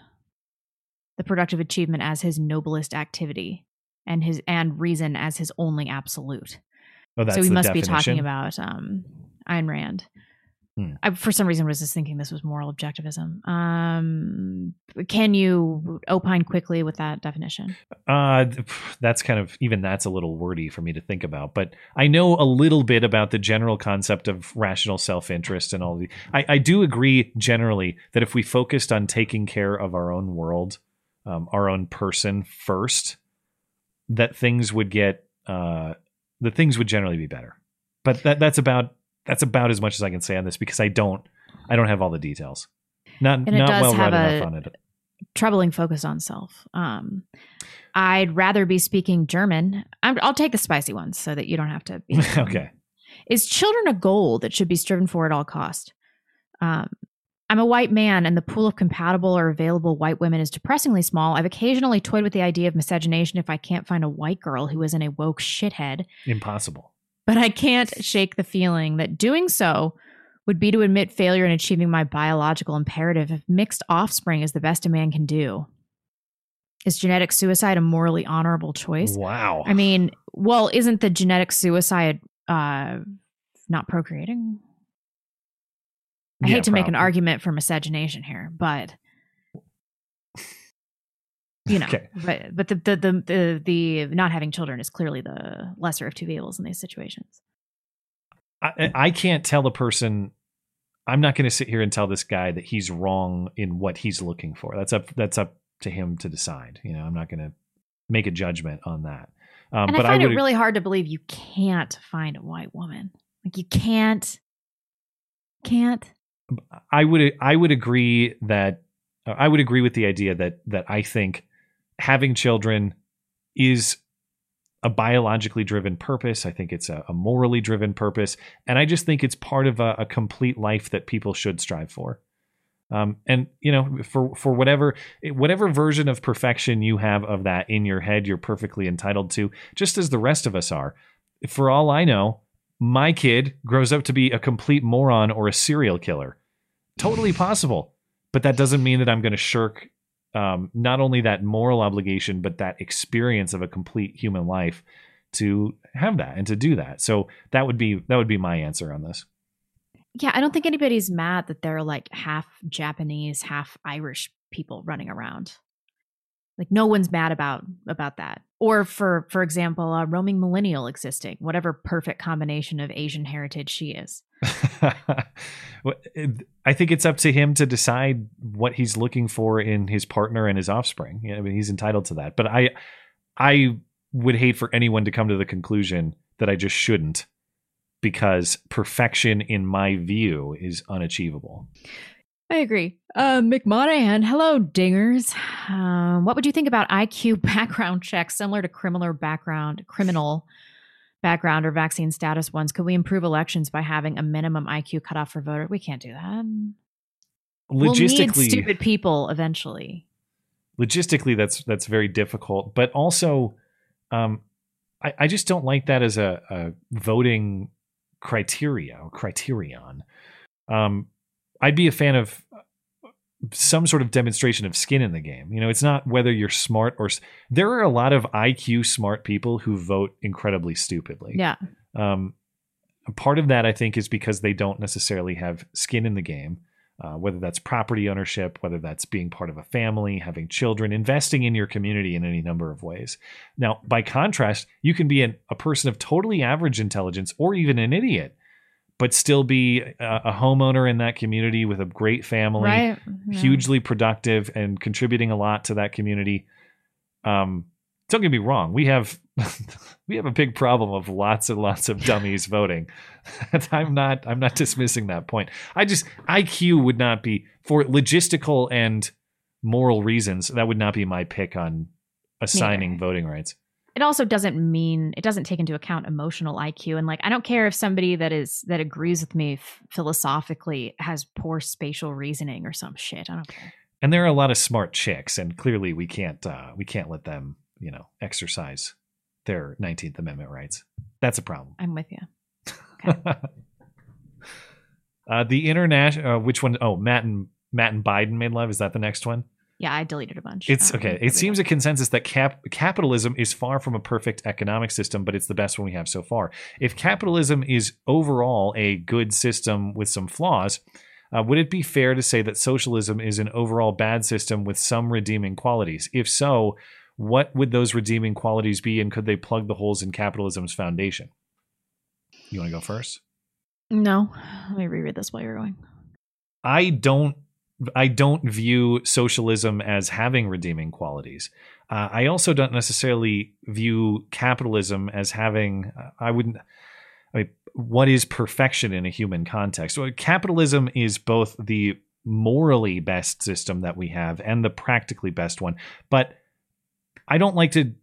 the productive achievement as his noblest activity, and his and reason as his only absolute. Oh, so we must be talking about um, Ayn Rand. Hmm. I, for some reason, was just thinking this was moral objectivism. Um, can you opine quickly with that definition? Uh, that's kind of even that's a little wordy for me to think about. But I know a little bit about the general concept of rational self-interest and all the. I, I do agree generally that if we focused on taking care of our own world, um, our own person first, that things would get uh, the things would generally be better. But that that's about that's about as much as I can say on this because I don't I don't have all the details. Not And not well read a- enough on it. Troubling focus on self. Um, I'd rather be speaking German. I'm, I'll take the spicy ones so that you don't have to. Be okay. Is children a goal that should be striven for at all cost? Um, I'm a white man, and the pool of compatible or available white women is depressingly small. I've occasionally toyed with the idea of miscegenation if I can't find a white girl who isn't a woke shithead, Impossible. but I can't shake the feeling that doing so would be to admit failure in achieving my biological imperative if mixed offspring is the best a man can do. Is genetic suicide a morally honorable choice? Wow. I mean, well, isn't the genetic suicide uh, not procreating? I Yeah, hate to make an argument for miscegenation here, but you know, Okay. but but the, the the the the not having children is clearly the lesser of two evils in these situations. I, I can't tell a person. I'm not going to sit here and tell this guy that he's wrong in what he's looking for. That's up. That's up to him to decide. You know, I'm not going to make a judgment on that. Um, and but I find would it really hard to believe you can't find a white woman. Like you can't, can't. I would I would agree that uh, I would agree with the idea that that I think having children is a biologically driven purpose. I think it's a, a morally driven purpose, and I just think it's part of a, a complete life that people should strive for. Um, and you know, for for whatever whatever version of perfection you have of that in your head, you're perfectly entitled to, just as the rest of us are. For all I know, my kid grows up to be a complete moron or a serial killer. Totally possible, but that doesn't mean that I'm going to shirk um, not only that moral obligation, but that experience of a complete human life to have that and to do that. So that would be that would be my answer on this. Yeah, I don't think anybody's mad that there are like half Japanese, half Irish people running around. Like no one's mad about about that. Or for for example, a Roaming Millennial existing, whatever perfect combination of Asian heritage she is. Eh, I think it's up to him to decide what he's looking for in his partner and his offspring. I mean, he's entitled to that. But I, I would hate for anyone to come to the conclusion that I just shouldn't, because perfection, in my view, is unachievable. I agree. Uh, McMonahan, hello, dingers. Um, what would you think about IQ background checks similar to criminal background, criminal background or vaccine status ones? Could we improve elections by having a minimum IQ cutoff for voter? We can't do that. We'll need Logistically, stupid people eventually. logistically that's that's very difficult but also um i, I just don't like that as a, a voting criteria or criterion um i'd be a fan of some sort of demonstration of skin in the game you know it's not whether you're smart or there are a lot of iq smart people who vote incredibly stupidly Yeah. um, part of that, I think, is because they don't necessarily have skin in the game, uh, whether that's property ownership, whether that's being part of a family, having children, investing in your community in any number of ways. Now, by contrast, you can be an, a person of totally average intelligence or even an idiot, but still be a, a homeowner in that community with a great family, Right. Yeah. hugely productive and contributing a lot to that community. Um, don't get me wrong, we have we have a big problem of lots and lots of dummies voting. I'm not I'm not dismissing that point. I just IQ would not be for logistical and moral reasons. That would not be my pick on assigning voting rights. It also doesn't mean it doesn't take into account emotional IQ and like I don't care if somebody that is that agrees with me f- philosophically has poor spatial reasoning or some shit. I don't care. And there are a lot of smart chicks, and clearly we can't uh, we can't let them you know exercise their 19th Amendment rights. That's a problem. I'm with you. Uh, the international, uh, which one? Oh, Matt and Matt and Biden made love. Is that the next one? Yeah, I deleted a bunch. It's okay. It seems a consensus that cap- capitalism is far from a perfect economic system, but it's the best one we have so far. If capitalism is overall a good system with some flaws, uh, would it be fair to say that socialism is an overall bad system with some redeeming qualities? If so, what would those redeeming qualities be, and could they plug the holes in capitalism's foundation? You want to go first? No, let me reread this while you're going. I don't I don't view socialism as having redeeming qualities. Uh, I also don't necessarily view capitalism as having. I wouldn't. I mean, what is perfection in a human context? Well, capitalism is both the morally best system that we have and the practically best one. But I don't like to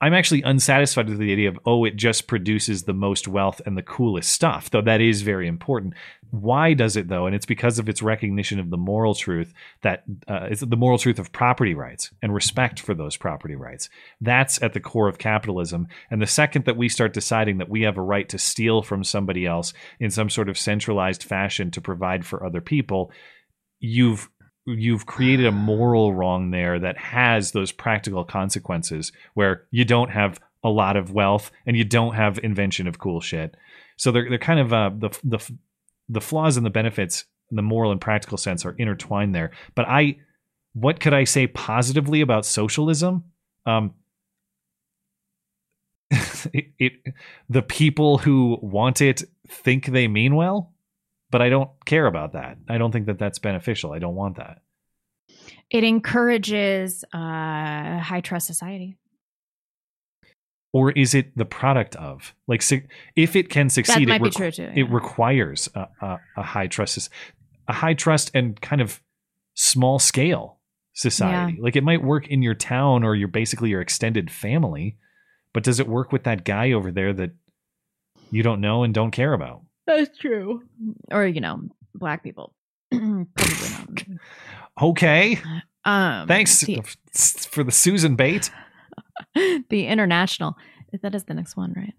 I'm actually unsatisfied with the idea of oh, it just produces the most wealth and the coolest stuff, though that is very important. Why does it though? And it's because of its recognition of the moral truth that uh, it's the moral truth of property rights and respect for those property rights. That's at the core of capitalism. And the second that we start deciding that we have a right to steal from somebody else in some sort of centralized fashion to provide for other people, you've you've created a moral wrong there that has those practical consequences where you don't have a lot of wealth and you don't have invention of cool shit. So they're they're kind of uh, the the the flaws and the benefits in the moral and practical sense are intertwined there. But I what could I say positively about socialism? Um, it, it the people who want it think they mean well but I don't care about that. I don't think that that's beneficial. I don't want that. It encourages uh, high trust society. Or is it the product of like if it can succeed? That might it be true too. It requires a, a, a, high trust, a high trust and kind of small scale society. Yeah. Like it might work in your town or your basically your extended family, but does it work with that guy over there that you don't know and don't care about? That's true. Or you know, black people. Probably not. Okay. Um, Thanks the, for the Susan bait. the international. That is the next one, right?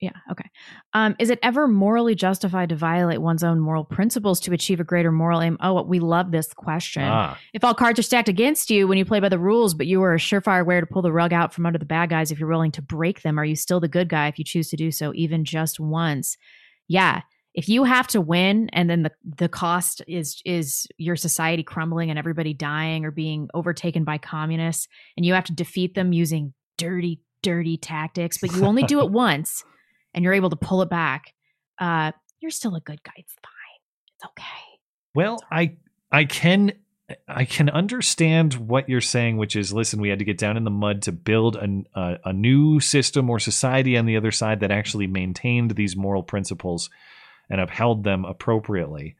Yeah. Okay. Um, is it ever morally justified to violate one's own moral principles to achieve a greater moral aim? Oh, we love this question. Ah. If all cards are stacked against you when you play by the rules, but you are a surefire way to pull the rug out from under the bad guys if you're willing to break them, are you still the good guy if you choose to do so, even just once? Yeah. If you have to win and then the the cost is is your society crumbling and everybody dying or being overtaken by communists and you have to defeat them using dirty dirty tactics, but you only do it once and you're able to pull it back, uh, you're still a good guy. It's fine. It's okay. Well, I I can I can understand what you're saying, which is, listen, we had to get down in the mud to build a, a, a new system or society on the other side that actually maintained these moral principles and upheld them appropriately.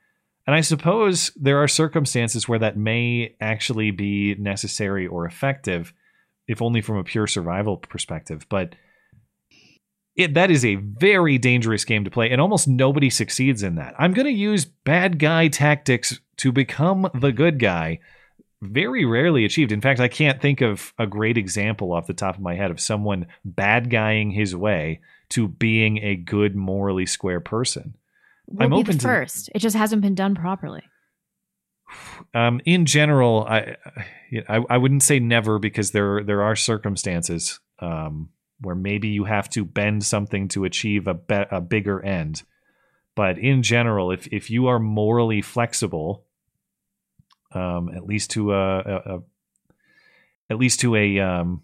And I suppose there are circumstances where that may actually be necessary or effective, if only from a pure survival perspective. But it, that is a very dangerous game to play, and almost nobody succeeds in that. I'm going to use bad guy tactics to become the good guy. Very rarely achieved. In fact, I can't think of a great example off the top of my head of someone bad guying his way to being a good, morally square person. We'll I'm be open the to first. It just hasn't been done properly. um, in general, I, I I wouldn't say never because there there are circumstances um, where maybe you have to bend something to achieve a be- a bigger end. But in general, if if you are morally flexible, um, at least to a, a, a at least to a um,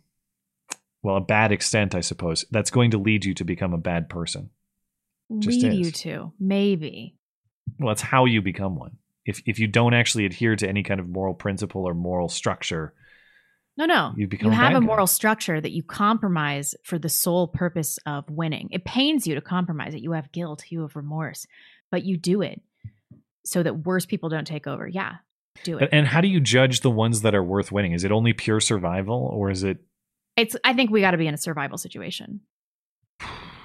well a bad extent, I suppose that's going to lead you to become a bad person. Just Lead is. you to maybe. Well, it's how you become one. If if you don't actually adhere to any kind of moral principle or moral structure, No, no. You become a have a guy. moral structure that you compromise for the sole purpose of winning. It pains you to compromise it. You have guilt, you have remorse, but you do it so that worse people don't take over. Yeah, do it. and, how do you judge the ones that are worth winning? Is it only pure survival, or is it It's. I think we got to be in a survival situation.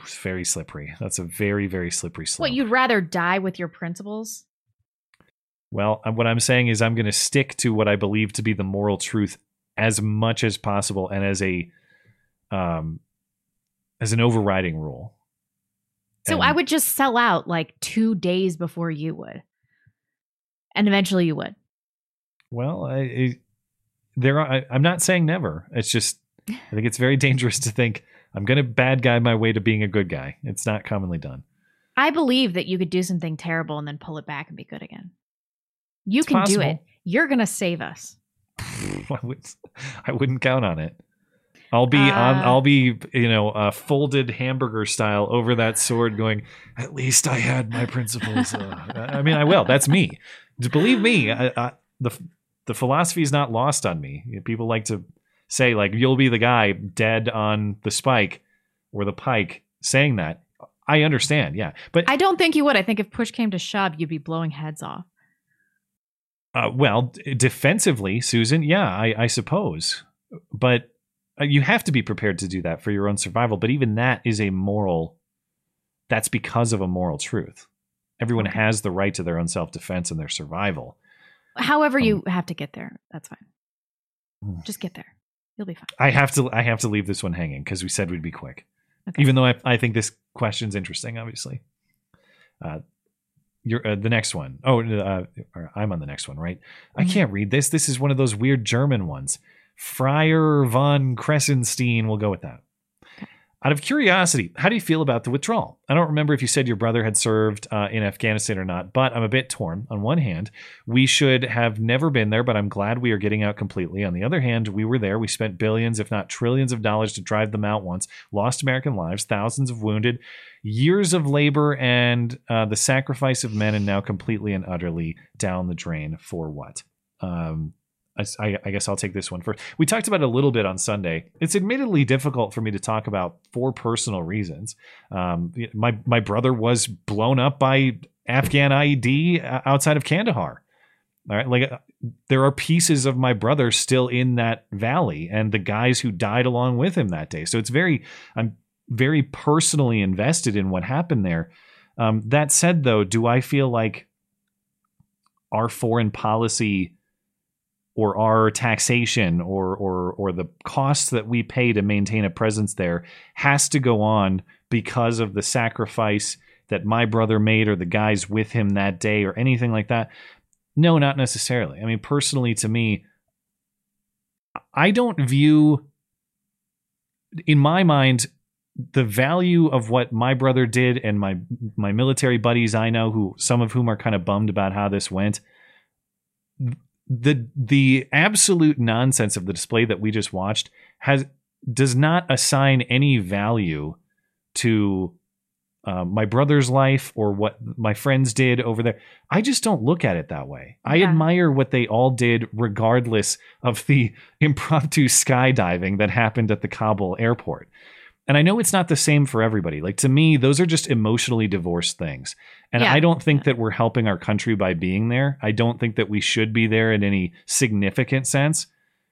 it's very slippery? That's a very very slippery slope. What you'd rather die with your principles? Well, uh, what I'm saying is I'm going to stick to what I believe to be the moral truth as much as possible and as a um as an overriding rule. So And- I would just sell out like two days before you would, and eventually you would. Well, I, I there are, I, I'm not saying never. It's just I think it's very dangerous to think I'm going to bad guy my way to being a good guy. It's not commonly done. I believe that you could do something terrible and then pull it back and be good again. You It's can do it. You're gonna save us. I, would, I wouldn't count on it. I'll be on. Uh, I'll be you know uh, folded hamburger style over that sword, going. At least I had my principles. Uh, I mean, I will. That's me. Believe me. I, I, the the philosophy is not lost on me. People like to say like you'll be the guy dead on the spike or the pike saying that. I understand. Yeah, but I don't think you would. I think if push came to shove, you'd be blowing heads off. Uh, well, d- defensively, Susan, yeah, I, I suppose, but uh, you have to be prepared to do that for your own survival. But even that is a moral. That's because of a moral truth. Everyone has the right to their own self defense and their survival. However, Um, you have to get there. That's fine. Hmm. Just get there. You'll be fine. I have to. I have to leave this one hanging because we said we'd be quick. Okay. Even though I, I think this question's interesting, obviously. Uh, you're uh, the next one. Oh, uh, I'm on the next one, right? I Mm-hmm. can't read this. This is one of those weird German ones. Friar von Kressenstein. We'll go with that. Out of curiosity, how do you feel about the withdrawal? I don't remember if you said your brother had served uh, in Afghanistan or not, but I'm a bit torn. On one hand, we should have never been there, but I'm glad we are getting out completely. On the other hand, we were there. We spent billions, if not trillions, of dollars to drive them out once, lost American lives, thousands of wounded, years of labor, and uh, the sacrifice of men, and now completely and utterly down the drain for what? Um, I, I guess I'll take this one first. We talked about it a little bit on Sunday. It's admittedly difficult for me to talk about for personal reasons. Um, my my brother was blown up by Afghan IED outside of Kandahar. All right, like uh, there are pieces of my brother still in that valley, and the guys who died along with him that day. So it's very, I'm very personally invested in what happened there. Um, that said, though, do I feel like our foreign policy? Or our taxation or or or the costs that we pay to maintain a presence there has to go on because of the sacrifice that my brother made or the guys with him that day or anything like that. No not necessarily. I mean personally to me i don't view in my mind the value of what my brother did and my my military buddies i know who some of whom are kind of bummed about how this went the the absolute nonsense of the display that we just watched has does not assign any value to uh, my brother's life or what my friends did over there. I just don't look at it that way. I admire what they all did, regardless of the impromptu skydiving that happened at the Kabul airport. And I know it's not the same for everybody. Like to me, those are just emotionally divorced things. And Yeah. I don't think that we're helping our country by being there. I don't think that we should be there in any significant sense.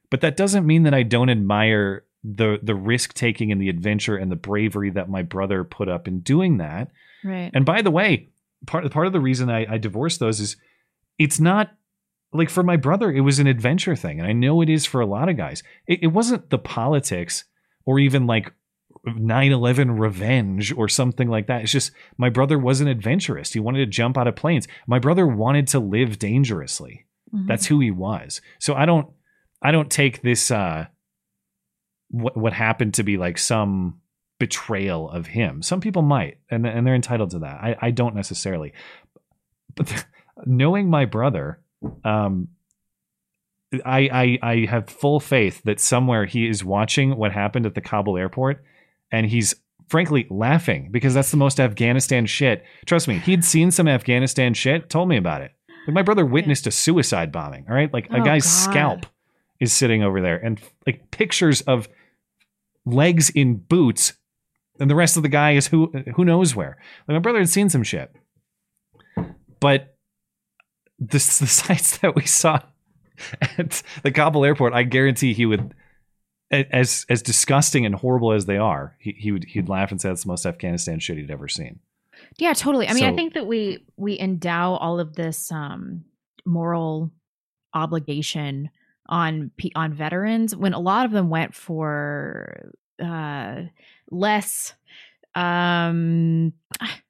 But that doesn't mean that I don't admire the the risk taking and the adventure and the bravery that my brother put up in doing that. Right. And by the way, part part of the reason I, I divorced those is it's not like for my brother, it was an adventure thing. And I know it is for a lot of guys. It, it wasn't the politics or even like 9-11 revenge or something like that. It's just my brother was an adventurist. He wanted to jump out of planes. My brother wanted to live dangerously. Mhm. That's who he was. So I don't I don't take this uh what what happened to be like some betrayal of him. Some people might, and and they're entitled to that. I I don't necessarily. But knowing my brother, um, I I I have full faith that somewhere he is watching what happened at the Kabul airport, and he's frankly laughing because that's the most Afghanistan shit. Trust me, he'd seen some Afghanistan shit. Told me about it. Like my brother witnessed a suicide bombing. All right, like a Oh, guy's God. scalp is sitting over there, and like pictures of legs in boots, and the rest of the guy is who who knows where. Like my brother had seen some shit, but the the sights that we saw at the Kabul airport, I guarantee he would. As as disgusting and horrible as they are, he, he would he'd laugh and say that's the most Afghanistan shit he'd ever seen. Yeah, totally. I mean, I think that we we endow all of this um moral obligation on on veterans when a lot of them went for uh less um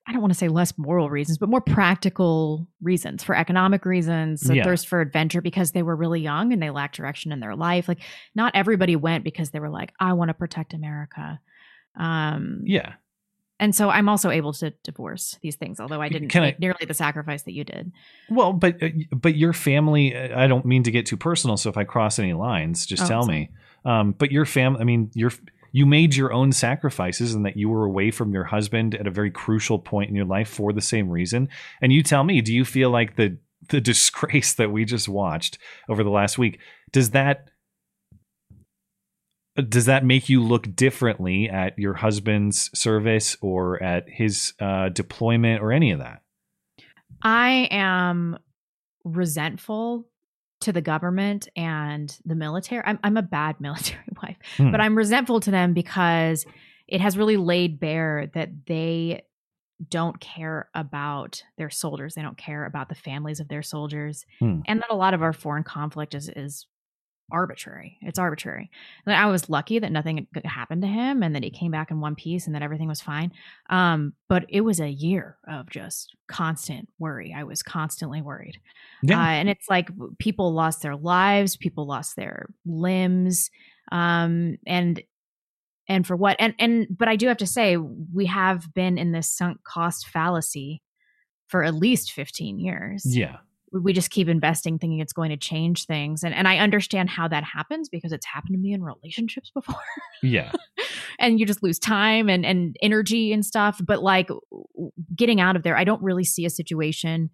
I don't want to say less moral reasons, but more practical reasons for economic reasons, a Yeah. thirst for adventure because they were really young and they lacked direction in their life. Like not everybody went because they were like, I want to protect America. Um Yeah, and so I'm also able to divorce these things, although I didn't Can I- make nearly the sacrifice that you did. Well, but uh, but your family. uh, I don't mean to get too personal. So if I cross any lines, just Oh, tell me. Um, but your family. I mean, your you made your own sacrifices, and that you were away from your husband at a very crucial point in your life for the same reason. And you tell me, do you feel like the the disgrace that we just watched over the last week does that does that make you look differently at your husband's service or at his uh, deployment or any of that? I am resentful to the government and the military. I'm, I'm a bad military wife, Hmm. but I'm resentful to them because it has really laid bare that they don't care about their soldiers. They don't care about the families of their soldiers, Hmm. and that a lot of our foreign conflict is is arbitrary. It's arbitrary. And I was lucky that nothing happened to him and that he came back in one piece and that everything was fine. Um, but it was a year of just constant worry. I was constantly worried. Yeah. Uh, and it's like people lost their lives, people lost their limbs. Um, and and for what and and but I do have to say we have been in this sunk cost fallacy for at least 15 years Yeah. We- just keep investing thinking it's going to change things and and I understand how that happens because it's happened to me in relationships before Yeah. and you just lose time and and energy and stuff but like getting out of there I don't really see a situation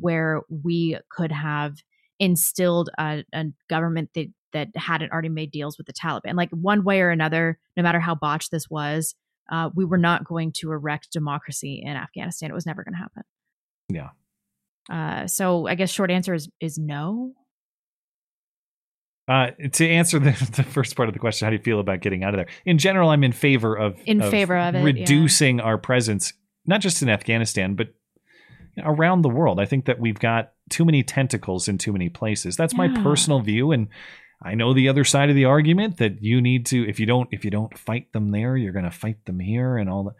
where we could have instilled a, a government that that hadn't already made deals with the Taliban like one way or another no matter how botched this was uh, we were not going to erect democracy in Afghanistan it was never going to happen Yeah. Uh, so I guess short answer is is no. Uh, to answer the, the first part of the question, how do you feel about getting out of there? In general, I'm in favor of In favor of it, yeah. reducing our presence, not just in Afghanistan, but around the world. I think that we've got too many tentacles in too many places. That's my personal view, and I know the other side of the argument that you need to if you don't if you don't fight them there, you're going to fight them here, and all that.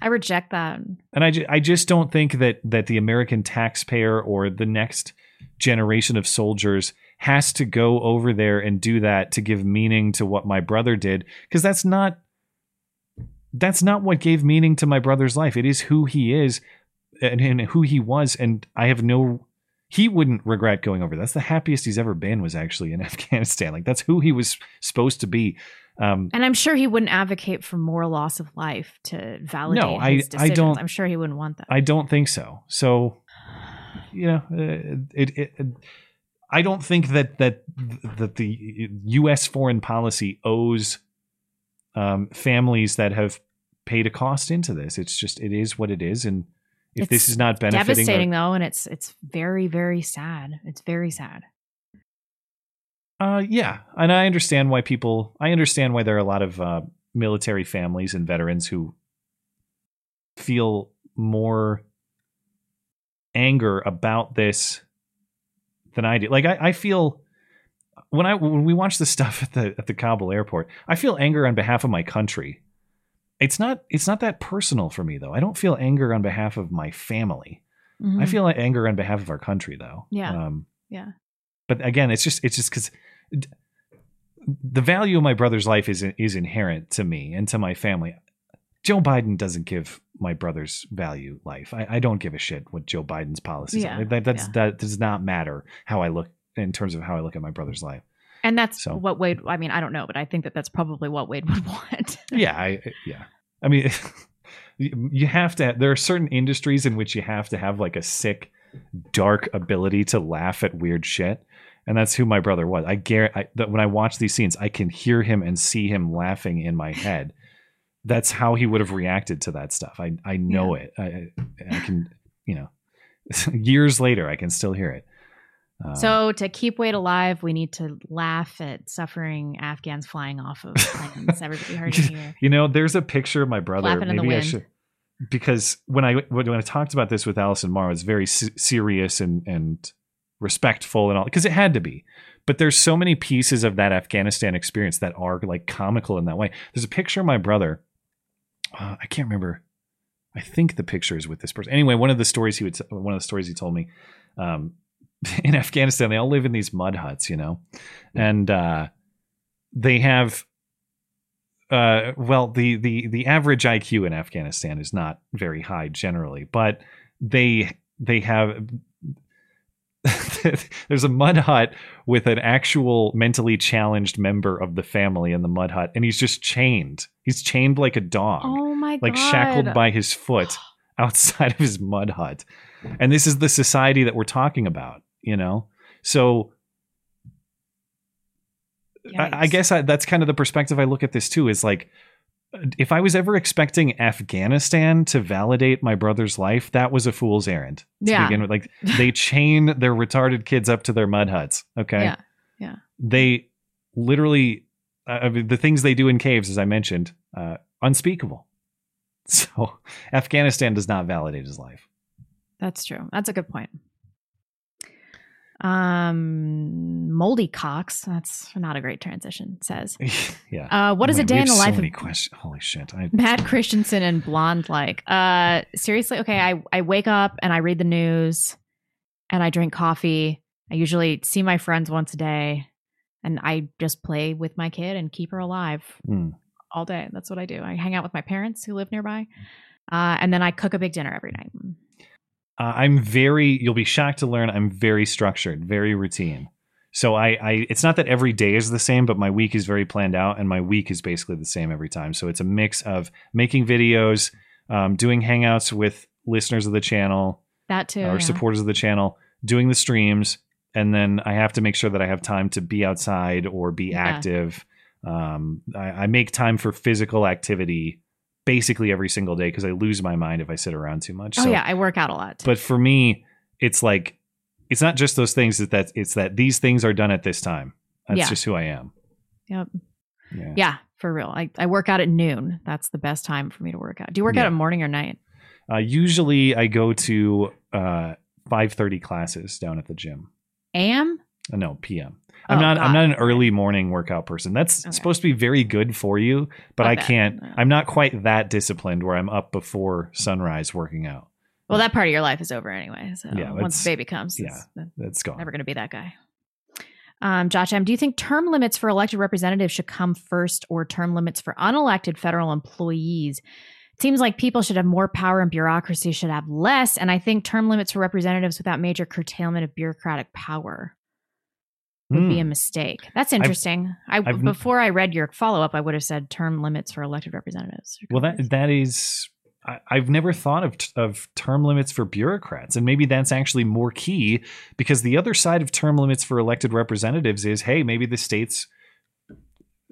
I reject that. And I, ju- I just don't think that that the American taxpayer or the next generation of soldiers has to go over there and do that to give meaning to what my brother did because that's not that's not what gave meaning to my brother's life. It is who he is and, and who he was and I have no he wouldn't regret going over. That's the happiest he's ever been was actually in Afghanistan. Like that's who he was supposed to be. Um, And I'm sure he wouldn't advocate for more loss of life to validate No, I- his I decisions. don't- I'm sure he wouldn't want that. I don't think so. So, you know, uh, it, it, it I don't think that that that the U.S. foreign policy owes um, families that have paid a cost into this. It's just it is what it is, and if this is not benefiting, our- devastating though, and it's it's very very sad. It's very sad. Uh, yeah, and I understand why people. I understand why there are a lot of uh, military families and veterans who feel more anger about this than I do. Like I, I feel when I when we watch the stuff at the at the Kabul airport, I feel anger on behalf of my country. It's not it's not that personal for me though. I don't feel anger on behalf of my family. I Mhm. feel anger on behalf of our country though. Yeah. Um, yeah. but again, it's just it's just because the value of my brother's life is is inherent to me and to my family. Joe Biden doesn't give my brother's value life. I, I don't give a shit what Joe Biden's policies Yeah, are. That that's, yeah. that does not matter how I look in terms of how I look at my brother's life. And that's So- what Wade. I mean, I don't know, but I think that that's probably what Wade would want. yeah, I yeah. I mean, you have to. There are certain industries in which you have to have like a sick, dark ability to laugh at weird shit, and that's who my brother was. I guarantee that when I watch these scenes, I can hear him and see him laughing in my head. That's how he would have reacted to that stuff. I I know it. I I can you know, years later, I can still hear it. Um, so to keep Wade alive, we need to laugh at suffering Afghans flying off of planes. Everybody heard it here. You know, there's a picture of my brother. Flapping in the Maybe I wind. should because when I when I talked about this with Allison Morrow, it's very serious and and respectful and all because it had to be. But there's so many pieces of that Afghanistan experience that are like comical in that way. There's a picture of my brother. Uh, I can't remember. I think the picture is with this person. Anyway, one of the stories he would one of the stories he told me um, in Afghanistan, they all live in these mud huts, you know, and uh, they have uh, well, the the the average IQ in Afghanistan is not very high generally, but they they have there's a mud hut with an actual mentally challenged member of the family in the mud hut, and he's just chained. He's chained like a dog, Oh my like god! shackled by his foot outside of his mud hut. And this is the society that we're talking about, you know. So I, I guess I, that's kind of the perspective I look at this too. Is like if I was ever expecting Afghanistan to validate my brother's life, that was a fool's errand. To Yeah. begin with. Like they chain their retarded kids up to their mud huts. Okay. Yeah. Yeah. They literally, uh, I mean, the things they do in caves, as I mentioned, uh, unspeakable. So Afghanistan does not validate his life. That's true. That's a good point. Um, moldy Cox. That's not a great transition. Says, yeah. Uh, what is Man, a day in the so life many of questions. Holy shit. I, Matt Christiansen and blonde like. Uh, seriously. Okay. I I wake up and I read the news, and I drink coffee. I usually see my friends once a day, and I just play with my kid and keep her alive Hmm. all day. That's what I do. I hang out with my parents who live nearby, uh, and then I cook a big dinner every night. Uh, I'm very. You'll be shocked to learn I'm very structured, very routine. So I, I, it's not that every day is the same, but my week is very planned out, and my week is basically the same every time. So it's a mix of making videos, um, doing hangouts with listeners of the channel, That too. or yeah. supporters of the channel, doing the streams, and then I have to make sure that I have time to be outside or be Yeah. active. Um, I, I make time for physical activity basically every single day because I lose my mind if I sit around too much. Oh So- yeah, I work out a lot. but for me, it's like it's not just those things. It's that it's that these things are done at this time. That's Yeah. just who I am. Yep. Yeah. Yeah, for real. I, I work out at noon. That's the best time for me to work out. Do you work out Yeah. at morning or night? Uh, usually, I go to uh, five thirty classes down at the gym. AM? Uh, no, PM. I'm Oh, not. I'm not an early morning workout person. That's supposed to be very good for you, but I I can't. I'm not quite that disciplined where I'm up before sunrise working out. Well, that part of your life is over anyway. So Yeah, once the baby comes, yeah, it's That's gone. never going to be that guy. Um, Josh M., do you think term limits for elected representatives should come first or term limits for unelected federal employees? It seems like people should have more power and bureaucracy should have less. And I think term limits for representatives without major curtailment of bureaucratic power would be a Hmm. mistake. That's I've- interesting. I I've- before I read your follow up, I would have said term limits for elected representatives. Well, that that is. I, I've never thought of of term limits for bureaucrats, and maybe that's actually more key because the other side of term limits for elected representatives is, hey, maybe the states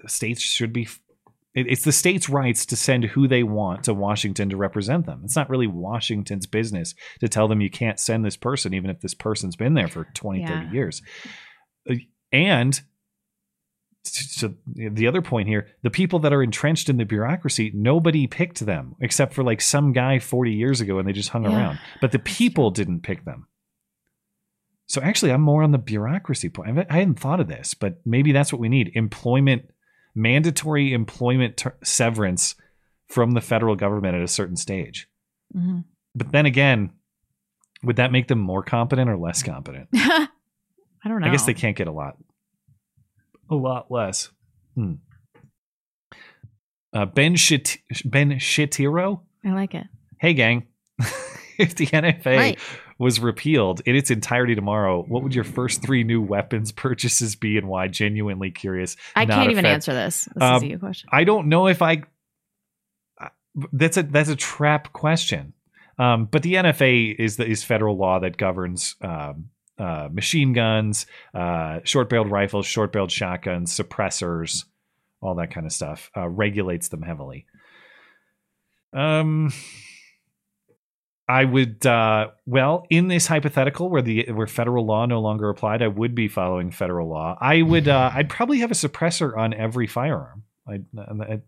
states should be it's the states' rights to send who they want to Washington to represent them. It's not really Washington's business to tell them you can't send this person, even if this person's been there for 20, 30 years. And so the other point here the people that are entrenched in the bureaucracy nobody picked them except for like some guy 40 years ago and they just hung Yeah, around. But the people didn't pick them. So actually i'm more on the bureaucracy point I hadn't thought of this but maybe that's what we need employment mandatory employment ter- severance from the federal government at a certain stage. Mhm. but then again would that make them more competent or less competent I don't know. I guess they can't get a lot, a lot less. Hmm. Uh, ben Shit- Ben Shitiro. I like it. Hey, gang. if the NFA Right. was repealed in its entirety tomorrow, what would your first three new weapons purchases be, and why? Genuinely curious. I Not can't even Fed- answer this. This is Um, a you question. I don't know if I. That's a that's a trap question. Um, but the NFA is the is federal law that governs um, uh, machine guns, uh, short barreled rifles, short barreled shotguns, suppressors, all that kind of stuff. Uh, regulates them heavily. Um, I would uh, well in this hypothetical where the where federal law no longer applied, I would be following federal law. I would uh, I'd probably have a suppressor on every firearm. I, I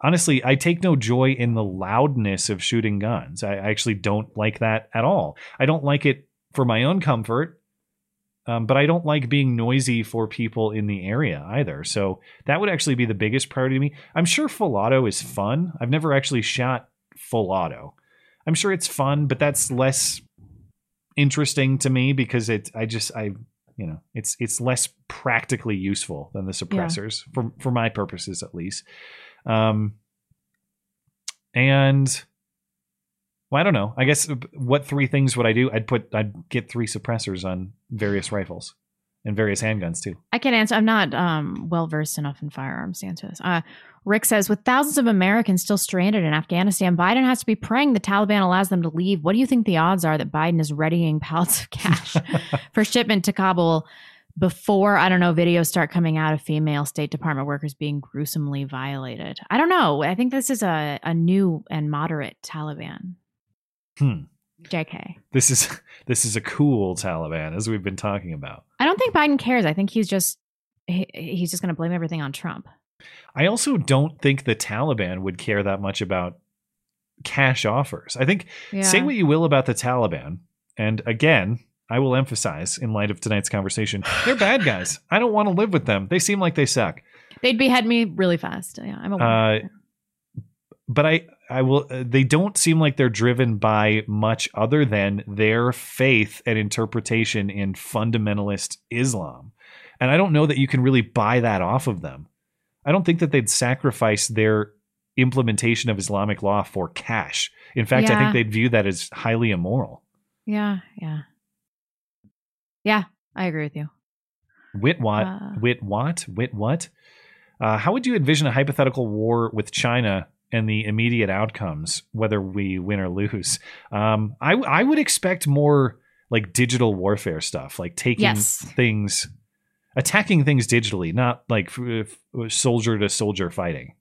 honestly I take no joy in the loudness of shooting guns. I, I actually don't like that at all. I don't like it for my own comfort. Um, but I don't like being noisy for people in the area either. So that would actually be the biggest priority to me. I'm sure full auto is fun. I've never actually shot full auto. I'm sure it's fun, but that's less interesting to me because it I just I you know it's it's less practically useful than the suppressors for for my purposes at least. Um and well, I don't know. I guess uh, what three things would I do? I'd put I'd get three suppressors on various rifles and various handguns too. I can't answer. I'm not um, well versed enough in firearms to answer this. Uh, Rick says, with thousands of Americans still stranded in Afghanistan, Biden has to be praying the Taliban allows them to leave. What do you think the odds are that Biden is readying pallets of cash for shipment to Kabul before I don't know videos start coming out of female State Department workers being gruesomely violated. I don't know. I think this is a a new and moderate Taliban. Hmm. JK. This is this is a cool Taliban, as we've been talking about. I don't think Biden cares. I think he's just he, he's just going to blame everything on Trump. I also don't think the Taliban would care that much about cash offers. I think say what you will about the Taliban, and again, I will emphasize in light of tonight's conversation, they're bad guys. I don't want to live with them. They seem like they suck. They'd behead me really fast. Yeah, I'm aware. Uh, but I, I will. Uh, they don't seem like they're driven by much other than their faith and interpretation in fundamentalist Islam, and I don't know that you can really buy that off of them. I don't think that they'd sacrifice their implementation of Islamic law for cash. In fact, I think they'd view that as highly immoral. yeah, yeah, yeah. I agree with you. Wit what? Uh. Wit what? Wit what? Uh, how would you envision a hypothetical war with China and the immediate outcomes, whether we win or lose? Um, I I would expect more like digital warfare stuff, like taking Yes. things, attacking things digitally, not like soldier to soldier fighting.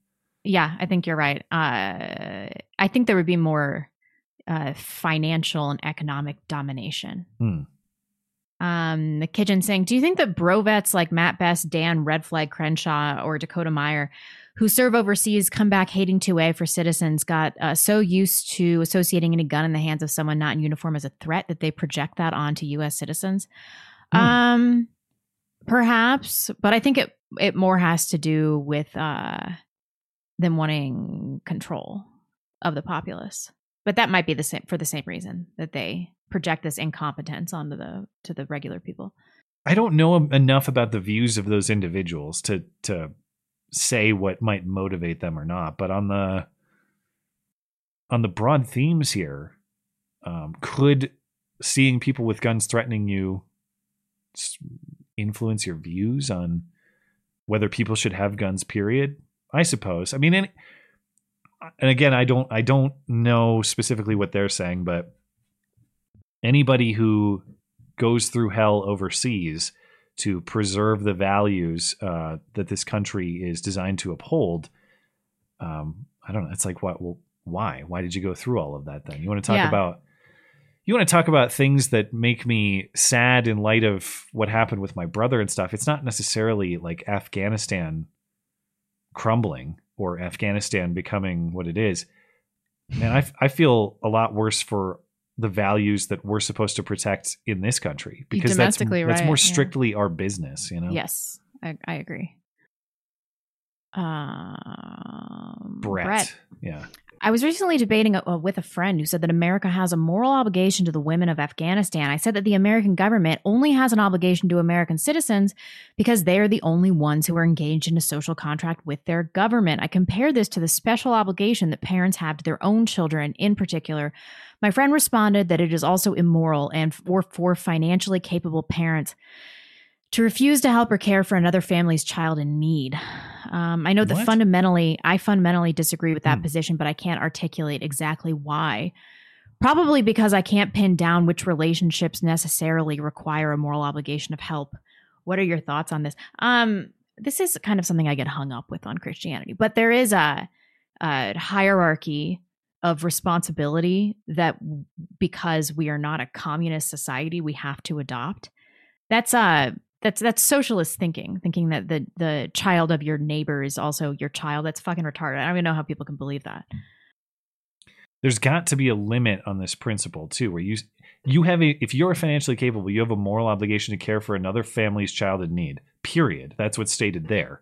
Yeah, I think you're right. Uh, I think there would be more uh, financial and economic domination. Hmm. Um, the kitchen saying, "Do you think that brovets like Mat Best, Dan Red Flag Crenshaw, or Dakota Meyer, who serve overseas, come back hating 2A for citizens, got uh, so used to associating any gun in the hands of someone not in uniform as a threat that they project that onto U.S. citizens?" Um, perhaps, but I think it it more has to do with uh, them wanting control of the populace. But that might be the same for the same reason that they project this incompetence onto the to the regular people. I don't know enough about the views of those individuals to to say what might motivate them or not. But on the on the broad themes here, um, could seeing people with guns threatening you influence your views on whether people should have guns? Period. I suppose. I mean, and, and again, I don't I don't know specifically what they're saying, but anybody who goes through hell overseas to preserve the values uh, that this country is designed to uphold. Um, I don't know. It's like, what? Well, why? Why did you go through all of that? Then you want to talk Yeah. about you want to talk about things that make me sad in light of what happened with my brother and stuff. It's not necessarily like Afghanistan crumbling or Afghanistan becoming what it is. Man, I, I feel a lot worse for the values that we're supposed to protect in this country because that's, that's right, more yeah. strictly our business, you know? Yes, I, I agree. Um, Brett. Yeah. I was recently debating uh, with a friend who said that America has a moral obligation to the women of Afghanistan. I said that the American government only has an obligation to American citizens because they are the only ones who are engaged in a social contract with their government. I compared this to the special obligation that parents have to their own children in particular. My friend responded that it is also immoral and for, for financially capable parents to refuse to help or care for another family's child in need. Um, I know that What? fundamentally, I fundamentally disagree with that position, but I can't articulate exactly why. Probably because I can't pin down which relationships necessarily require a moral obligation of help. What are your thoughts on this? Um, this is kind of something I get hung up with on Christianity, but there is a, a hierarchy of responsibility that because we are not a communist society, we have to adopt. That's uh that's that's socialist thinking, thinking that the the child of your neighbor is also your child. That's fucking retarded. I don't even know how people can believe that. There's got to be a limit on this principle too, where you you have a if you're financially capable, you have a moral obligation to care for another family's child in need. Period. That's what's stated there.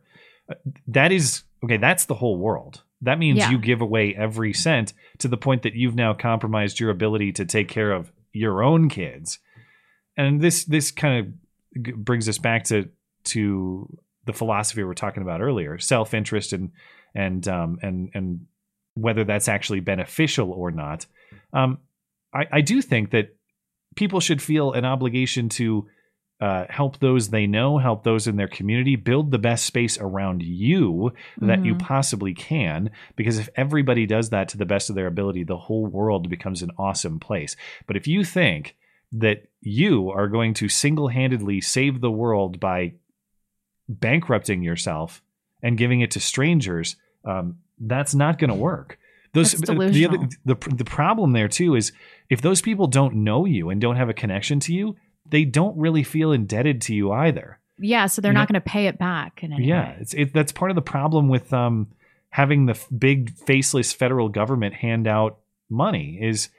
Uh, That is okay. That's the whole world. That means Yeah. you give away every cent to the point that you've now compromised your ability to take care of your own kids. And this this kind of brings us back to to the philosophy we were talking about earlier, self interest and and um, and and whether that's actually beneficial or not. Um, I, I do think that people should feel an obligation to uh, help those they know, help those in their community, build the best space around you that you Mhm. possibly can. Because if everybody does that to the best of their ability, the whole world becomes an awesome place. But if you think that you are going to single handedly save the world by bankrupting yourself and giving it to strangers, um, that's not going to work. Those That's the, other, the the problem there too is if those people don't know you and don't have a connection to you, they don't really feel indebted to you either. Yeah, so they're You not going to pay it back in any Yeah, way. it's it, that's part of the problem with um having the f- big faceless federal government hand out money is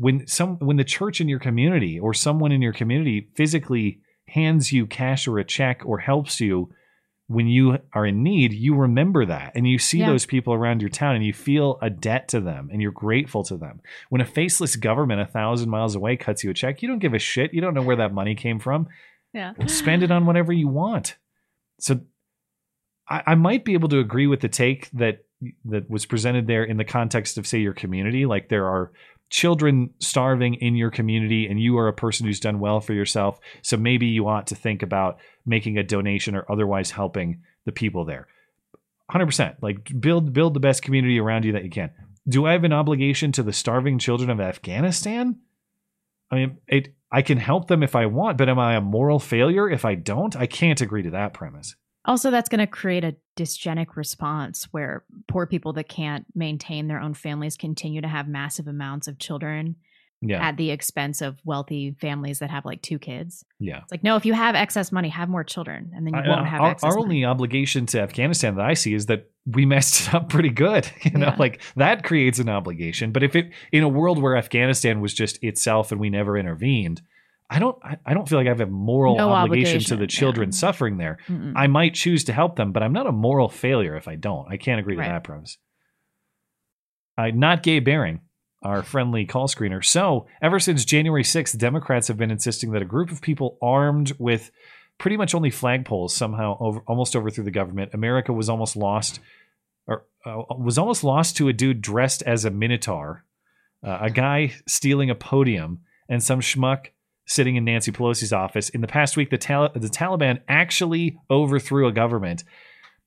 when some when the church in your community or someone in your community physically hands you cash or a check or helps you when you are in need, you remember that and you see Yeah. those people around your town and you feel a debt to them and you're grateful to them. When a faceless government a thousand miles away cuts you a check, you don't give a shit. You don't know where that money came from Yeah. spend it on whatever you want. So I, I might be able to agree with the take that that was presented there in the context of say your community. Like there are children starving in your community and you are a person who's done well for yourself. So maybe you ought to think about making a donation or otherwise helping the people there. 100% like build build the best community around you that you can. Do I have an obligation to the starving children of Afghanistan? I mean, it, I can help them if I want, but am I a moral failure if I don't? I can't agree to that premise. Also, that's going to create a dysgenic response where poor people that can't maintain their own families continue to have massive amounts of children Yeah. at the expense of wealthy families that have like two kids. Yeah. It's like, no, if you have excess money, have more children, and then you I- won't uh, have our, our money. only obligation to Afghanistan that I see is that we messed it up pretty good. You know, Yeah. like that creates an obligation. But if it in a world where Afghanistan was just itself and we never intervened, I don't I, don't feel like I have a moral No obligation, to the children suffering there. Mm-mm. I might choose to help them, but I'm not a moral failure if I don't. I can't agree to that premise. Uh, not gay bearing, our friendly call screener. So, ever since January 6th, Democrats have been insisting that a group of people armed with pretty much only flagpoles somehow over, almost overthrew the government. America was almost lost, or uh, was almost lost to a dude dressed as a minotaur, uh, a guy stealing a podium, and some schmuck sitting in Nancy Pelosi's office. In the past week, the, the Taliban actually overthrew a government.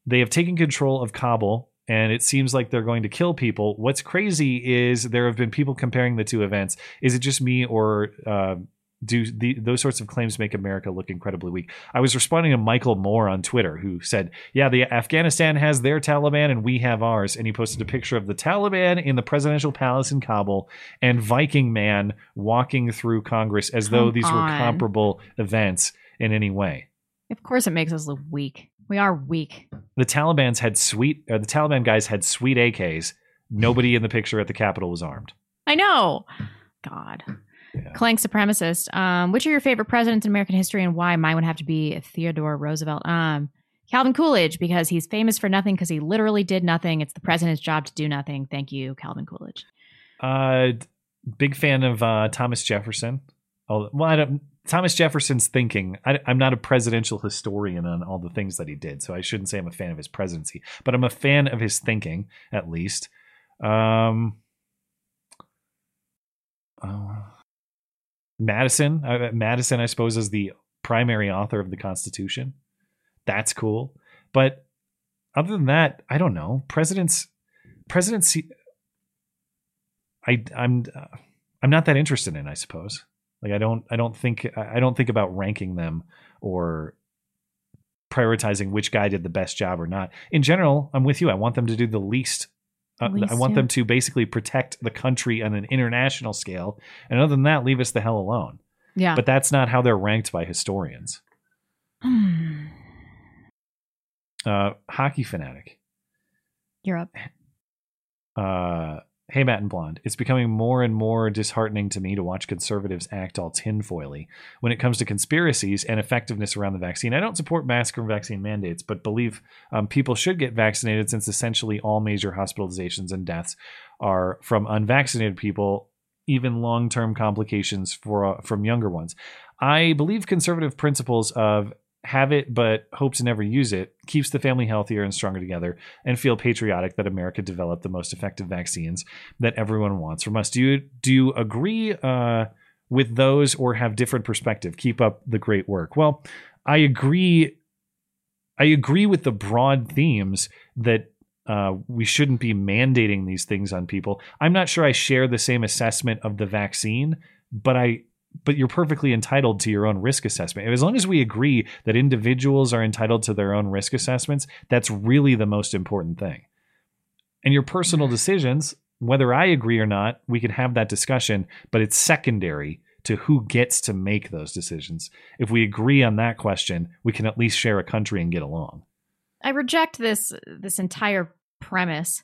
They have taken control of Kabul, and it seems like they're going to kill people. What's crazy is there have been people comparing the two events. Is it just me, or uh, do the, those sorts of claims make America look incredibly weak? I was responding to Michael Moore on Twitter, who said, "Yeah, the Afghanistan has their Taliban, and we have ours." And he posted a picture of the Taliban in the presidential palace in Kabul and Viking Man walking through Congress as though Come these were comparable events in any way. Of course, it makes us look weak. We are weak. the Taliban's had sweet, or the Taliban guys had sweet AKs. Nobody in the picture at the Capitol was armed. I know. God. Clank supremacist. Um, which are your favorite presidents in American history and why? Mine would have to be Theodore Roosevelt. Um, Calvin Coolidge, because he's famous for nothing because he literally did nothing. It's the president's job to do nothing. Thank you, Calvin Coolidge. Uh, big fan of uh, Thomas Jefferson. Well, I don't, Thomas Jefferson's thinking. I, I'm not a presidential historian on all the things that he did, so I shouldn't say I'm a fan of his presidency, but I'm a fan of his thinking, at least. Um, uh, Madison, uh, Madison, I suppose, is the primary author of the Constitution. That's cool, but other than that, I don't know. Presidents, presidents. I I'm uh, I'm not that interested in. I suppose. Like I don't I don't think I don't think about ranking them or prioritizing which guy did the best job or not. In general, I'm with you. I want them to do the least. Uh, I want yeah. them to basically protect the country on an international scale, and other than that, leave us the hell alone. Yeah. But that's not how they're ranked by historians. Uh, hockey fanatic. You're up. uh, hey Matt and Blonde, it's becoming more and more disheartening to me to watch conservatives act all tinfoily when it comes to conspiracies and effectiveness around the vaccine. I don't support mask or vaccine mandates, but believe um, people should get vaccinated since essentially all major hospitalizations and deaths are from unvaccinated people, even long-term complications for uh, from younger ones. I believe conservative principles of have it but hope to never use it keeps the family healthier and stronger together and feel patriotic that America developed the most effective vaccines that everyone wants from us. Do you do you agree uh, with those or have different perspective? Keep up the great work. Well, I agree. I agree with the broad themes that uh, we shouldn't be mandating these things on people. I'm not sure I share the same assessment of the vaccine, but I but you're perfectly entitled to your own risk assessment. As long as we agree that individuals are entitled to their own risk assessments, that's really the most important thing. And your personal decisions, whether I agree or not, we could have that discussion, but it's secondary to who gets to make those decisions. If we agree on that question, we can at least share a country and get along. I reject this this entire premise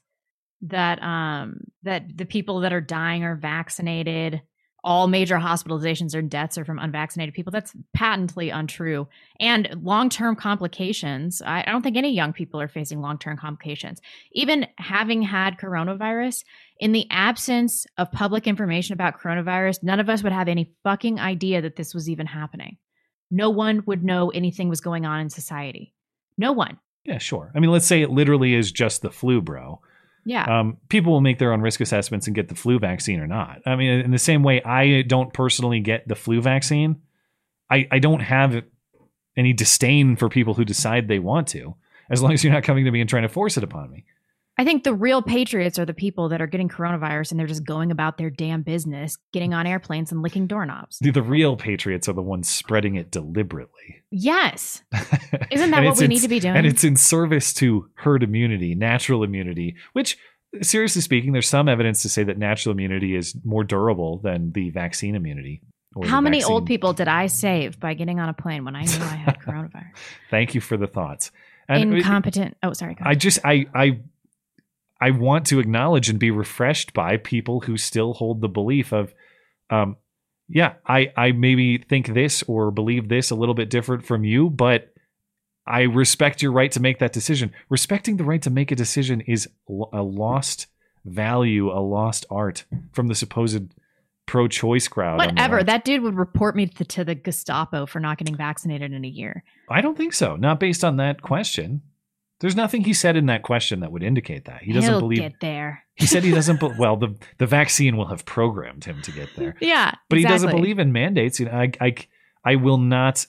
that um that the people that are dying are vaccinated all major hospitalizations or deaths are from unvaccinated people. That's patently untrue. And long term complications, I, don't think any young people are facing long term complications. Even having had coronavirus, in the absence of public information about coronavirus, none of us would have any fucking idea that this was even happening. No one would know anything was going on in society. No one. Yeah, sure. I mean, let's say it literally is just the flu, bro. Yeah. Um, people will make their own risk assessments and get the flu vaccine or not. I mean, in the same way, I don't personally get the flu vaccine. I, I don't have any disdain for people who decide they want to, as long as you're not coming to me and trying to force it upon me. I think the real patriots are the people that are getting coronavirus and they're just going about their damn business, getting on airplanes and licking doorknobs. The, the real patriots are the ones spreading it deliberately. Yes. Isn't that what we in, need to be doing? And it's in service to herd immunity, natural immunity, which, seriously speaking, there's some evidence to say that natural immunity is more durable than the vaccine immunity. How many vaccine. old people did I save by getting on a plane when I knew I had coronavirus? Thank you for the thoughts. And Incompetent. Uh, oh, sorry. I just I I I want to acknowledge and be refreshed by people who still hold the belief of, um, yeah, I, I maybe think this or believe this a little bit different from you, but I respect your right to make that decision. Respecting the right to make a decision is a lost value, a lost art from the supposed pro-choice crowd. Whatever. That dude would report me to, to the Gestapo for not getting vaccinated in a year. I don't think so. Not based on that question. There's nothing he said in that question that would indicate that he doesn't He'll believe. Get there. He said he doesn't. Be- well, the the vaccine will have programmed him to get there. Yeah, but exactly. he doesn't believe in mandates. You know, I, I, I will not.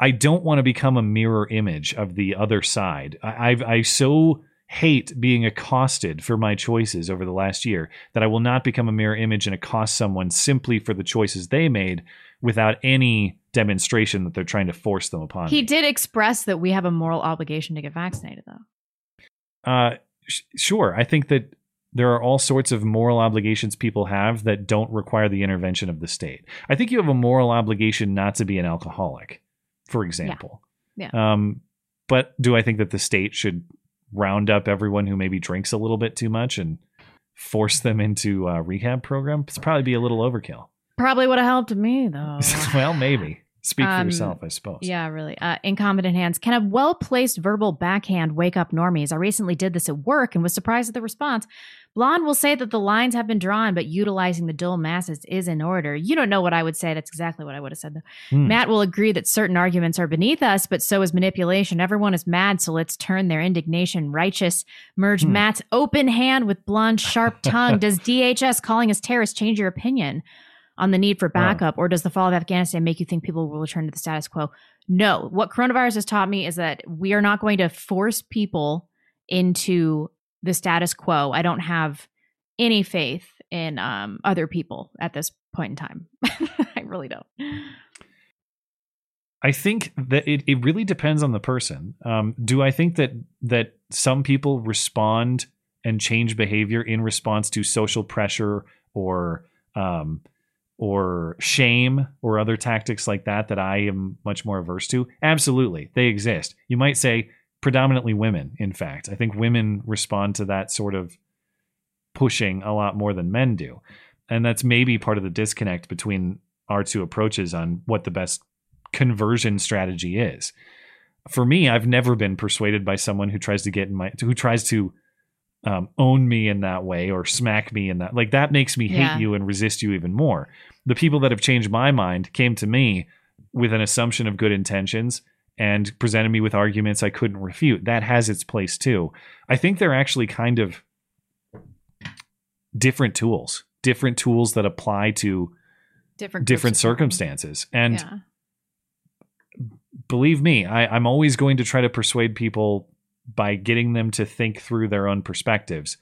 I don't want to become a mirror image of the other side. I, I've I so hate being accosted for my choices over the last year that I will not become a mirror image and accost someone simply for the choices they made without any demonstration that they're trying to force them upon. He me. did express that we have a moral obligation to get vaccinated, though. Uh, sh- sure. I think that there are all sorts of moral obligations people have that don't require the intervention of the state. I think you have a moral obligation not to be an alcoholic, for example. Yeah. yeah. Um, but do I think that the state should round up everyone who maybe drinks a little bit too much and force them into a rehab program? It's probably be a little overkill. Probably would have helped me though. well, maybe. Speak for Um, yourself, I suppose. Yeah, really. Uh, incompetent hands. Can a well placed verbal backhand wake up normies? I recently did this at work and was surprised at the response. Blonde will say that the lines have been drawn, but utilizing the dual masses is in order. You don't know what I would say. That's exactly what I would have said, though. Hmm. Matt will agree that certain arguments are beneath us, but so is manipulation. Everyone is mad, so let's turn their indignation righteous. Merge Hmm. Matt's open hand with Blonde's sharp tongue. Does DHS calling us terrorists change your opinion? On the need for backup, or does the fall of Afghanistan make you think people will return to the status quo? No. What coronavirus has taught me is that we are not going to force people into the status quo. I don't have any faith in um, other people at this point in time. I really don't. I think that it, it really depends on the person. Um, do I think that that some people respond and change behavior in response to social pressure or um, or shame or other tactics like that that I am much more averse to? Absolutely, they exist. You might say predominantly women. In fact, I think women respond to that sort of pushing a lot more than men do, and that's maybe part of the disconnect between our two approaches on what the best conversion strategy is. For me, I've never been persuaded by someone who tries to get in my who tries to um, own me in that way or smack me in that like that makes me hate Yeah. you and resist you even more. The people that have changed my mind came to me with an assumption of good intentions and presented me with arguments I couldn't refute. That has its place too. I think they're actually kind of different tools, different tools that apply to Different different circumstances. And Yeah. believe me, I, I'm always going to try to persuade people by getting them to think through their own perspectives.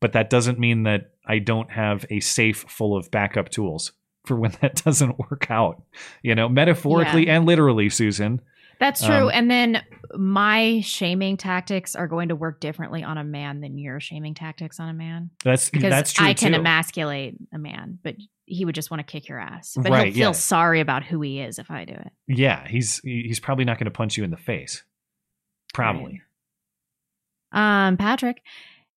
But that doesn't mean that I don't have a safe full of backup tools for when that doesn't work out. You know, metaphorically yeah. and literally, Susan. That's true. Um, and then my shaming tactics are going to work differently on a man than your shaming tactics on a man. That's because that's true. I can too. emasculate a man, but he would just want to kick your ass. But right, he'll feel yeah. sorry about who he is if I do it. Yeah, he's he's probably not going to punch you in the face. Probably. Right. Um, Patrick.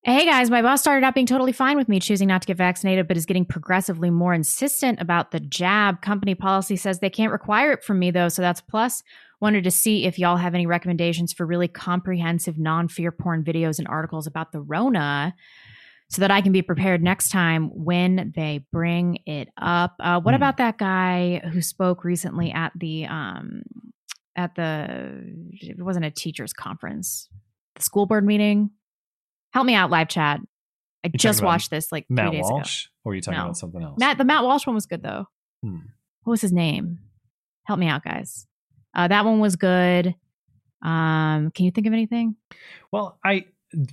Hey guys, my boss started out being totally fine with me choosing not to get vaccinated, but is getting progressively more insistent about the jab. Company policy says they can't require it from me though, so that's a plus. Wanted to see if y'all have any recommendations for really comprehensive non fear porn videos and articles about the Rona so that I can be prepared next time when they bring it up. Uh, what mm. about that guy who spoke recently at the um, at the it wasn't a teachers conference, the school board meeting? Help me out, live chat. I you just watched this like Matt three days Walsh, ago. or are you talking no. about something else? Matt, the Matt Walsh one was good though. Hmm. What was his name? Help me out, guys. Uh, that one was good. Um, can you think of anything? Well, I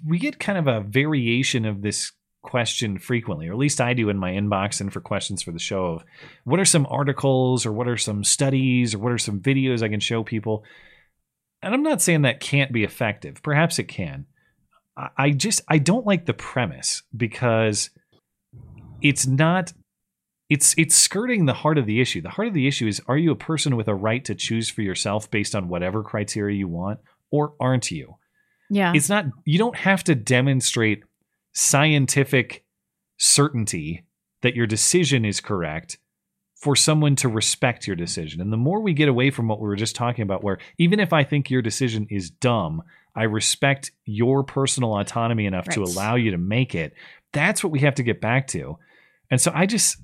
we get kind of a variation of this question frequently, or at least I do in my inbox and for questions for the show of what are some articles or what are some studies or what are some videos I can show people. And I'm not saying that can't be effective. Perhaps it can. I just I don't like the premise because it's not it's it's skirting the heart of the issue. The heart of the issue is are you a person with a right to choose for yourself based on whatever criteria you want or aren't you? Yeah. It's not you don't have to demonstrate scientific certainty that your decision is correct for someone to respect your decision. And the more we get away from what we were just talking about, where even if I think your decision is dumb, I respect your personal autonomy enough right. to allow you to make it. That's what we have to get back to. And so I just,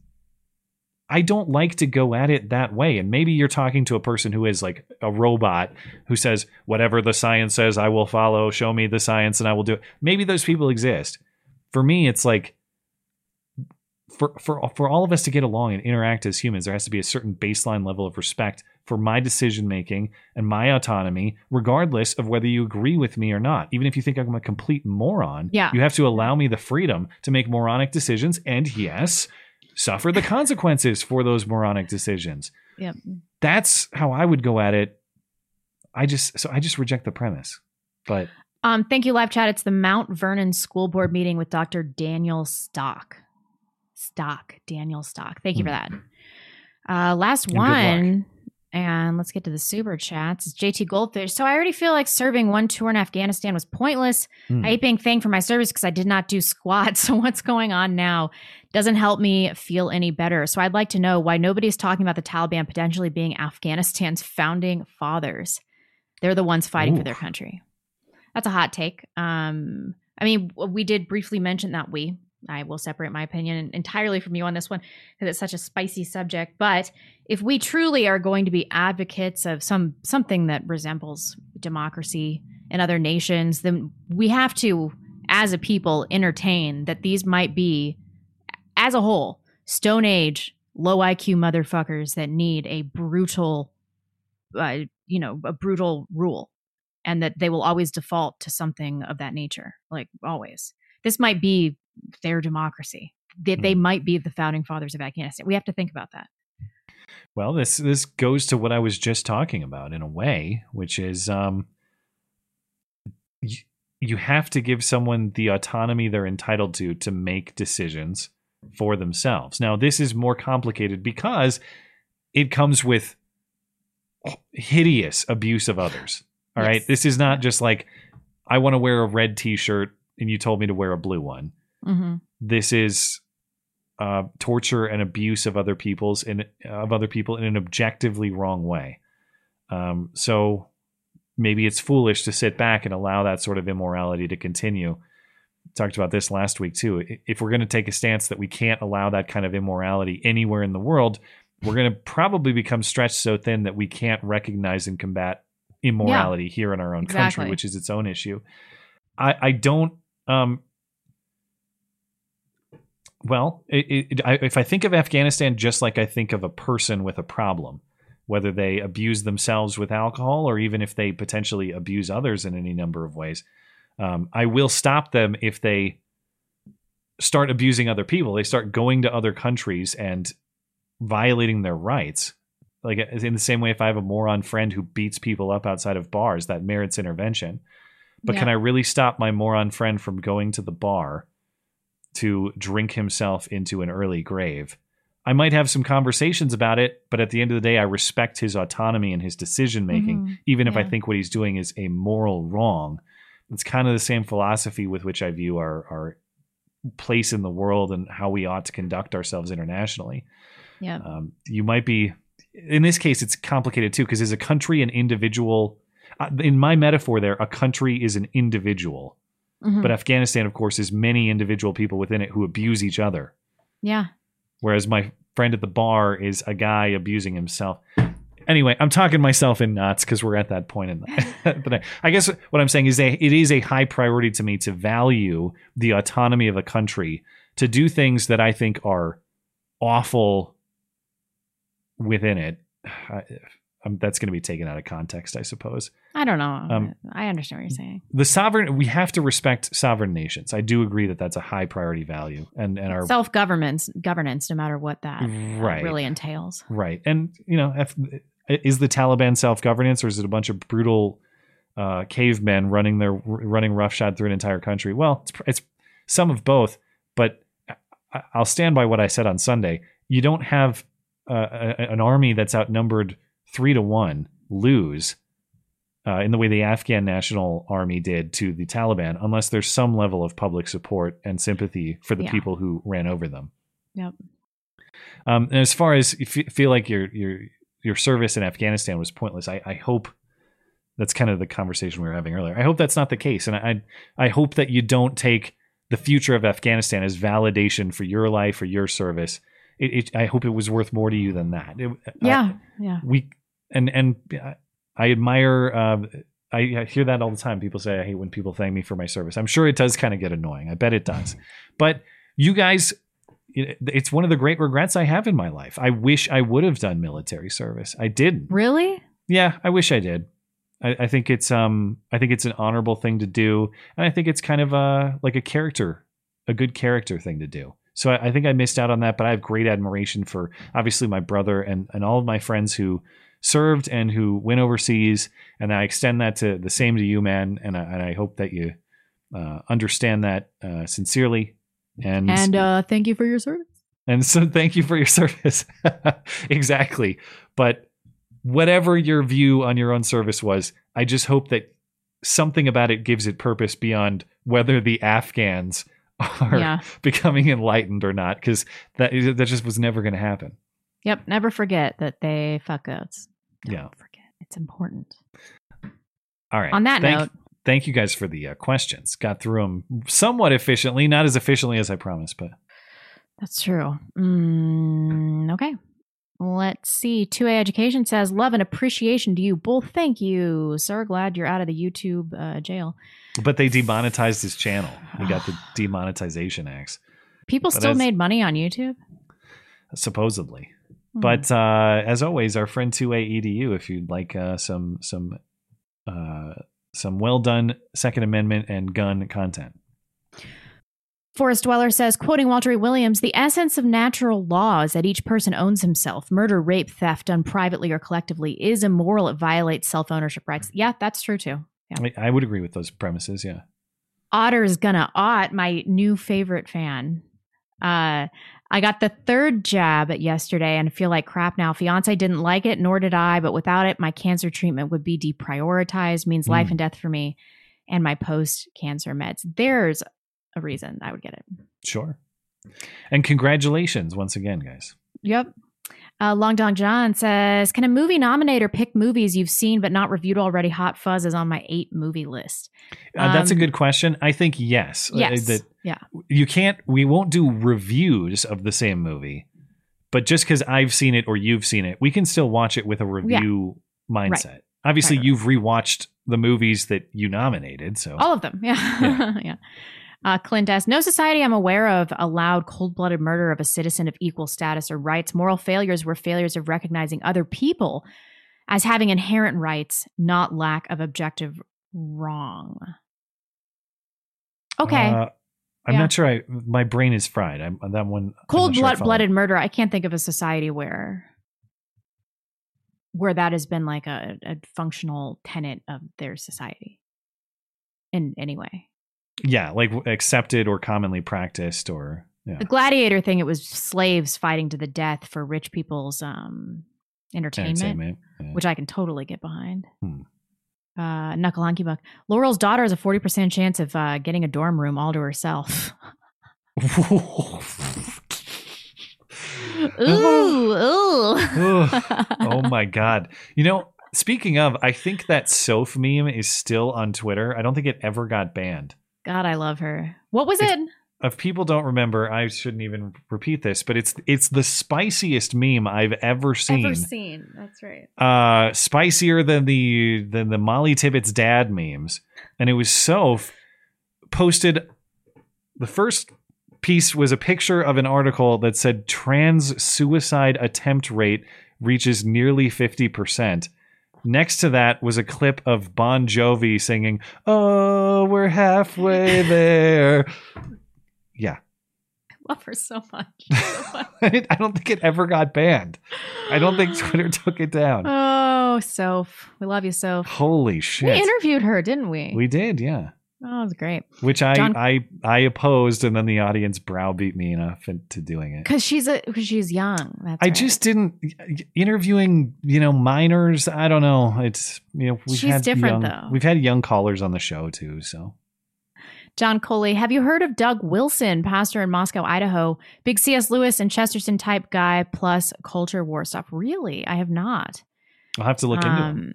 I don't like to go at it that way. And maybe you're talking to a person who is like a robot who says, whatever the science says, I will follow. Show me the science and I will do it. Maybe those people exist. For me, it's like, for for for all of us to get along and interact as humans, there has to be a certain baseline level of respect for my decision making and my autonomy, regardless of whether you agree with me or not. Even if you think I'm a complete moron, yeah. you have to allow me the freedom to make moronic decisions and yes, suffer the consequences for those moronic decisions. Yep. That's how I would go at it. I just so I just reject the premise. But um, thank you, live chat. It's the Mount Vernon School Board meeting with Dr. Daniel Stock. Stock, Daniel Stock. Thank you for hmm. that. Uh, last and one, and let's get to the super chats. It's JT Goldfish. So I already feel like serving one tour in Afghanistan was pointless. Mm. I hate being thanked for my service because I did not do squat. So what's going on now doesn't help me feel any better. So I'd like to know why nobody's talking about the Taliban potentially being Afghanistan's founding fathers. They're the ones fighting Ooh. for their country. That's a hot take. Um, I mean, we did briefly mention that we I will separate my opinion entirely from you on this one because it's such a spicy subject. But if we truly are going to be advocates of some something that resembles democracy in other nations, then we have to, as a people, entertain that these might be, as a whole, Stone Age low IQ motherfuckers that need a brutal, uh, you know, a brutal rule, and that they will always default to something of that nature, like always. This might be their democracy. That they, they hmm. might be the founding fathers of Afghanistan. We have to think about that. Well, this this goes to what I was just talking about in a way, which is um, you, you have to give someone the autonomy they're entitled to to make decisions for themselves. Now, this is more complicated because it comes with hideous abuse of others. All yes. right, this is not just like I want to wear a red T-shirt and you told me to wear a blue one. Mm-hmm. This is uh, torture and abuse of other people's in of other people in an objectively wrong way. Um, so maybe it's foolish to sit back and allow that sort of immorality to continue. Talked about this last week too. If we're going to take a stance that we can't allow that kind of immorality anywhere in the world, we're going to probably become stretched so thin that we can't recognize and combat immorality yeah, here in our own exactly. country, which is its own issue. I, I don't um, well, it, it, I, if I think of Afghanistan just like I think of a person with a problem, whether they abuse themselves with alcohol or even if they potentially abuse others in any number of ways, um, I will stop them if they start abusing other people. They start going to other countries and violating their rights. Like in the same way, if I have a moron friend who beats people up outside of bars, that merits intervention. But can I really stop my moron friend from going to the bar to drink himself into an early grave? I might have some conversations about it, but at the end of the day, I respect his autonomy and his decision making, Mhm. even if I think what he's doing is a moral wrong. It's kind of the same philosophy with which I view our, our place in the world and how we ought to conduct ourselves internationally. Yeah. Um, you might be, in this case, it's complicated too, because is a country an individual? Uh, in my metaphor, there, a country is an individual, Mhm. but Afghanistan, of course, is many individual people within it who abuse each other. yeah. Whereas my friend at the bar is a guy abusing himself. Anyway, I'm talking myself in knots because we're at that point in the, but I, I guess what I'm saying is that it is a high priority to me to value the autonomy of a country to do things that I think are awful within it. I, um, that's going to be taken out of context, I suppose. I don't know. Um, I understand what you're saying. The sovereign, we have to respect sovereign nations. I do agree that that's a high priority value, and and our Self governance, governance, no matter what that Right. really entails. Right. And, you know, if, is the Taliban self governance or is it a bunch of brutal uh, cavemen running their running roughshod through an entire country? Well, it's, it's some of both, but I'll stand by what I said on Sunday. You don't have uh, an army that's outnumbered three to one lose uh, in the way the Afghan National Army did to the Taliban, unless there's some level of public support and sympathy for the Yeah. people who ran over them. Yep. Um, and as far as you feel like your your your service in Afghanistan was pointless, I, I hope that's kind of the conversation we were having earlier. I hope that's not the case, and I I hope that you don't take the future of Afghanistan as validation for your life or your service. It, it, I hope it was worth more to you than that. It- I- Yeah. yeah. we and and I admire. Uh, I, I hear that all the time. People say I hate when people thank me for my service. I'm sure it does kind of get annoying. I bet it does. But you guys, it- it's one of the great regrets I have in my life. I wish I would have done military service. I didn't. Really? Yeah, I wish I did. I, I think it's um I think it's an honorable thing to do, and I think it's kind of a like a character, a good character thing to do. So I, I think I missed out on that, but I have great admiration for obviously my brother and and all of my friends who served and who went overseas, and I extend that to the same to you, man. And I, and I hope that you uh, understand that uh, sincerely. And And uh, thank you for your service. and so thank you for your service. exactly. But whatever your view on your own service was, I just hope that something about it gives it purpose beyond whether the Afghans are Yeah. becoming enlightened or not, because that that just was never going to happen. Yep. Never forget that they fuck goats. Yeah. forget It's important. All right. On that thank, note- thank you guys for the uh, questions. Got through them somewhat efficiently, not as efficiently as I promised, but That's true. Mm, okay. Let's see. 2A Education says, Love and appreciation to you both. Thank you, sir. Glad you're out of the YouTube uh, jail. But they demonetized his channel. He got the demonetization axe. People But still as- made money on YouTube. supposedly. Hmm. But uh, as always, our friend 2A EDU, if you'd like uh, some some uh, some well done Second Amendment and gun content. Forest Dweller says, quoting Walter e. Williams, the essence of natural law is that each person owns himself. Murder, rape, theft done privately or collectively is immoral. It violates self ownership rights. Yeah, that's true too. Yeah. I, I would agree with those premises. Yeah. Otter's gonna Ott, my new favorite fan. Uh, I got the third jab yesterday and I feel like crap now. Fiance didn't like it, nor did I, but without it, my cancer treatment would be deprioritized, means life Mm. and death for me and my post cancer meds. There's a reason I would get it. Sure. And congratulations once again, guys. Yep. Uh, Long Dong John says, "Can a movie nominator pick movies you've seen but not reviewed already? Hot Fuzz is on my eight movie list." Uh, that's a Um, good question. I think yes. Uh, Yes. that yeah. you can't. We won't do reviews of the same movie, but just because I've seen it or you've seen it, we can still watch it with a review mindset. Obviously, you've rewatched the movies that you nominated, so All of them. Yeah. Yeah. Uh, Clint asks, no society I'm aware of allowed cold blooded murder of a citizen of equal status or rights. Moral failures were failures of recognizing other people as having inherent rights, not lack of objective wrong. Okay. Uh, I'm Yeah. not sure. I my brain is fried. I'm that one. Cold sure blood follow. blooded murder. I can't think of a society where where that has been like a, a functional tenet of their society in any way. Yeah, like accepted or commonly practiced or yeah. The gladiator thing, it was slaves fighting to the death for rich people's um entertainment, Entertainment, yeah. which I can totally get behind. Hmm. Uh, Knuckle Hunky Buck. Laurel's daughter has a 40% chance of uh, getting a dorm room all to herself. ooh, ooh. Ugh. oh my god. You know, speaking of, I think that Soph meme is still on Twitter. I don't think it ever got banned. God, I love her. What was If- it? If people don't remember, I shouldn't even repeat this, but it's it's the spiciest meme I've ever seen. Ever seen. That's right. uh spicier than the than the Mollie Tibbetts dad memes. And it was Soph posted the first piece was a picture of an article that said trans suicide attempt rate reaches nearly 50%. Next to that was a clip of Bon Jovi singing, "Oh, we're halfway there." Yeah. I love her so much. I don't think it ever got banned. I don't think Twitter took it down. Oh, Soph. We love you, Soph. Holy shit. We interviewed her, didn't we? We did, yeah. Oh, it was great. Which I John- I I opposed, and then the audience browbeat me enough into doing it. Because she's a because she's young. That's I right. just didn't interviewing, you know, minors. I don't know. It's you know we've She's had different, young, though. We've had young callers on the show too. So John Coley, have you heard of Doug Wilson, pastor in Moscow, Idaho? Big C.S. Lewis and Chesterton type guy, plus culture war stuff. Really, I have not. I'll have to look into it. Um,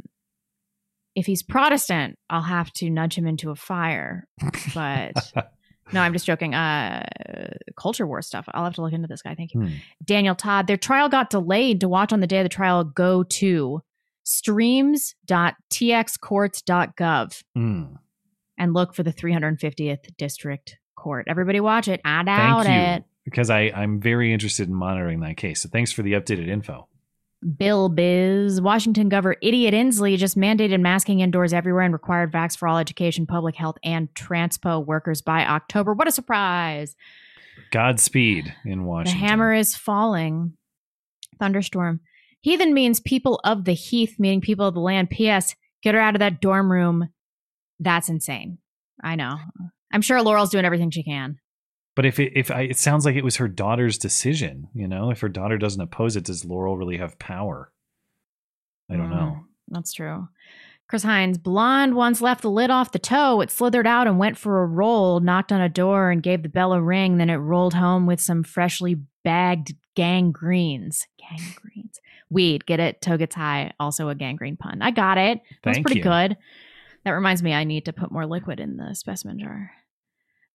If he's Protestant, I'll have to nudge him into a fire. But no, I'm just joking. Uh, culture war stuff. I'll have to look into this guy. Thank you. Hmm. Daniel Todd. Their trial got delayed to watch on the day of the trial. Go to streams.txcourts.gov Mm. and look for the 350th district court. Everybody watch it. I doubt it. because I I'm very interested in monitoring that case. So thanks for the updated info. Bill Biz. Washington Governor Idiot Inslee just mandated masking indoors everywhere and required vax for all education, public health, and transpo workers by October. What a surprise! Godspeed in Washington. The hammer is falling. Thunderstorm. Heathen means people of the heath, meaning people of the land. P.S. Get her out of that dorm room. That's insane. I know. I'm sure Laurel's doing everything she can. But if it if I, it sounds like it was her daughter's decision, you know, if her daughter doesn't oppose it, does Laurel really have power? I don't know. Mm, That's true. Chris Hines, blonde once left the lid off the toe. It slithered out and went for a roll, knocked on a door and gave the bell a ring. Then it rolled home with some freshly bagged gangrenes. Gangrenes. Weed. Get it? Toe gets high. Also a gangrene pun. I got it. That's pretty you. good. That reminds me, I need to put more liquid in the specimen jar.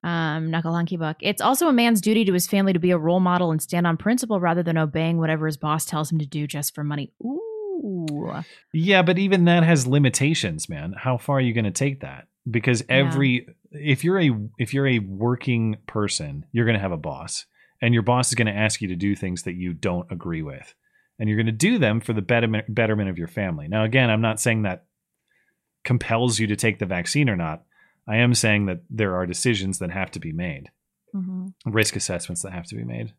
Um, Knuckle Hunky Buck. It's also a man's duty to his family to be a role model and stand on principle rather than obeying whatever his boss tells him to do just for money. Ooh. Yeah, but even that has limitations, man. How far are you going to take that? Because every if you're a if you're a working person, you're going to have a boss, and your boss is going to ask you to do things that you don't agree with, and you're going to do them for the betterment betterment of your family. Now, again, I'm not saying that compels you to take the vaccine or not. I am saying that there are decisions that have to be made, Mhm. risk assessments that have to be made.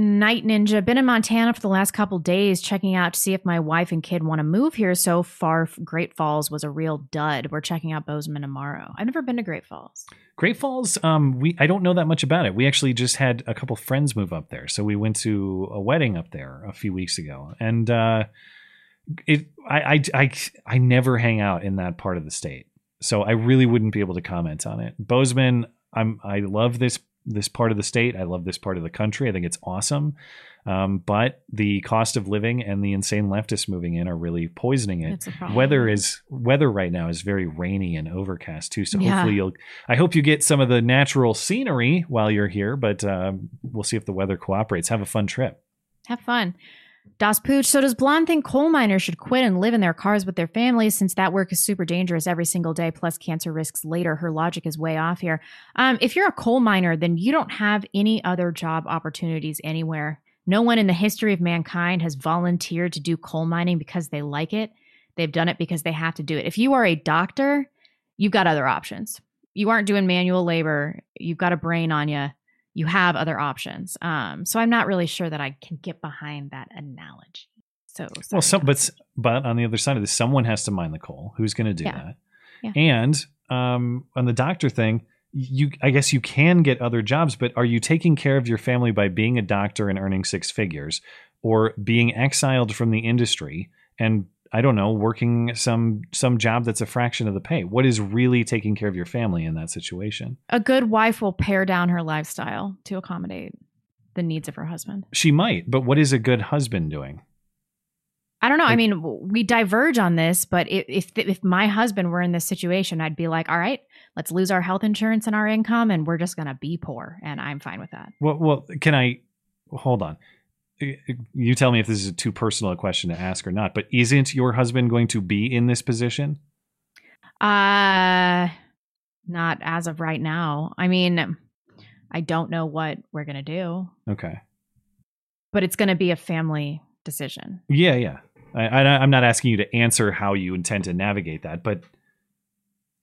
Night Ninja. Been in Montana for the last couple days, checking out to see if my wife and kid want to move here. So far, Great Falls was a real dud. We're checking out Bozeman tomorrow. I've never been to Great Falls. Great Falls, um, we I don't know that much about it. We actually just had a couple friends move up there, so we went to a wedding up there a few weeks ago, and uh, it I, I I I never hang out in that part of the state, so I really wouldn't be able to comment on it. Bozeman, I'm I love this this part of the state. I love this part of the country. I think it's awesome. Um, but the cost of living and the insane leftists moving in are really poisoning it. It's a problem. Weather is weather right now is very rainy and overcast too. So Yeah. hopefully you'll. I hope you get some of the natural scenery while you're here. But um, we'll see if the weather cooperates. Have a fun trip. Have fun. Das Pooch. So does Blonde think coal miners should quit and live in their cars with their families since that work is super dangerous every single day, plus cancer risks later? Her logic is way off here. Um, if you're a coal miner, then you don't have any other job opportunities anywhere. No one in the history of mankind has volunteered to do coal mining because they like it. They've done it because they have to do it. If you are a doctor, you've got other options. you aren't doing manual labor, you've got a brain on you, you have other options. Um, so I'm not really sure that I can get behind that analogy. So well, some, but but on the other side of this, someone has to mine the coal. Who's going to do Yeah. that? Yeah. And um, on the doctor thing, you I guess you can get other jobs, but are you taking care of your family by being a doctor and earning six figures, or being exiled from the industry and I don't know, working some some job that's a fraction of the pay? What is really taking care of your family in that situation? a good wife will pare down her lifestyle to accommodate the needs of her husband. She might, but what is a good husband doing? I don't know. I mean, we diverge on this, but if, if if my husband were in this situation, I'd be like, "All right, let's lose our health insurance and our income, and we're just gonna be poor," and I'm fine with that. Well, well, can I hold on? You tell me if this is a too personal a question to ask or not. But isn't your husband going to be in this position? Uh, not as of right now. I mean, I don't know what we're gonna do, Okay. but it's gonna be a family decision. Yeah, yeah. I, I, I'm not asking you to answer how you intend to navigate that, but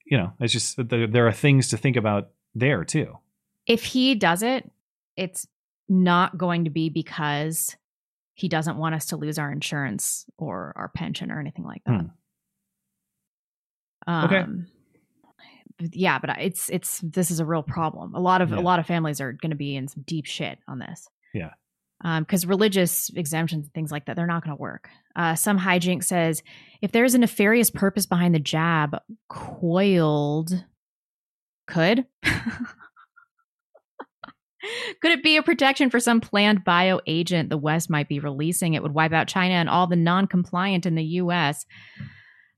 you know, it's just there, there are things to think about there too. If he does it, it's not going to be because he doesn't want us to lose our insurance or our pension or anything like that. Hmm. Okay. Um, but yeah, but it's it's this is a real problem. A lot of Yeah. a lot of families are going to be in some deep shit on this. Yeah. because religious exemptions and things like that, they're not going to work. Uh, some hijink says if there's a nefarious purpose behind the jab, coiled could. Could it be a protection for some planned bio agent the West might be releasing? It would wipe out China and all the non compliant in the US.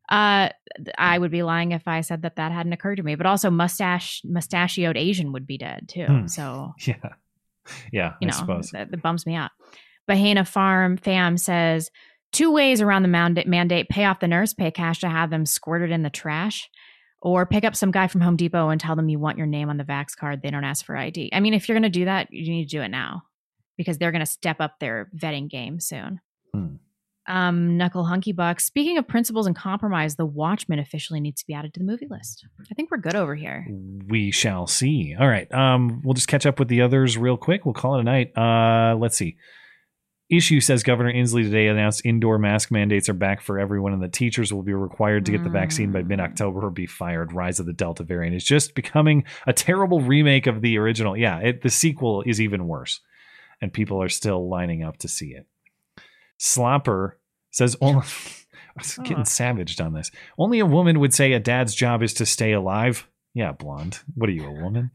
Uh, I would be lying if I said that that hadn't occurred to me. But also, mustache mustachioed Asian would be dead too. Hmm. So Yeah. Yeah, you I know suppose. that, that bums me out. Bahena Farm Fam says two ways around the mandate: mandate pay off the nurse, pay cash to have them squirted in the trash, or pick up some guy from Home Depot and tell them you want your name on the Vax card. They don't ask for ID. I mean, if you're going to do that, you need to do it now because they're going to step up their vetting game soon. Hmm. Um, Knuckle Hunky Buck. Speaking of principles and compromise, The Watchmen officially needs to be added to the movie list. I think we're good over here. We shall see. All right. Um, we'll just catch up with the others real quick. We'll call it a night. Uh, let's see. Issue says Governor Inslee today announced indoor mask mandates are back for everyone, and that teachers will be required to get the vaccine by hmm. mid October or be fired. Rise of the Delta variant is just becoming a terrible remake of the original. Yeah, it, the sequel is even worse, and people are still lining up to see it. Slopper says only. I'm getting savaged on this. Only a woman would say a dad's job is to stay alive. Yeah, blonde. What are you, a woman?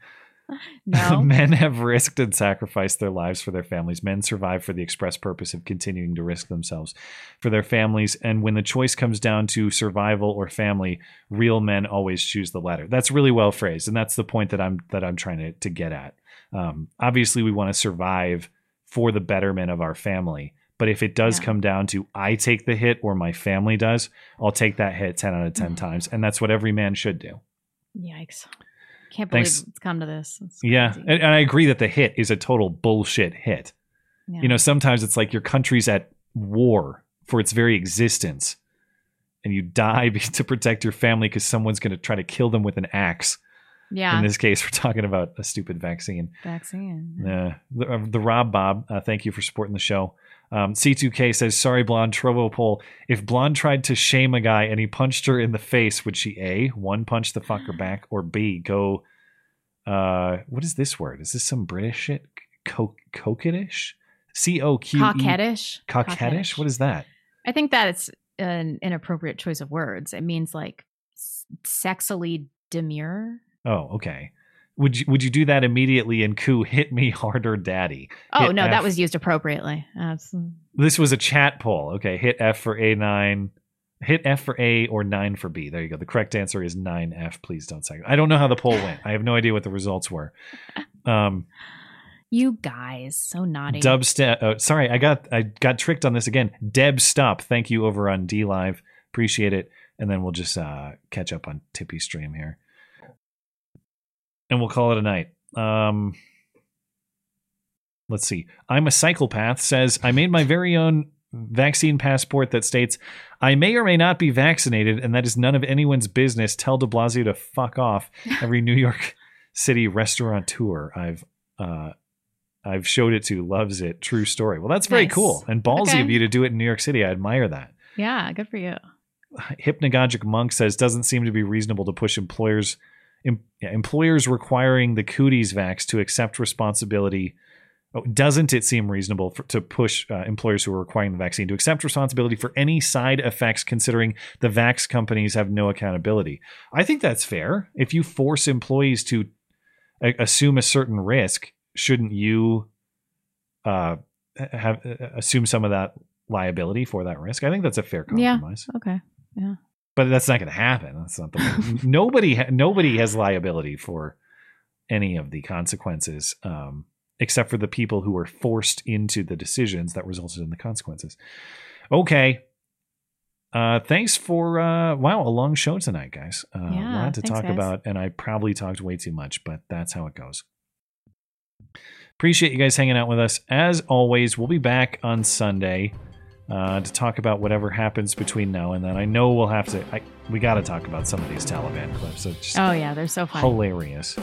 No. Men have risked and sacrificed their lives for their families. Men survive for the express purpose of continuing to risk themselves for their families. And when the choice comes down to survival or family, real men always choose the latter. That's really well phrased, and that's the point that I'm that I'm trying to to get at. Um, obviously, we want to survive for the betterment of our family. But if it does come down to I take the hit or my family does, I'll take that hit 10 out of 10 times. And that's what every man should do. Yikes. Can't believe Thanks. it's come to this. Yeah, and, and I agree that the hit is a total bullshit hit. Yeah. You know, sometimes it's like your country's at war for its very existence, and you die to protect your family because someone's going to try to kill them with an axe. Yeah. In this case, we're talking about a stupid vaccine. Vaccine. Uh, the, the Rob Bob, uh, thank you for supporting the show. Um, C2K says, "Sorry, Blonde Trovo poll. If Blonde tried to shame a guy and he punched her in the face, would she a one punch the fucker back or b go? Uh, what is this word? Is this some British shit? Co- coquettish? C O Q Coquettish? Coquettish. What is that? I think that it's an inappropriate choice of words. It means like s- sexily demure. Oh, okay. Would you would you do that immediately and coo hit me harder, daddy? Oh Hit no, that was used appropriately. This was a chat poll. Okay, hit F for A9. Hit F for A or 9 for B. There you go. The correct answer is 9F. Please don't say. I don't know how the poll went. I have no idea what the results were. Um, you guys, so naughty. Dubstep. Oh, sorry, I got I got tricked on this again. Deb Stop. Thank you over on DLive. Appreciate it. And then we'll just uh, catch up on TipeeeStream here, and we'll call it a night. Um, let's see. I'm a psychopath. Says I made my very own vaccine passport that states, I may or may not be vaccinated, and that is none of anyone's business. Tell de Blasio to fuck off. Every New York City restaurateur I've uh, I've showed it to loves it. True story. Well, that's very Nice. cool and ballsy Okay. of you to do it in New York City. I admire that. Yeah, good for you. Hypnagogic Monk says doesn't seem to be reasonable to push employers em, yeah, employers requiring the cooties vax to accept responsibility. Oh, doesn't it seem reasonable for, to push uh, employers who are requiring the vaccine to accept responsibility for any side effects, considering the vax companies have no accountability? I think that's fair. If you force employees to a- assume a certain risk, shouldn't you uh, have uh, assume some of that liability for that risk? I think that's a fair compromise Yeah. Okay. Yeah. But that's not going to happen. That's not the nobody ha- nobody has liability for any of the consequences, um, except for the people who were forced into the decisions that resulted in the consequences. Okay. Uh, thanks for uh, wow a long show tonight, guys. Uh, a lot to thanks, talk guys. about, and I probably talked way too much, but that's how it goes. Appreciate you guys hanging out with us. As always, we'll be back on Sunday uh, to talk about whatever happens between now and then. I know we'll have to. I, we got to talk about some of these Taliban clips. Oh yeah, they're so funny. hilarious.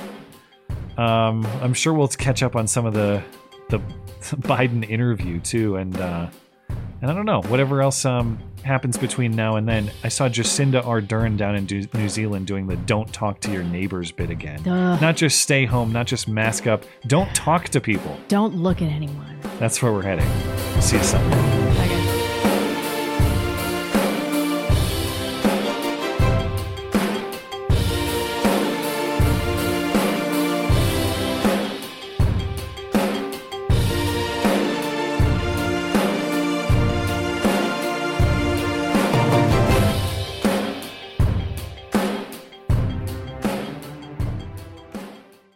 Um, I'm sure we'll catch up on some of the the Biden interview too, and uh, and I don't know whatever else um, happens between now and then. I saw Jacinda Ardern down in Du- New Zealand doing the "Don't talk to your neighbors" bit again. Ugh. Not just stay home, not just mask up. Don't talk to people. Don't look at anyone. That's where we're heading. See you soon.